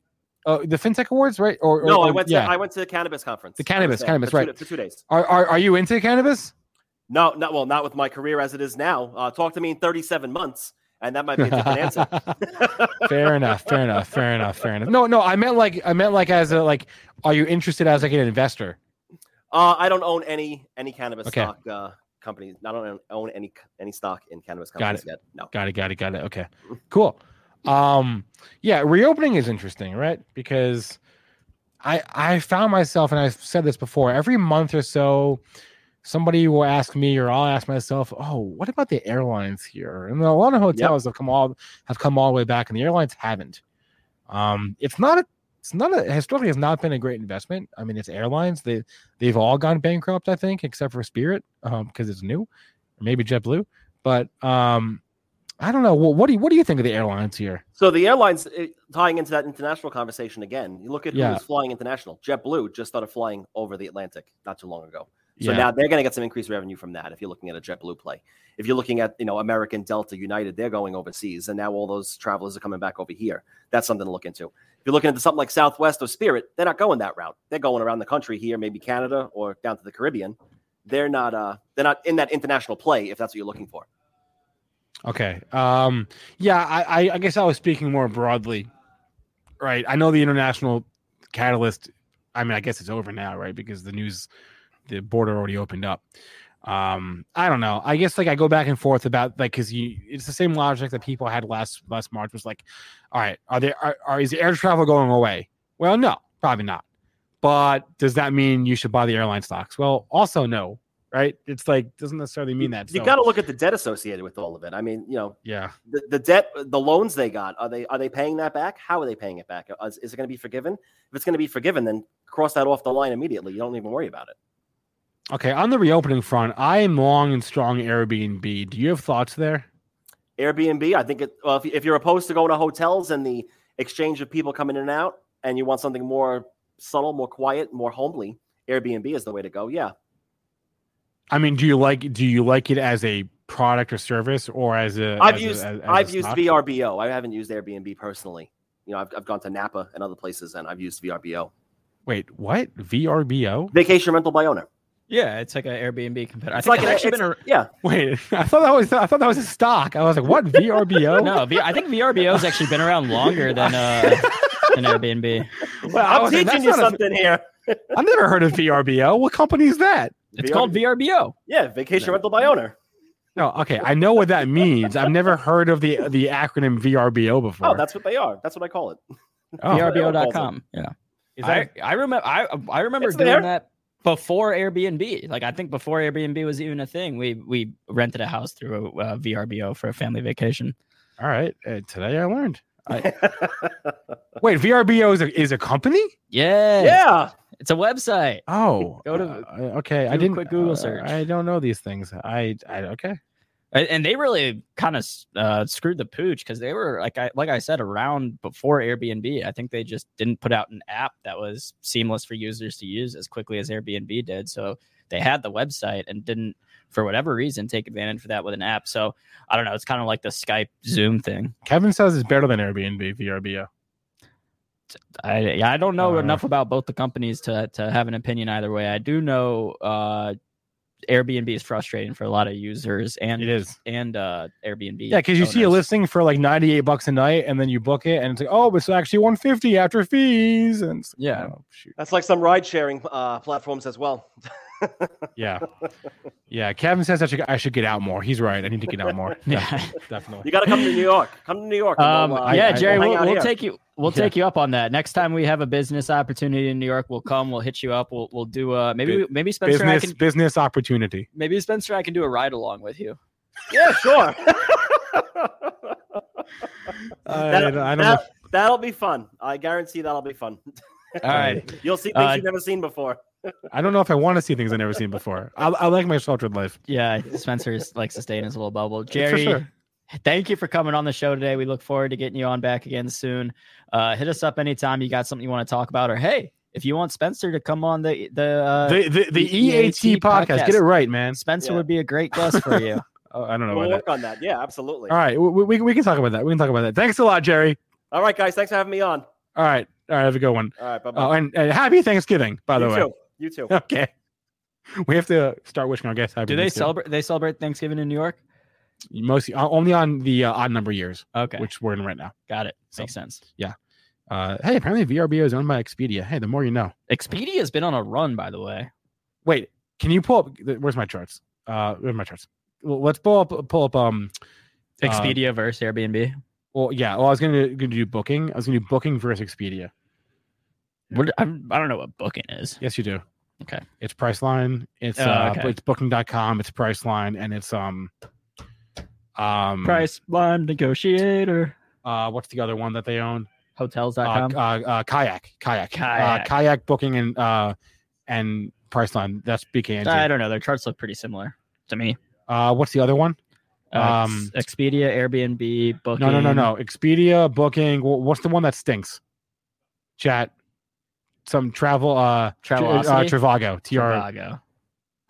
Oh, the FinTech Awards, right? Or, or No, I went to yeah. I went to the cannabis conference. The cannabis- cannabis, for two- right. for two days. Are, are are you into cannabis? No, not well, not with my career as it is now. Uh, talk to me in 37 months, and that might be a different answer. fair enough. Fair enough. Fair enough. Fair enough. No, no. I meant like I meant like as a like. Are you interested as like an investor? Uh, I don't own any any cannabis Okay. stock uh, companies. I don't own- own any any stock in cannabis companies Got it. yet. No. Got it. Got it. Got it. Okay. Cool. Um, yeah, reopening is interesting, right? Because I I found myself, and I've said this before, every month or so, somebody will ask me, or I'll ask myself, "Oh, what about the airlines here?" And a lot of hotels have come all have come all the way back, and the airlines haven't. Um, it's not a it's not a historically has not been a great investment. I mean, it's airlines. They they've all gone bankrupt, I think, except for Spirit, um, because it's new, or maybe JetBlue. But um, I don't know. What, what do you what do you think of the airlines here? So the airlines eh, tying into that international conversation again. You look at Yeah. who's flying international. JetBlue just started flying over the Atlantic not too long ago. So Yeah. now they're going to get some increased revenue from that. If you're looking at a JetBlue play, if you're looking at you know American, Delta, United, they're going overseas, and now all those travelers are coming back over here. That's something to look into. If you're looking into something like Southwest or Spirit, they're not going that route. They're going around the country here, maybe Canada or down to the Caribbean. They're not. Uh, they're not in that international play. If that's what you're looking for. Okay. Um, yeah, I, I, guess I was speaking more broadly. Right. I know the international catalyst. I mean, I guess it's over now, right? Because the news, the border already opened up. Um, I don't know. I guess like I go back and forth about like because you, it's the same logic that people had last last March was like, all right, are there are, are is air travel going away? Well, no, probably not. But does that mean you should buy the airline stocks? Well, also no, right? It's like doesn't necessarily mean that. You So, got to look at the debt associated with all of it. I mean, you know, yeah. the, the debt, the loans they got, are they are they paying that back? How are they paying it back? Is, is it going to be forgiven? If it's going to be forgiven, then cross that off the line immediately. You don't even worry about it. Okay, on the reopening front, I am long and strong Airbnb. Do you have thoughts there? Airbnb, I think it. Well, if, if you're opposed to going to hotels and the exchange of people coming in and out, and you want something more subtle, more quiet, more homely, Airbnb is the way to go. Yeah, I mean, do you like do you like it as a product or service or as a I've as a- used as- as a I've used stock? VRBO. I haven't used Airbnb personally. You know, I've, I've gone to Napa and other places, and I've used VRBO. Wait, what? VRBO? Vacation rental by owner. Yeah, it's like an Airbnb competitor. I It's think like it's an- actually been it's- a, yeah. Wait, I thought that was I thought that was a stock. I was like, what VRBO? no. V- I think VRBO has actually been around longer than uh than Airbnb. Well, I I'm was like, teaching that's you not a- something here. I've never heard of VRBO. What company is that? It's called VRBO. Yeah, vacation rental by owner. No, okay, I know what that means. I've never heard of the the acronym VRBO before. Oh, that's what they are. That's what I call it. Oh. VRBO.com. Yeah. Is I, that- I remember I I remember doing there. that before Airbnb. Like I think before Airbnb was even a thing, we we rented a house through a uh, VRBO for a family vacation. All right, uh, today I learned. I, wait, VRBO is a, is a company? Yeah. yeah. It's a website. Oh, Go to- uh, okay. I didn't quick Google uh, search. I don't know these things. I, I okay. And and they really kind of uh, screwed the pooch because they were like I like I said around before Airbnb. I think they just didn't put out an app that was seamless for users to use as quickly as Airbnb did. So they had the website and didn't, for whatever reason, take advantage of that with an app. So I don't know. It's kind of like the Skype Zoom thing. Kevin says it's better than Airbnb VRBO. I yeah, I don't know Uh, enough about both the companies to to have an opinion either way. I do know uh, Airbnb is frustrating for a lot of users and It is. and uh, Airbnb. Yeah, because you see a listing for like ninety eight bucks a night, and then you book it, and it's like, oh, but it's actually one fifty after fees, and Yeah. oh, shoot. That's like some ride sharing uh, platforms as well. yeah, yeah. Kevin says I should I should get out more. He's right. I need to get out more. Yeah. Definitely. definitely. You got to come to New York. Come to New York. Um, we'll, uh, yeah, I- Jerry, we'll we'll, we'll take you. We'll Yeah. take you up on that next time we have a business opportunity in New York. We'll come. We'll hit you up. We'll we'll do uh maybe Bu- maybe Spencer and I Business can business opportunity. maybe Spencer I can do a ride along with you. Yeah, sure. I, That- I don't know. that, that'll be fun. I guarantee that'll be fun. All right. You'll see things Uh, you've never seen before. I don't know if I want to see things I've never seen before. I, I like my sheltered life. Yeah, Spencer likes to stay in his little bubble. Jerry, sure. thank you for coming on the show today. We look forward to getting you on back again soon. Uh, hit us up anytime you got something you want to talk about, or hey, if you want Spencer to come on the the uh, the, the, the the EAT, EAT podcast. podcast. Get it right, man. Spencer Yeah. would be a great guest for you. Oh, I don't know We'll about work on that. Yeah, absolutely. All right, we, we, we can talk about that. We can talk about that. Thanks a lot, Jerry. All right, guys. Thanks for having me on. All right, All right, have a good one. All right, bye bye. Oh, and, and happy Thanksgiving, by the way. too. You too. Okay. We have to start wishing our guests happy. Do they celebrate? They celebrate Thanksgiving in New York. Mostly uh, only on the uh, odd number years, Okay, which we're in right now. got it. So- Makes sense. Yeah. Uh, hey, apparently VRBO is owned by Expedia. Hey, the more you know. Expedia has been on a run, by the way. Wait, can you pull up? Where's my charts? Uh, where's my charts? Well, let's pull up. Pull up. Um. uh, Expedia versus Airbnb. Well, yeah. Well, I was gonna gonna do booking. I was gonna do booking versus Expedia. What, I'm, I don't know what booking is. Yes, you do. Okay. It's Priceline. It's Oh, uh, okay. it's Booking.com. It's Priceline, and it's um, um, Priceline negotiator. Uh, what's the other one that they own? Uh, Hotels.com. uh, uh, kayak, kayak, Kayak. Uh, kayak booking and uh, and Priceline. That's BKNG. I don't know. Their charts look pretty similar to me. Uh, what's the other one? Uh, Um, Expedia, Airbnb, Booking. No, no, no, no. Expedia, Booking. What's the one that stinks? Chat. Some travel. Uh, Tr- uh? Trivago. Tr. Trivago.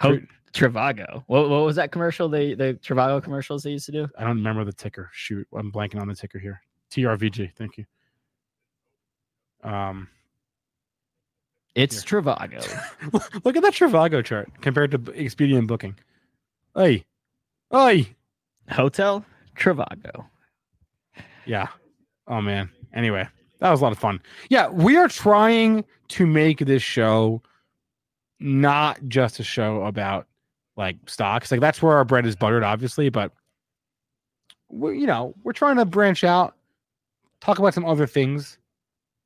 Ho- Trivago. What, what was that commercial? The the Trivago commercials they used to do. I don't remember the ticker. Shoot, I'm blanking on the ticker here. TRVG. Thank you. Um, It's Trivago. look at that Trivago chart compared to Expedia and Booking. Hey, hey. Hotel Trivago. Yeah. Oh man. Anyway, that was a lot of fun. Yeah, we are trying to make this show not just a show about like stocks. Like that's where our bread is buttered, obviously, but we you know, we're trying to branch out, talk about some other things,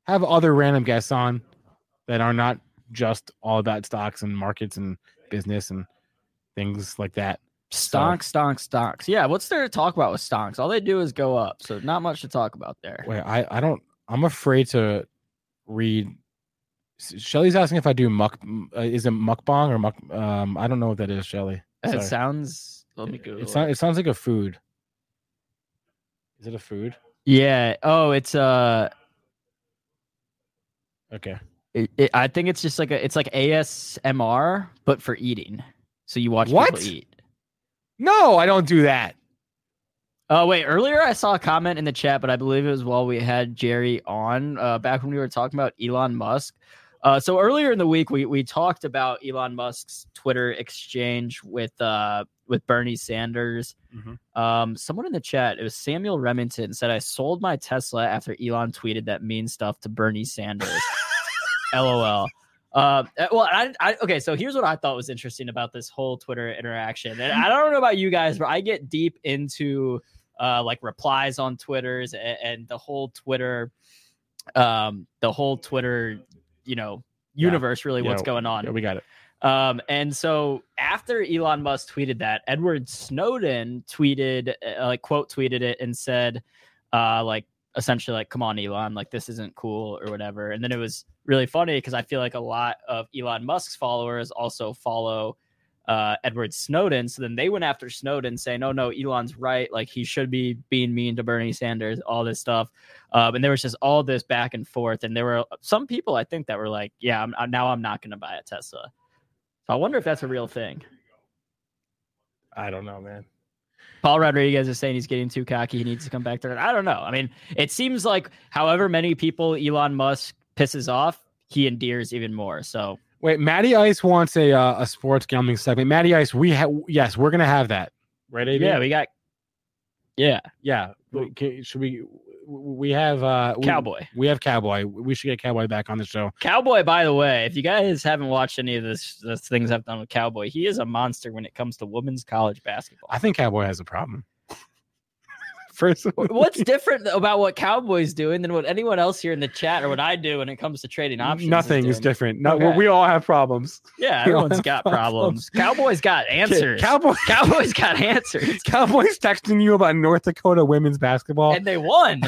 have other random guests on that are not just all about stocks and markets and business and things like that. Stonks, stonks, stocks. Yeah, what's there to talk about with stocks? All they do is go up, so not much to talk about there. Wait, I I don't. I'm afraid to read. Shelly's asking if I do muck. Uh, is it mukbang or muck? Um, I don't know what that is, Shelly. It sounds. Let me go. It, sound, it sounds like a food. Is it a food? Yeah. Oh, it's uh. Okay. It, it, I think it's just like a. It's like ASMR, but for eating. So you watch What? people eat. No, I don't do that. Oh wait, earlier I saw a comment in the chat, but I believe it was while we had Jerry on uh, back when we were talking about Elon Musk. Uh, so earlier in the week, we we talked about Elon Musk's Twitter exchange with uh, with Bernie Sanders. Mhm. Um, someone in the chat, it was Samuel Remington, said I sold my Tesla after Elon tweeted that mean stuff to Bernie Sanders. LOL. Uh, well, I, I okay. So here's what I thought was interesting about this whole Twitter interaction, and I don't know about you guys, but I get deep into uh, like replies on Twitters and, and the whole Twitter, um, the whole Twitter, you know, Yeah. universe. Really, what's going on? Yeah, we got it. Um, and so after Elon Musk tweeted that, Edward Snowden tweeted, uh, like quote tweeted it and said, uh, like essentially like, "Come on, Elon, like this isn't cool or whatever." And then it was really funny because I feel like a lot of Elon Musk's followers also follow uh, Edward Snowden. So then they went after Snowden, saying, "Oh no, Elon's right. Like he should be being mean to Bernie Sanders, all this stuff." Um, and there was just all this back and forth. And there were some people I think that were like, "Yeah, I'm, now I'm not going to buy a Tesla." So I wonder if that's a real thing. I don't know, man. Paul Rodriguez is saying he's getting too cocky. He needs to come back to it. I don't know. I mean, it seems like however many people Elon Musk pisses off, he endears even more. So Wait, Matty Ice wants a uh, a sports gambling segment. Matty Ice, we have yes, we're gonna have that. Right, AB? yeah, we got yeah yeah. Okay, Should we? We have uh we- Cowboy. We have Cowboy. We should get Cowboy back on the show. Cowboy. By the way, if you guys haven't watched any of this, the things I've done with Cowboy, he is a monster when it comes to women's college basketball. I think Cowboy has a problem. What's different about what Cowboy's doing than what anyone else here in the chat or what I do when it comes to trading options? nothing is doing? different. No, Okay. we all have problems. Yeah, We everyone's got problems. problems. Cowboy's got answers. Cowboy, Cowboy's got answers. Cowboys texting you about North Dakota women's basketball. and they won.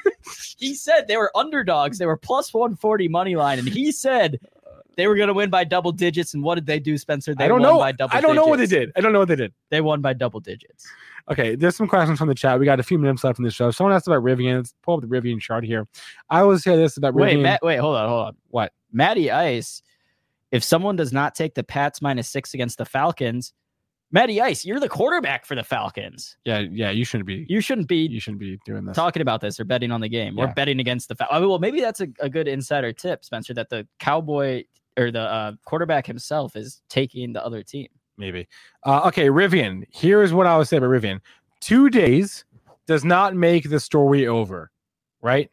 he said they were underdogs. They were plus 140 money line, and he said they were going to win by double digits. And what did they do, Spencer? They I don't won know. by double I don't know what they did. I don't know what they did. They won by double digits. Okay, there's some questions from the chat. We got a few minutes left in the show. Someone asked about Rivian. Let's pull up the Rivian chart here. I always say this about Wait, Matt, wait, hold on, hold on. What? Matty Ice, if someone does not take the Pats minus six against the Falcons, Matty Ice, you're the quarterback for the Falcons. Yeah, yeah. You shouldn't be. You shouldn't be You shouldn't be doing this. talking about this or betting on the game or betting against the Falcons. well, maybe that's a, a good insider tip, Spencer, that the Cowboy or the uh, quarterback himself is taking the other team. Maybe. Uh, okay, Rivian. Here's what I would say about Rivian. Two days does not make the story over, right?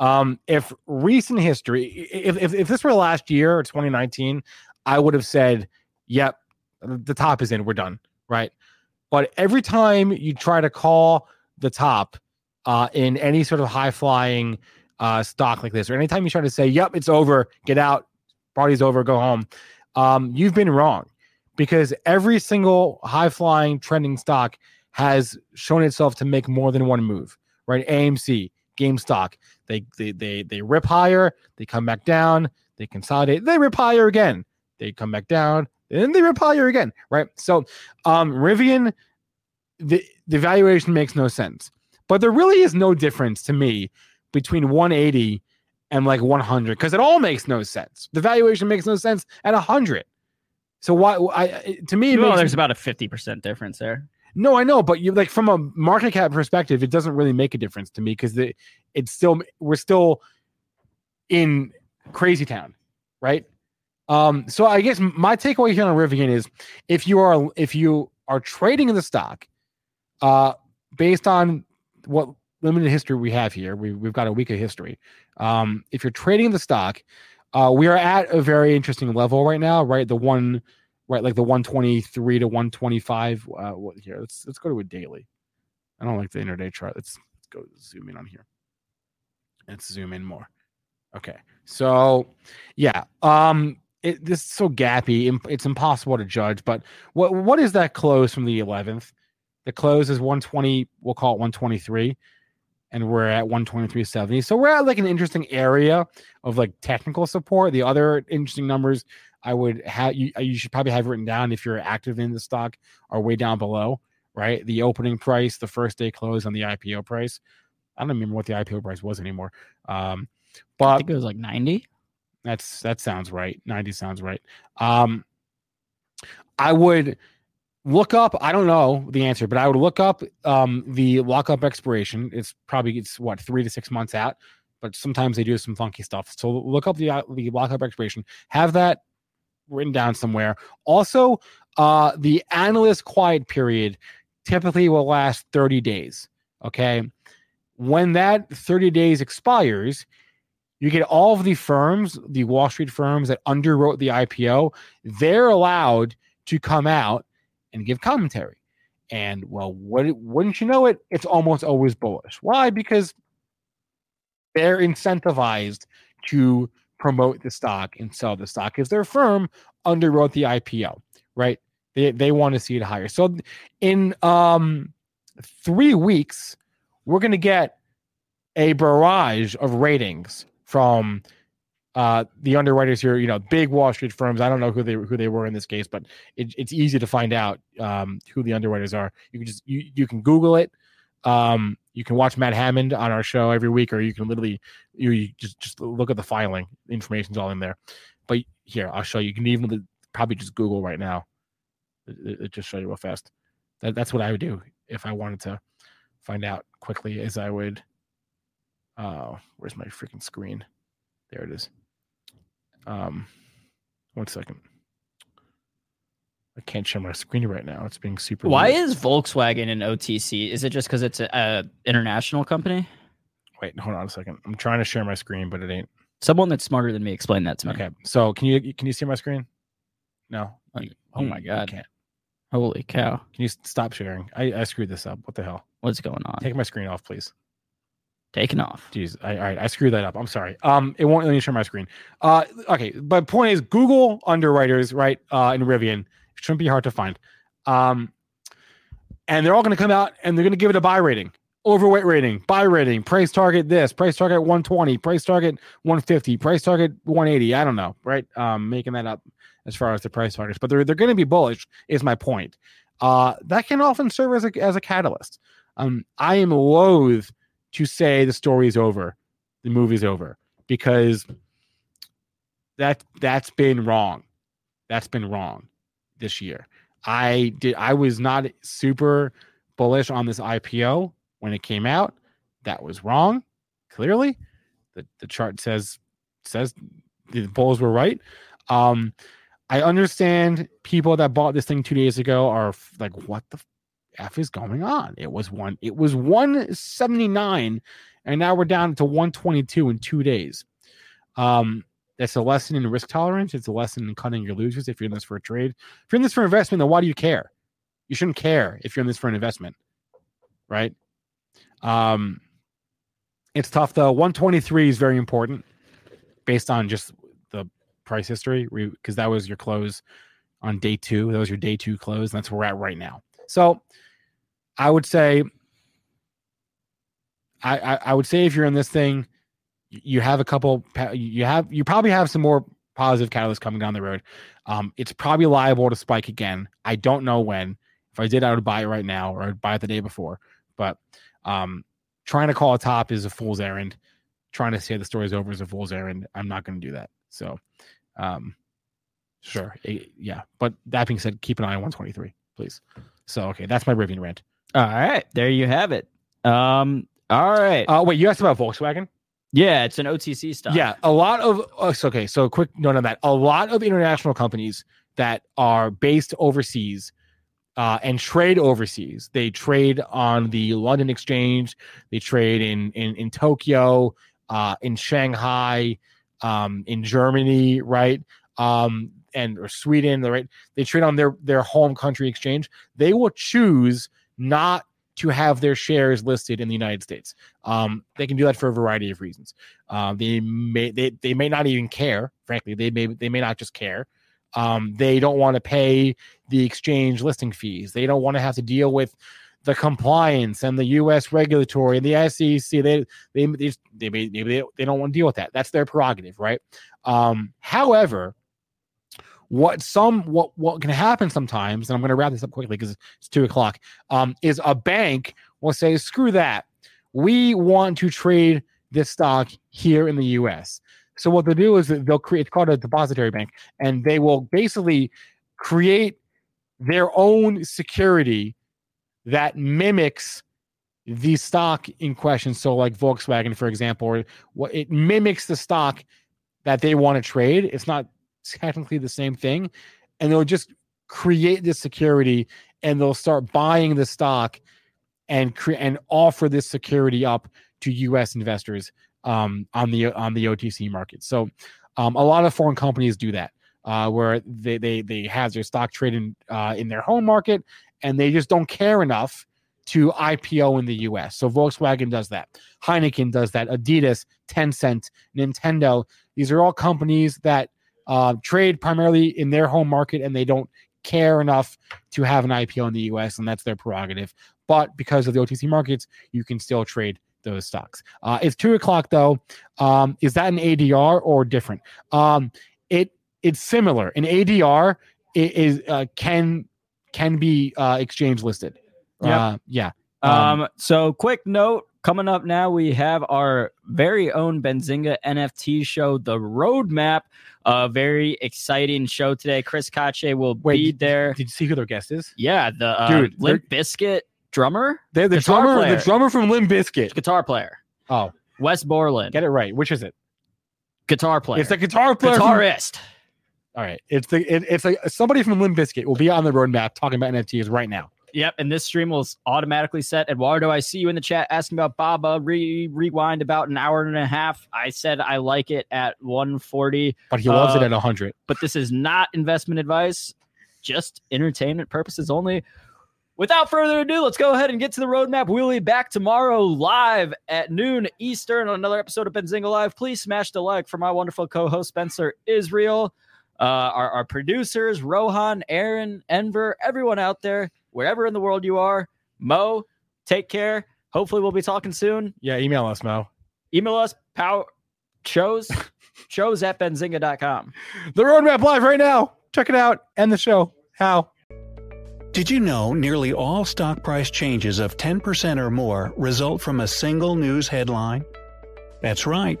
Um, if recent history, if, if if this were last year or 2019, I would have said, "Yep, the top is in. We're done." Right? But every time you try to call the top uh, in any sort of high flying uh, stock like this, or anytime you try to say, "Yep, it's over. Get out. Party's over. Go home," um, you've been wrong because every single high flying trending stock has shown itself to make more than one move, right? AMC, GameStop, they they they they rip higher, they come back down, they consolidate, they rip higher again, they come back down, and they rip higher again, right? So, um, Rivian, the the valuation makes no sense, but there really is no difference to me between 180 and like 100 because it all makes no sense. The valuation makes no sense at 100. So why? I to me, Well, there's about a 50% difference there. no, I know, but you like from a market cap perspective, it doesn't really make a difference to me because it's still we're still in crazy town, right? Um, so I guess my takeaway here on Rivian is if you are if you are trading in the stock, uh, based on what limited history we have here, we we've got a week of history. Um, if you're trading the stock, uh, we are at a very interesting level right now, right? The one right like the 123 to 125 uh what here let's let's go to a daily. I don't like the intraday chart. Let's let's go zoom in on here. Let's zoom in more. Okay so yeah um it, this is so gappy it's impossible to judge but what what is that close from the 11th the close is 120 we'll call it 123 and we're at 123.70 so we're at like an interesting area of like technical support the other interesting numbers I would have you. You should probably have written down if you're active in the stock are way down below, right? The opening price, the first day close on the IPO price. I don't remember what the IPO price was anymore. Um, but I think it was like 90. that's that sounds right. 90 sounds right. Um, I would look up. I don't know the answer, but I would look up um, the lockup expiration. It's probably it's what three to six months out, but sometimes they do some funky stuff. So look up the uh, the lockup expiration. Have that written down somewhere. Also, uh, the analyst quiet period typically will last 30 days. Okay. When that 30 days expires, you get all of the firms, the Wall Street firms that underwrote the IPO, they're allowed to come out and give commentary. And well, what, wouldn't you know it? It's almost always bullish. Why? Because they're incentivized to promote the stock and sell the stock because their firm underwrote the IPO, right? They they want to see it higher. So in um three weeks, we're gonna get a barrage of ratings from uh the underwriters here, you know, big Wall Street firms. I don't know who they who they were in this case, but it, it's easy to find out um who the underwriters are. You can just you you can Google it. Um you can watch Matt Hammond on our show every week, or you can literally you, you just just look at the filing. The information's all in there. But here, I'll show you. You can even probably just Google right now. It, it just show you real fast. That, that's what I would do if I wanted to find out quickly. As I would. Uh, where's my freaking screen? There it is. Um, one second. I can't share my screen right now. It's being super. Why weird. is Volkswagen an OTC? Is it just because it's a, a international company? Wait, hold on a second. I'm trying to share my screen, but it ain't. Someone that's smarter than me explain that to me. Okay, so can you can you see my screen? No. Like, oh my God. can't. Holy cow! Can you stop sharing? I, I screwed this up. What the hell? What's going on? Take my screen off, please. Taking off. Jeez, I, all right, I screwed that up. I'm sorry. Um, it won't let me share my screen. Uh, okay, but point is, Google underwriters, right? Uh, in Rivian, shouldn't be hard to find. Um, and they're all going to come out and they're going to give it a buy rating, overweight rating, buy rating, price target this, price target 120, price target 150, price target 180. I don't know, right? Um, making that up as far as the price targets, but they're they're going to be bullish. Is my point. Uh, that can often serve as a as a catalyst. Um, I am loath to say the story is over, the movie's over, because that that's been wrong. That's been wrong this year. I did. I was not super bullish on this IPO when it came out. That was wrong. Clearly, the the chart says says the polls were right. Um, I understand people that bought this thing two days ago are like, what the f is going on? It was one. It was one seventy nine, and now we're down to one twenty two in two days. Um, that's a lesson in risk tolerance. It's a lesson in cutting your losers. If you're in this for a trade, if you're in this for investment, then why do you care? You shouldn't care if you're in this for an investment, right? Um, it's tough though. 123 is very important based on just the price history because that was your close on day two. That was your day two close. And that's where we're at right now. So I would say, I, I, I would say if you're in this thing, you have a couple, you have, you probably have some more positive catalysts coming down the road. Um, it's probably liable to spike again. I don't know when. If I did, I would buy it right now or I'd buy it the day before. But um, trying to call a top is a fool's errand. Trying to say the story's over is a fool's errand. I'm not going to do that. So, um, sure, eh, yeah. But that being said, keep an eye on 123, please. So, okay, that's my Rivian rant. All right, there you have it. Um, all right. Uh, wait, you asked about Volkswagen? yeah, it's an OTC stock. Yeah, a lot of uh, so, okay. So, quick note on that: a lot of international companies that are based overseas uh, and trade overseas. They trade on the London Exchange. They trade in in in Tokyo, uh, in Shanghai, um, in Germany, right? Um, and or Sweden, right? They trade on their their home country exchange. They will choose not to have their shares listed in the United States. Um, they can do that for a variety of reasons. Um, they may they, they may not even care. Frankly, they may they may not just care. Um, they don't want to pay the exchange listing fees. They don't want to have to deal with the compliance and the U.S. regulatory and the SEC. They they they they, may, maybe they, they don't want to deal with that. That's their prerogative, right? Um, however, what some what what can happen sometimes, and I'm going to wrap this up quickly because it's two o'clock. Um, is a bank will say, "Screw that, we want to trade this stock here in the U.S." So what they'll do is they'll create it's called a depository bank, and they will basically create their own security that mimics the stock in question. So, like Volkswagen, for example, or what it mimics the stock that they want to trade. It's not technically the same thing, and they'll just create this security, and they'll start buying the stock and cre- and offer this security up to U.S. investors um, on the on the OTC market. So, um, a lot of foreign companies do that, uh, where they they they have their stock trading uh, in their home market, and they just don't care enough to IPO in the US. So Volkswagen does that. Heineken does that. Adidas, Tencent, Nintendo. These are all companies that uh, trade primarily in their home market and they don't care enough to have an IPO in the US, and that's their prerogative. But because of the OTC markets, you can still trade those stocks. Uh, it's two o'clock though. Um, is that an ADR or different? Um, it it's similar. An ADR is uh, can can be uh, exchange listed. Yep. Uh, yeah. Um, so quick note coming up now, we have our very own Benzinga NFT show, The Roadmap. A very exciting show today. Chris Katje will Wait, be did- there. Did you see who their guest is? Yeah, the uh, Dude, Limp Bizkit drummer, They're the Guitar drummer, player. the drummer from Limp Bizkit. guitar player, Oh, Wes Borland, get it right. Which is it? guitar player, It's the guitar player. from- guitarist. all right, it's the it, it's like somebody from Limp Bizkit will be on the roadmap talking about NFTs right now. Yep, and this stream will automatically set. Eduardo, I see you in the chat asking about Baba. Re- rewind about an hour and a half. I said I like it at 140, But he loves it Uh, at hundred. but this is not investment advice, just entertainment purposes only. Without further ado, let's go ahead and get to the roadmap. We'll be back tomorrow live at noon Eastern on another episode of Benzinga Live. Please smash the like for my wonderful co-host Spencer Israel, uh, our, our producers Rohan, Aaron, Enver, everyone out there, wherever in the world you are. Mo, take care. Hopefully, we'll be talking soon. Yeah, email us, Mo. Email us power shows shows at benzinga.com. The roadmap live right now. Check it out. End the show. How? Did you know nearly all stock price changes of 10% or more result from a single news headline? That's right.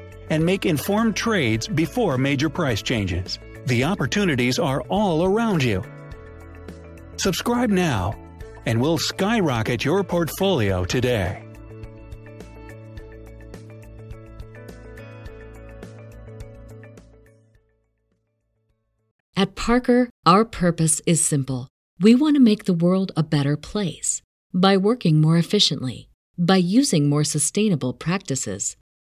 and make informed trades before major price changes. The opportunities are all around you. Subscribe now, and we'll skyrocket your portfolio today. At Parker, our purpose is simple. We want to make the world a better place by working more efficiently, by using more sustainable practices,